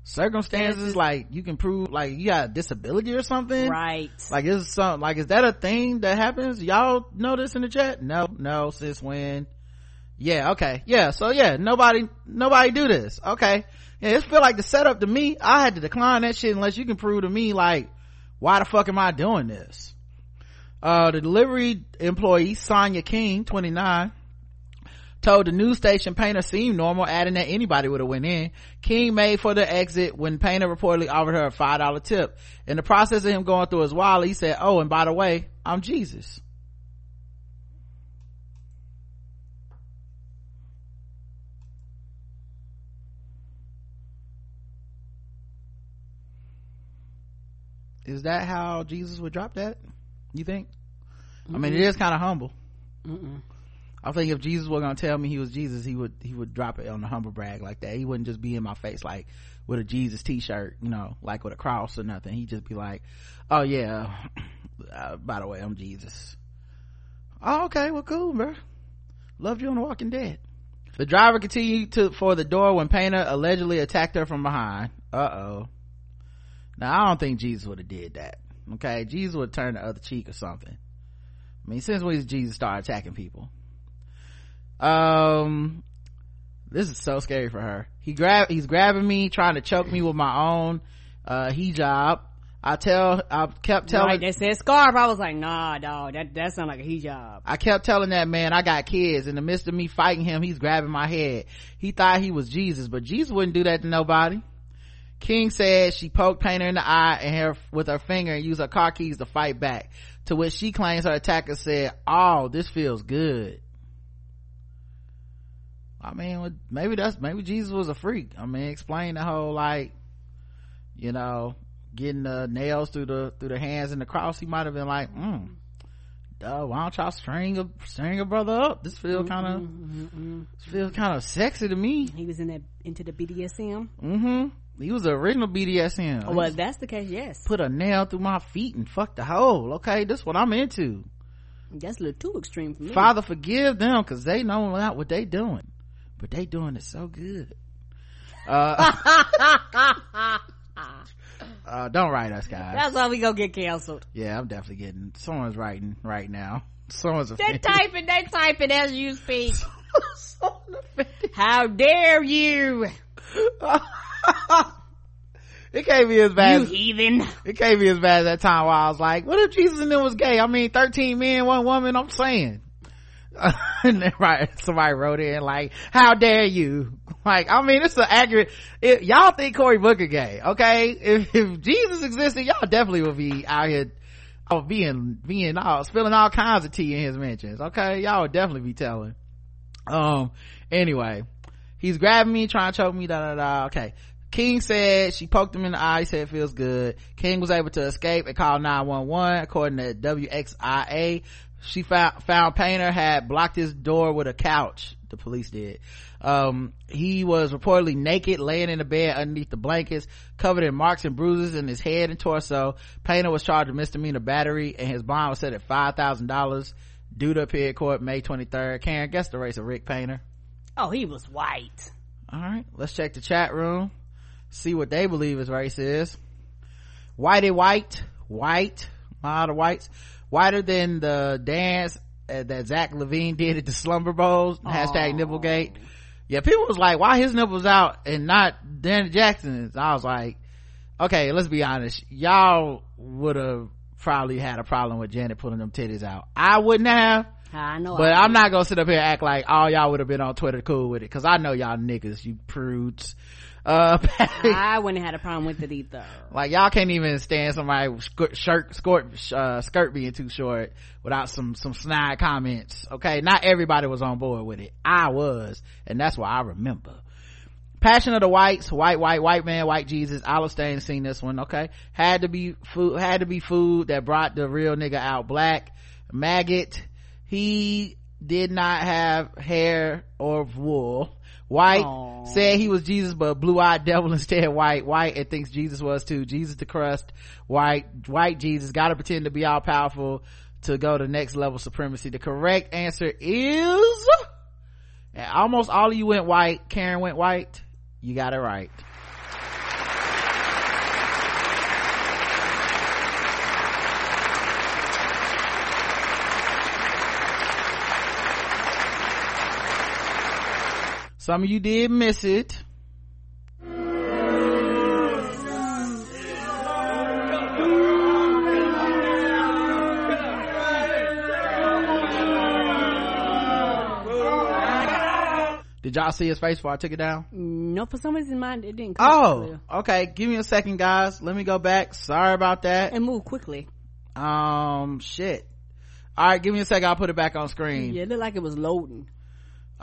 circumstances, like, you can prove, like, you got a disability or something. Right. Like, is some, like, is that a thing that happens? Y'all know this in the chat? No, no, sis when? Yeah, okay. Yeah, so yeah, nobody, nobody do this. Okay. Yeah, it feel like the setup to me, I had to decline that shit unless you can prove to me, like, why the fuck am I doing this? Uh, the delivery employee, Sonia King, 29, told the news station Painter seemed normal, adding that anybody would have went in. King made for the exit when Painter reportedly offered her a five dollar tip. In the process of him going through his wallet, he said, "Oh, and by the way, I'm Jesus." Is that how Jesus would drop that? You think? I mean, it is kind of humble. Mm-mm. I think if Jesus were gonna tell me he was Jesus, he would he would drop it on the humble brag like that. He wouldn't just be in my face like with a Jesus T-shirt, you know, like with a cross or nothing. He'd just be like, "Oh yeah, *clears throat* uh, by the way, I'm Jesus." Oh, okay, well, cool, bro. Loved you on The Walking Dead. The driver continued to for the door when Painter allegedly attacked her from behind. Uh oh. Now I don't think Jesus would have did that. Okay, Jesus would turn the other cheek or something. I mean, since when Jesus start attacking people? Um, this is so scary for her. He grab, he's grabbing me, trying to choke me with my own, uh, hijab. I tell, I kept telling, Right, that said scarf. I was like, nah, dog, that, that sounds like a hijab. I kept telling that man I got kids. In the midst of me fighting him, he's grabbing my head. He thought he was Jesus, but Jesus wouldn't do that to nobody. King said she poked Painter in the eye and her with her finger and used her car keys to fight back. To which she claims her attacker said, "Oh, this feels good." I mean, maybe that's maybe Jesus was a freak. I mean, explain the whole like, you know, getting the nails through the through the hands and the cross. He might have been like, "Hmm, duh, why don't y'all string a string a brother up? This feel kind of Mm-mm. this feel kind of sexy to me." He was in that into the BDSM. Mm-hmm. He was the original BDSM. Well, if that's the case, yes. put a nail through my feet and fuck the hole. Okay, this what I'm into. That's a little too extreme for me. Father, forgive them because they know not what they doing, but they doing it so good. *laughs* Uh, uh, don't write us, guys. That's why we gonna get canceled. yeah, I'm definitely getting. Someone's writing right now. Someone's They offended. typing, they typing as you speak. *laughs* How dare you, *laughs* it can't be as bad. you As, heathen? it can't be as bad as that time where I was like, "What if Jesus and them was gay?" I mean, thirteen men, one woman. I'm saying. *laughs* right somebody wrote in like how dare you? Like i mean it's an accurate it, y'all think cory booker gay okay? If, if jesus existed y'all definitely would be out here oh, being being all spilling all kinds of tea in his mentions okay? Y'all would definitely be telling. Um anyway he's grabbing me trying to choke me da da da okay. King said she poked him in the eye, he said it feels good. King was able to escape and call 911 according to WXIA. She found, found Painter had blocked his door with a couch. the police did. Um, he was reportedly naked laying in the bed underneath the blankets covered in marks and bruises in his head and torso. Painter was charged with misdemeanor battery and his bond was set at five thousand dollars due to appear court may 23rd karen guess the race of rick painter. Oh, he was white. all right let's check the chat room see what they believe his race is. Whitey white white a lot of whites whiter than the dance uh, that zach levine did at the slumber bowls hashtag nipplegate. Yeah people was like why his nipples out and not Janet jackson's? I was like okay let's be honest. Y'all would have probably had a problem with janet pulling them titties out. I wouldn't have I know. but I I'm not gonna sit up here and act like all y'all would have been on Twitter cool with it, cause I know y'all niggas, you prudes. Uh, *laughs* I wouldn't have had a problem with it either. like y'all can't even stand somebody skirt, shirt, skirt, uh, skirt being too short without some, some snide comments. Okay. Not everybody was on board with it. I was. And that's why I remember. Passion of the Whites, white, white, white man, white Jesus. I'll stay seen this one. Okay. Had to be food, had to be food that brought the real nigga out black. Maggot. He did not have hair or wool. White Aw. said he was Jesus, but blue-eyed *laughs* devil instead white. White and thinks Jesus was too. Jesus the crust. White, white Jesus. Gotta pretend to be all powerful to go to next level supremacy. The correct answer is almost all of you went white. Karen went white. You got it right. Some of you did miss it. Did y'all see his face before I took it down? No, for some reason mine it didn't Oh, okay. Give me a second, guys. Let me go back. Sorry about that. and move quickly. Um, shit. All right, give me a second. I'll put it back on screen. Yeah, it looked like it was loading.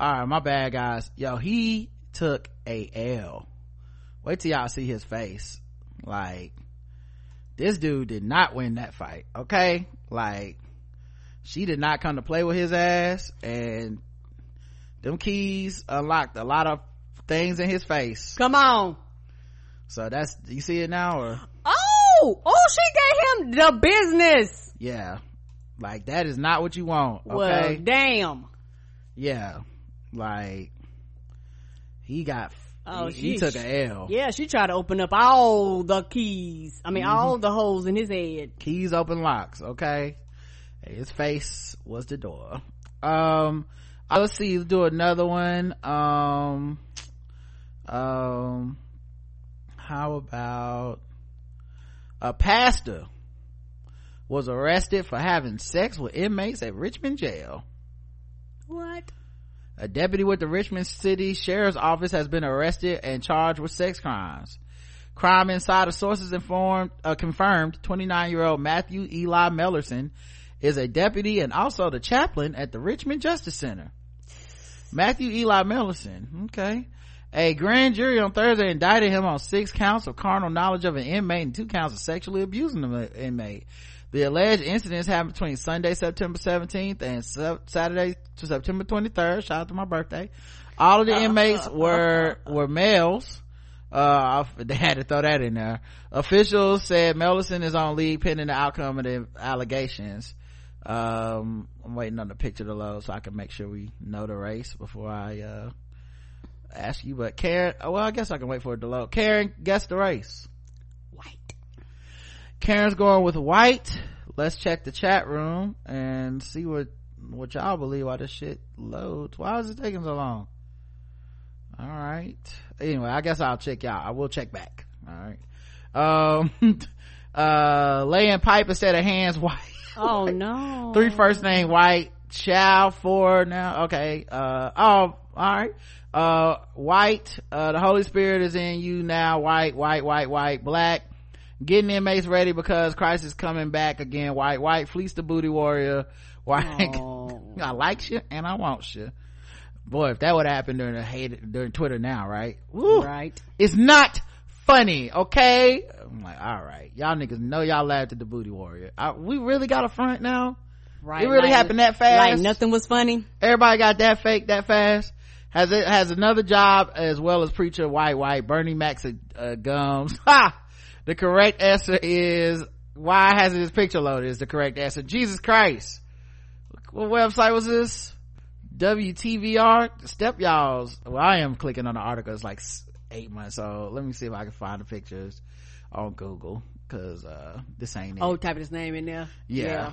All right, my bad, guys. Yo, he took a L. Wait till y'all see his face. Like, this dude did not win that fight. Okay, like, she did not come to play with his ass, and them keys unlocked a lot of things in his face. Come on. So that's you see it now, or Oh, oh, she gave him the business. yeah, like that is not what you want. Okay, Well, damn. yeah, like he got. Oh, he, he sheesh. took a L. Yeah, she tried to open up all the keys. I mean, all the holes in his head. keys open locks okay his face was the door um let's see let's do another one um um how about a pastor was arrested for having sex with inmates at richmond jail What? A deputy with the Richmond City Sheriff's Office has been arrested and charged with sex crimes. Crime Insider sources informed, uh, confirmed 29 year old Matthew Eli Mellerson is a deputy and also the chaplain at the Richmond Justice Center. Matthew Eli Mellerson, okay. A grand jury on Thursday indicted him on six counts of carnal knowledge of an inmate and two counts of sexually abusing the inmate. The alleged incidents happened between Sunday, September 17th and Sa- Saturday, to September 23rd. Shout out to my birthday. All of the inmates were, were males. Uh, *laughs* they had to throw that in there. Officials said Mellison is on leave pending the outcome of the allegations. Um, I'm waiting on the picture to load so I can make sure we know the race before I, uh, ask you. But Karen, oh, well, I guess I can wait for it to load. Karen, guess the race. Karen's going with white. Let's check the chat room and see what what y'all believe while this shit loads. Why is it taking so long? All right. Anyway, I guess I'll check y'all. I will check back. All right. Um, *laughs* uh, laying pipe instead of hands *laughs* white. Oh *laughs* no. Three first name white. Chow four now. Okay. Uh, oh, all right. Uh, white. Uh, the Holy Spirit is in you now. White, white, white, white, black. Getting inmates ready because Christ is coming back again. White, white. Fleece the booty warrior. White. *laughs* I like you and I want you. Boy, if that would happen during the hate during Twitter now, right? Woo. Right. It's not funny, okay? I'm like, all right, y'all niggas know y'all laughed at the booty warrior. I, we really got a front now. Right. It really Like- happened that fast. Like nothing was funny. Everybody got that fake that fast. has it has another job as well as preacher white white bernie mac uh, gums *laughs* ha the correct answer is why hasn't his picture loaded is the correct answer. Jesus christ. What website was this? Wtvr step y'all's. Well i am clicking on the article. It's like eight months old. Let me see if i can find the pictures on google because uh this ain't it. Oh type his name in there? Yeah. yeah.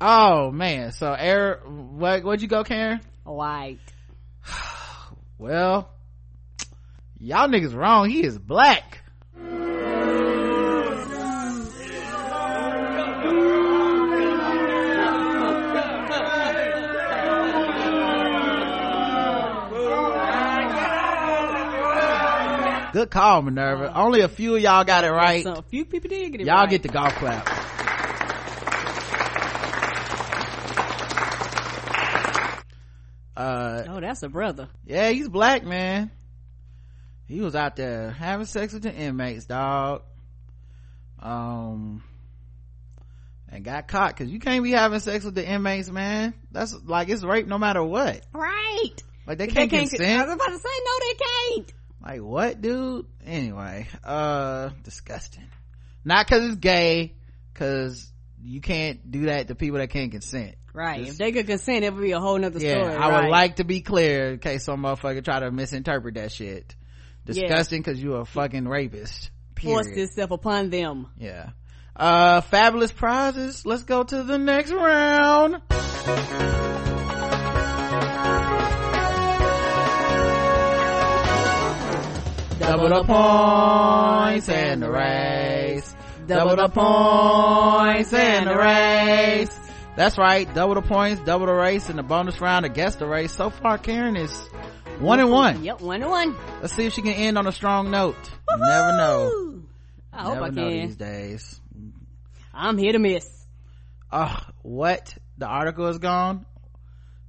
oh man. So eric what what'd you go karen? White. *sighs* Well y'all niggas wrong. He is black *laughs* Good call, Minerva. Uh, Only a few of y'all got it right. So a few people did get it y'all right. get the golf clap. Uh, oh, that's a brother. Yeah, he's black, man. He was out there having sex with the inmates, dog. Um, and got caught because you can't be having sex with the inmates, man. That's like it's rape no matter what. Right. Like they can't, they can't consent. I was about to say no, they can't like what dude? Anyway uh disgusting. Not because it's gay because you can't do that to people that can't consent. Right. Just, if they could consent it would be a whole nother yeah, story i right. would like to be clear in case some motherfucker try to misinterpret that shit. Disgusting because yeah. you're a fucking rapist period. forced itself upon them. Yeah. Uh fabulous prizes. Let's go to the next round Double the points and the race. Double the points and the race. That's right. Double the points, double the race, and the bonus round against the race. So far, Karen is one and one. Yep, one and one. Let's see if she can end on a strong note. never know. I hope never I know can. These days. I'm here to miss. Oh, what? The article is gone?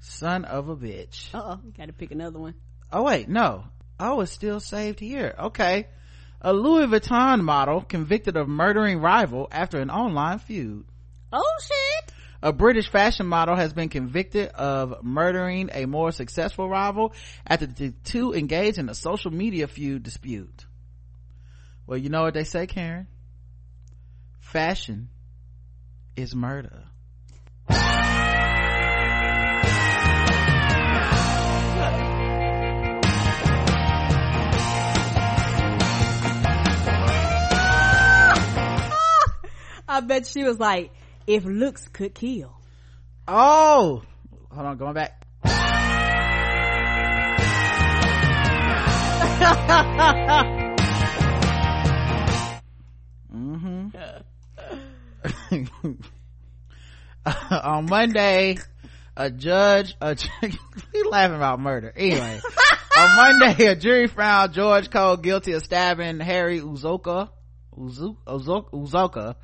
Son of a bitch. Uh oh. Gotta pick another one. Oh wait, no. Oh, it's still saved here. Okay. A Louis Vuitton model convicted of murdering rival after an online feud. Oh shit. A British fashion model has been convicted of murdering a more successful rival after the two engaged in a social media feud dispute. Well, you know what they say, Karen? Fashion is murder. I bet she was like, if looks could kill. Oh, hold on, going back. *laughs* mm-hmm. *laughs* on Monday, a judge, a *laughs* we laughing about murder. Anyway, on Monday, a jury found George Cole guilty of stabbing Harry Uzoka, Uzoka, Uzoka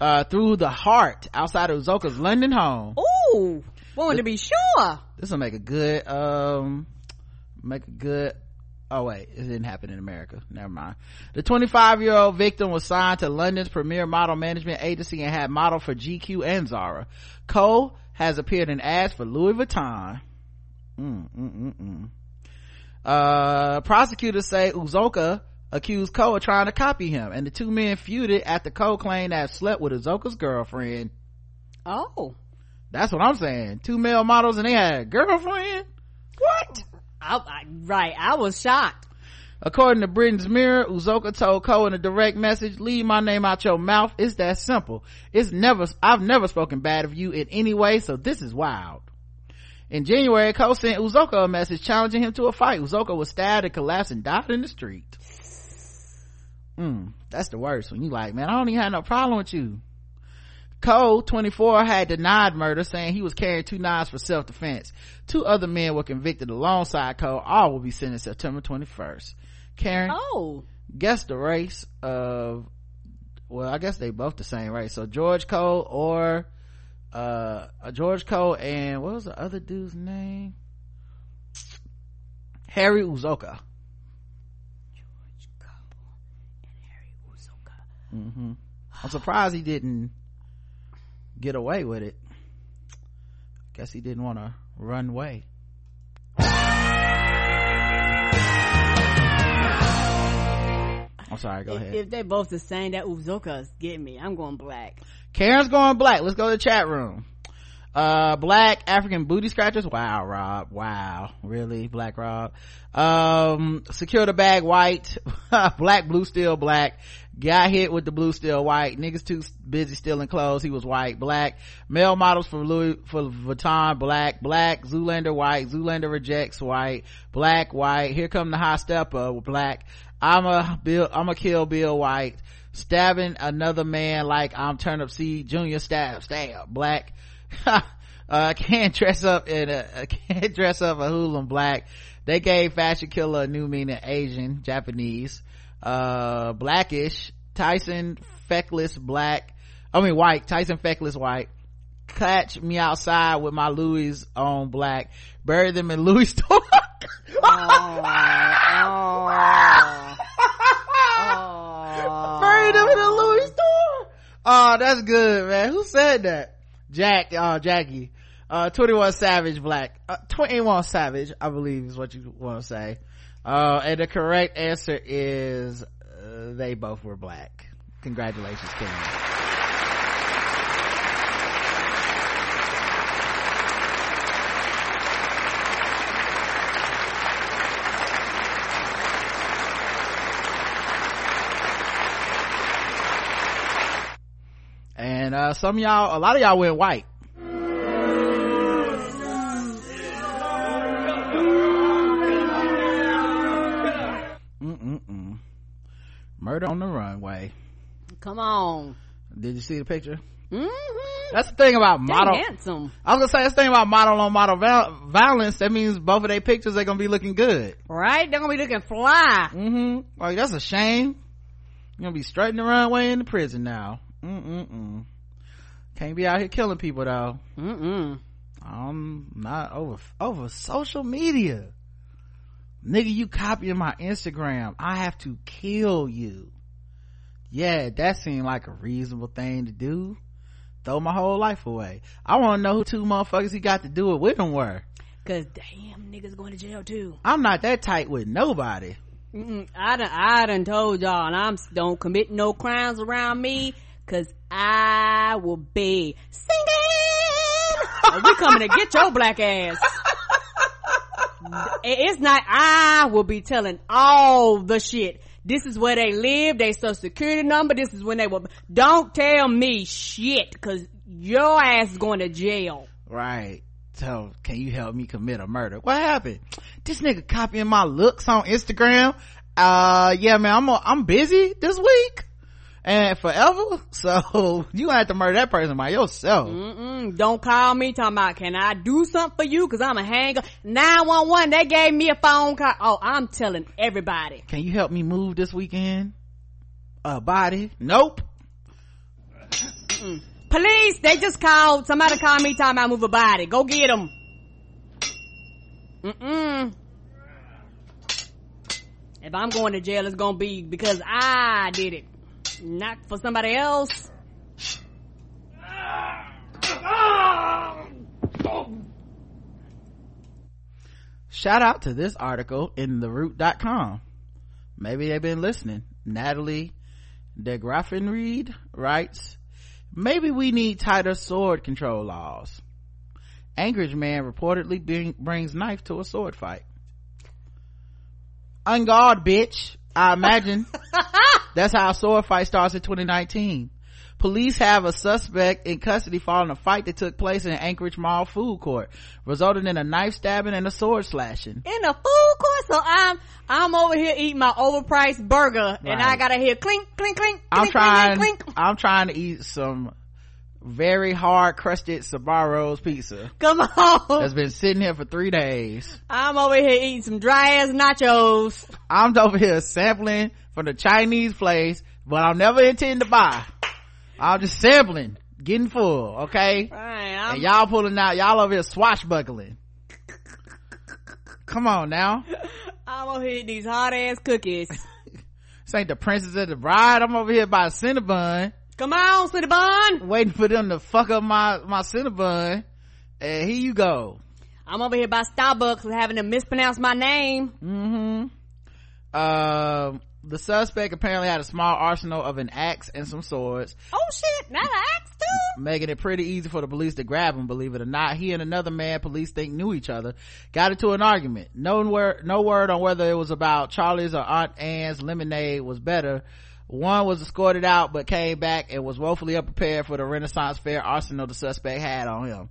uh, through the heart outside of Uzoka's London home. Ooh, wanted to be sure. This will make a good, um, make a good, oh wait, it didn't happen in America. Never mind. The 25 year old victim was signed to London's premier model management agency and had modeled for GQ and Zara. Cole has appeared in ads for Louis Vuitton. Mm, mm, mm, mm. Uh, prosecutors say Uzoka accused Cole of trying to copy him, and the two men feuded after Cole claimed to have slept with Uzoka's girlfriend. Oh. That's what I'm saying. Two male models and they had a girlfriend? What? I, I, right, I was shocked. According to Britain's Mirror, Uzoka told Cole in a direct message, leave my name out your mouth. It's that simple. It's never, I've never spoken bad of you in any way, so this is wild. In January, Cole sent Uzoka a message challenging him to a fight. Uzoka was stabbed and collapsed and died in the street. Mm, that's the worst when you like, man, I don't even have no problem with you. Cole, 24, had denied murder, saying he was carrying two knives for self-defense. Two other men were convicted alongside Cole. All will be sentenced September 21st. Karen? Oh. Guess the race of, well, I guess they both the same race. So George Cole or, uh, George Cole and what was the other dude's name? Harry Uzoka. mm-hmm. i'm surprised he didn't get away with it guess he didn't want to run away I'm sorry, go if, ahead. If they both the same, that Uzoka's getting me. I'm going black. Karen's going black. Let's go to the chat room. Uh, black African booty scratchers. Wow, Rob. Wow. Really? Black Rob. Um, secure the bag white. *laughs* black, blue, steel, black. Got hit with the blue, steel, white. Niggas too busy stealing clothes. He was white. Black. Male models for Louis, for Vuitton. Black. Black. Zoolander white. Zoolander rejects white. Black, white. Here come the high stepper. Black. I'm a Bill, I'm a kill Bill White. Stabbing another man like I'm Turnip Seed Junior stab, stab. Black. *laughs* uh, can't dress up in a, can't *laughs* dress up a hooligan black. They gave fashion killer a new meaning Asian, Japanese, uh, blackish, Tyson feckless black, I mean white, Tyson feckless white. Catch me outside with my Louis on black. Bury them in Louis store. Oh, oh, Bury them in a Louis store. Oh, that's good, man. Who said that? Jack, uh, Jackie. Uh, 21 Savage Black. Uh, 21 Savage, I believe is what you want to say. Uh, and the correct answer is, uh, they both were black. Congratulations, Karen. And, uh, some y'all, a lot of y'all went white. Murder on the runway. Come on. Did you see the picture? Mm-hmm. That's the thing about model. handsome. I was gonna say that's the thing about model on model val- violence. That means both of their pictures they're gonna be looking good. Right? They're gonna be looking fly. Mm-hmm. Like that's a shame. You're gonna be strutting the runway in the prison now. Mm-mm-mm. Can't be out here killing people though. Mm-mm. I'm not over over social media. Nigga, you copying my Instagram. I have to kill you. Yeah, that seemed like a reasonable thing to do. Throw my whole life away. I want to know who two motherfuckers he got to do it with him were. Cause damn, niggas going to jail too. I'm not that tight with nobody. Mm-mm. I done, I done told y'all, and I'm don't commit no crimes around me, cause I will be singing. and *laughs* oh, we coming to get your black ass. It's not. I will be telling all the shit. This is where they live. They social security number. This is when they will. Don't tell me shit, cause your ass is going to jail. Right. So, can you help me commit a murder? What happened? This nigga copying my looks on Instagram. Uh, yeah, man, I'm, I'm busy this week and forever. *laughs* So, you have to murder that person by yourself. Mm-mm, don't call me talking about, can I do something for you? Cause I'm a hanger. 911, they gave me a phone call. Oh, I'm telling everybody. Can you help me move this weekend? A body? Nope. Police, they just called. Somebody called me talking about move a body. Go get them. Mm-mm. If I'm going to jail, it's gonna be because I did it. Not for somebody else. Shout out to this article in theroot.com. Maybe they've been listening. Natalie Degraffinried writes, maybe we need tighter sword control laws. Anchorage man reportedly bring, brings knife to a sword fight. On guard, bitch. I imagine *laughs* that's how a sword fight starts in 2019. Police have a suspect in custody following a fight that took place in an Anchorage Mall food court, resulting in a knife stabbing and a sword slashing. In a food court, so I'm I'm over here eating my overpriced burger, and I gotta hear clink, clink, clink. I'm clink, trying, Clink, clink. I'm trying to eat some very hard crusted Sbarro's pizza Come on. that's been sitting here for three days. I'm over here eating some dry ass nachos. I'm over here sampling from the Chinese place, but I'll never intend to buy. I'm just sampling, getting full, okay? Right, And y'all pulling out, y'all over here swashbuckling. Come on now. *laughs* I'm over here eating these hot ass cookies. *laughs* This ain't the princess of the bride. I'm over here by Cinnabon, Come on, City Bun. waiting for them to fuck up my, my Cinnabon. And here you go. I'm over here by Starbucks having to mispronounce my name. mm-hmm um the suspect apparently had a small arsenal of an axe and some swords Oh shit! Not an axe too. making it pretty easy for the police to grab him believe it or not he and another man police think knew each other got into an argument no word no word on whether it was about charlie's or aunt anne's lemonade was better one was escorted out but came back and was woefully unprepared for the renaissance fair arsenal the suspect had on him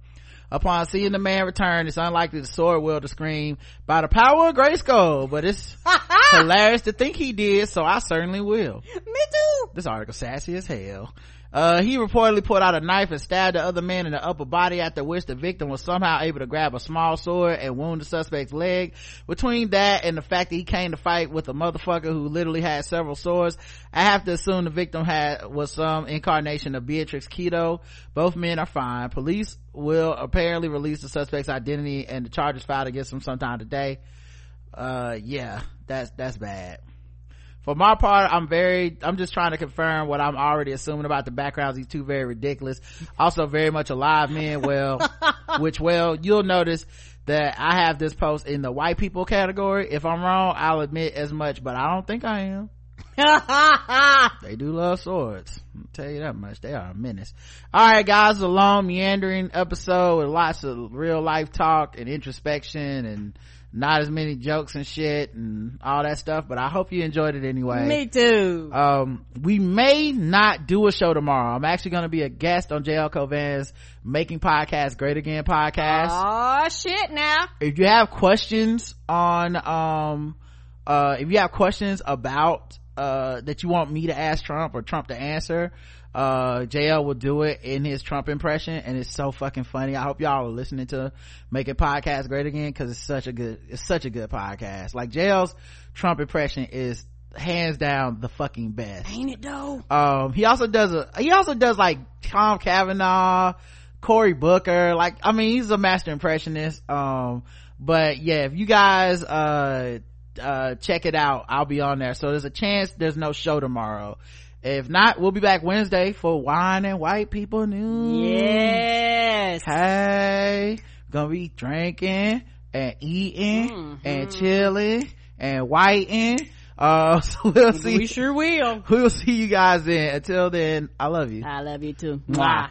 upon seeing the man return it's unlikely the sword will to scream by the power of Grayskull, but it's *laughs* hilarious to think he did so i certainly will Me too. this article sassy as hell. Uh, he reportedly pulled out a knife and stabbed the other man in the upper body after which the victim was somehow able to grab a small sword and wound the suspect's leg. Between that and the fact that he came to fight with a motherfucker who literally had several swords, I have to assume the victim had, was some incarnation of Beatrix Kiddo. Both men are fine. Police will apparently release the suspect's identity and the charges filed against him sometime today. Uh, yeah, that's, that's bad for my part i'm very i'm just trying to confirm what i'm already assuming about the backgrounds. These two very ridiculous. Also very much alive men. Well *laughs* which well you'll notice that i have this post in the white people category. If i'm wrong i'll admit as much but i don't think i am. *laughs* They do love swords. I'll tell you that much. They are a menace. All right guys a long meandering episode with lots of real life talk and introspection and not as many jokes and shit and all that stuff but i hope you enjoyed it anyway Me too. um we may not do a show tomorrow i'm actually going to be a guest on jl Cauvin's making podcast great again podcast Oh shit! Now. if you have questions on um uh if you have questions about uh that you want me to ask trump or trump to answer uh jl will do it in his trump impression and it's so fucking funny. I hope y'all are listening to make it podcast great again because it's such a good it's such a good podcast. Like jl's trump impression is hands down the fucking best. Ain't it though? um he also does a he also does like tom Cavanaugh, cory booker like i mean he's a master impressionist um but yeah if you guys uh uh check it out i'll be on there. So there's a chance there's no show tomorrow if not we'll be back wednesday for wine and white people news Yes. hey gonna be drinking and eating and chilling and whiting uh *laughs* so we'll see We sure will. we'll see you guys then until then i love you I love you too. Mwah. Mwah.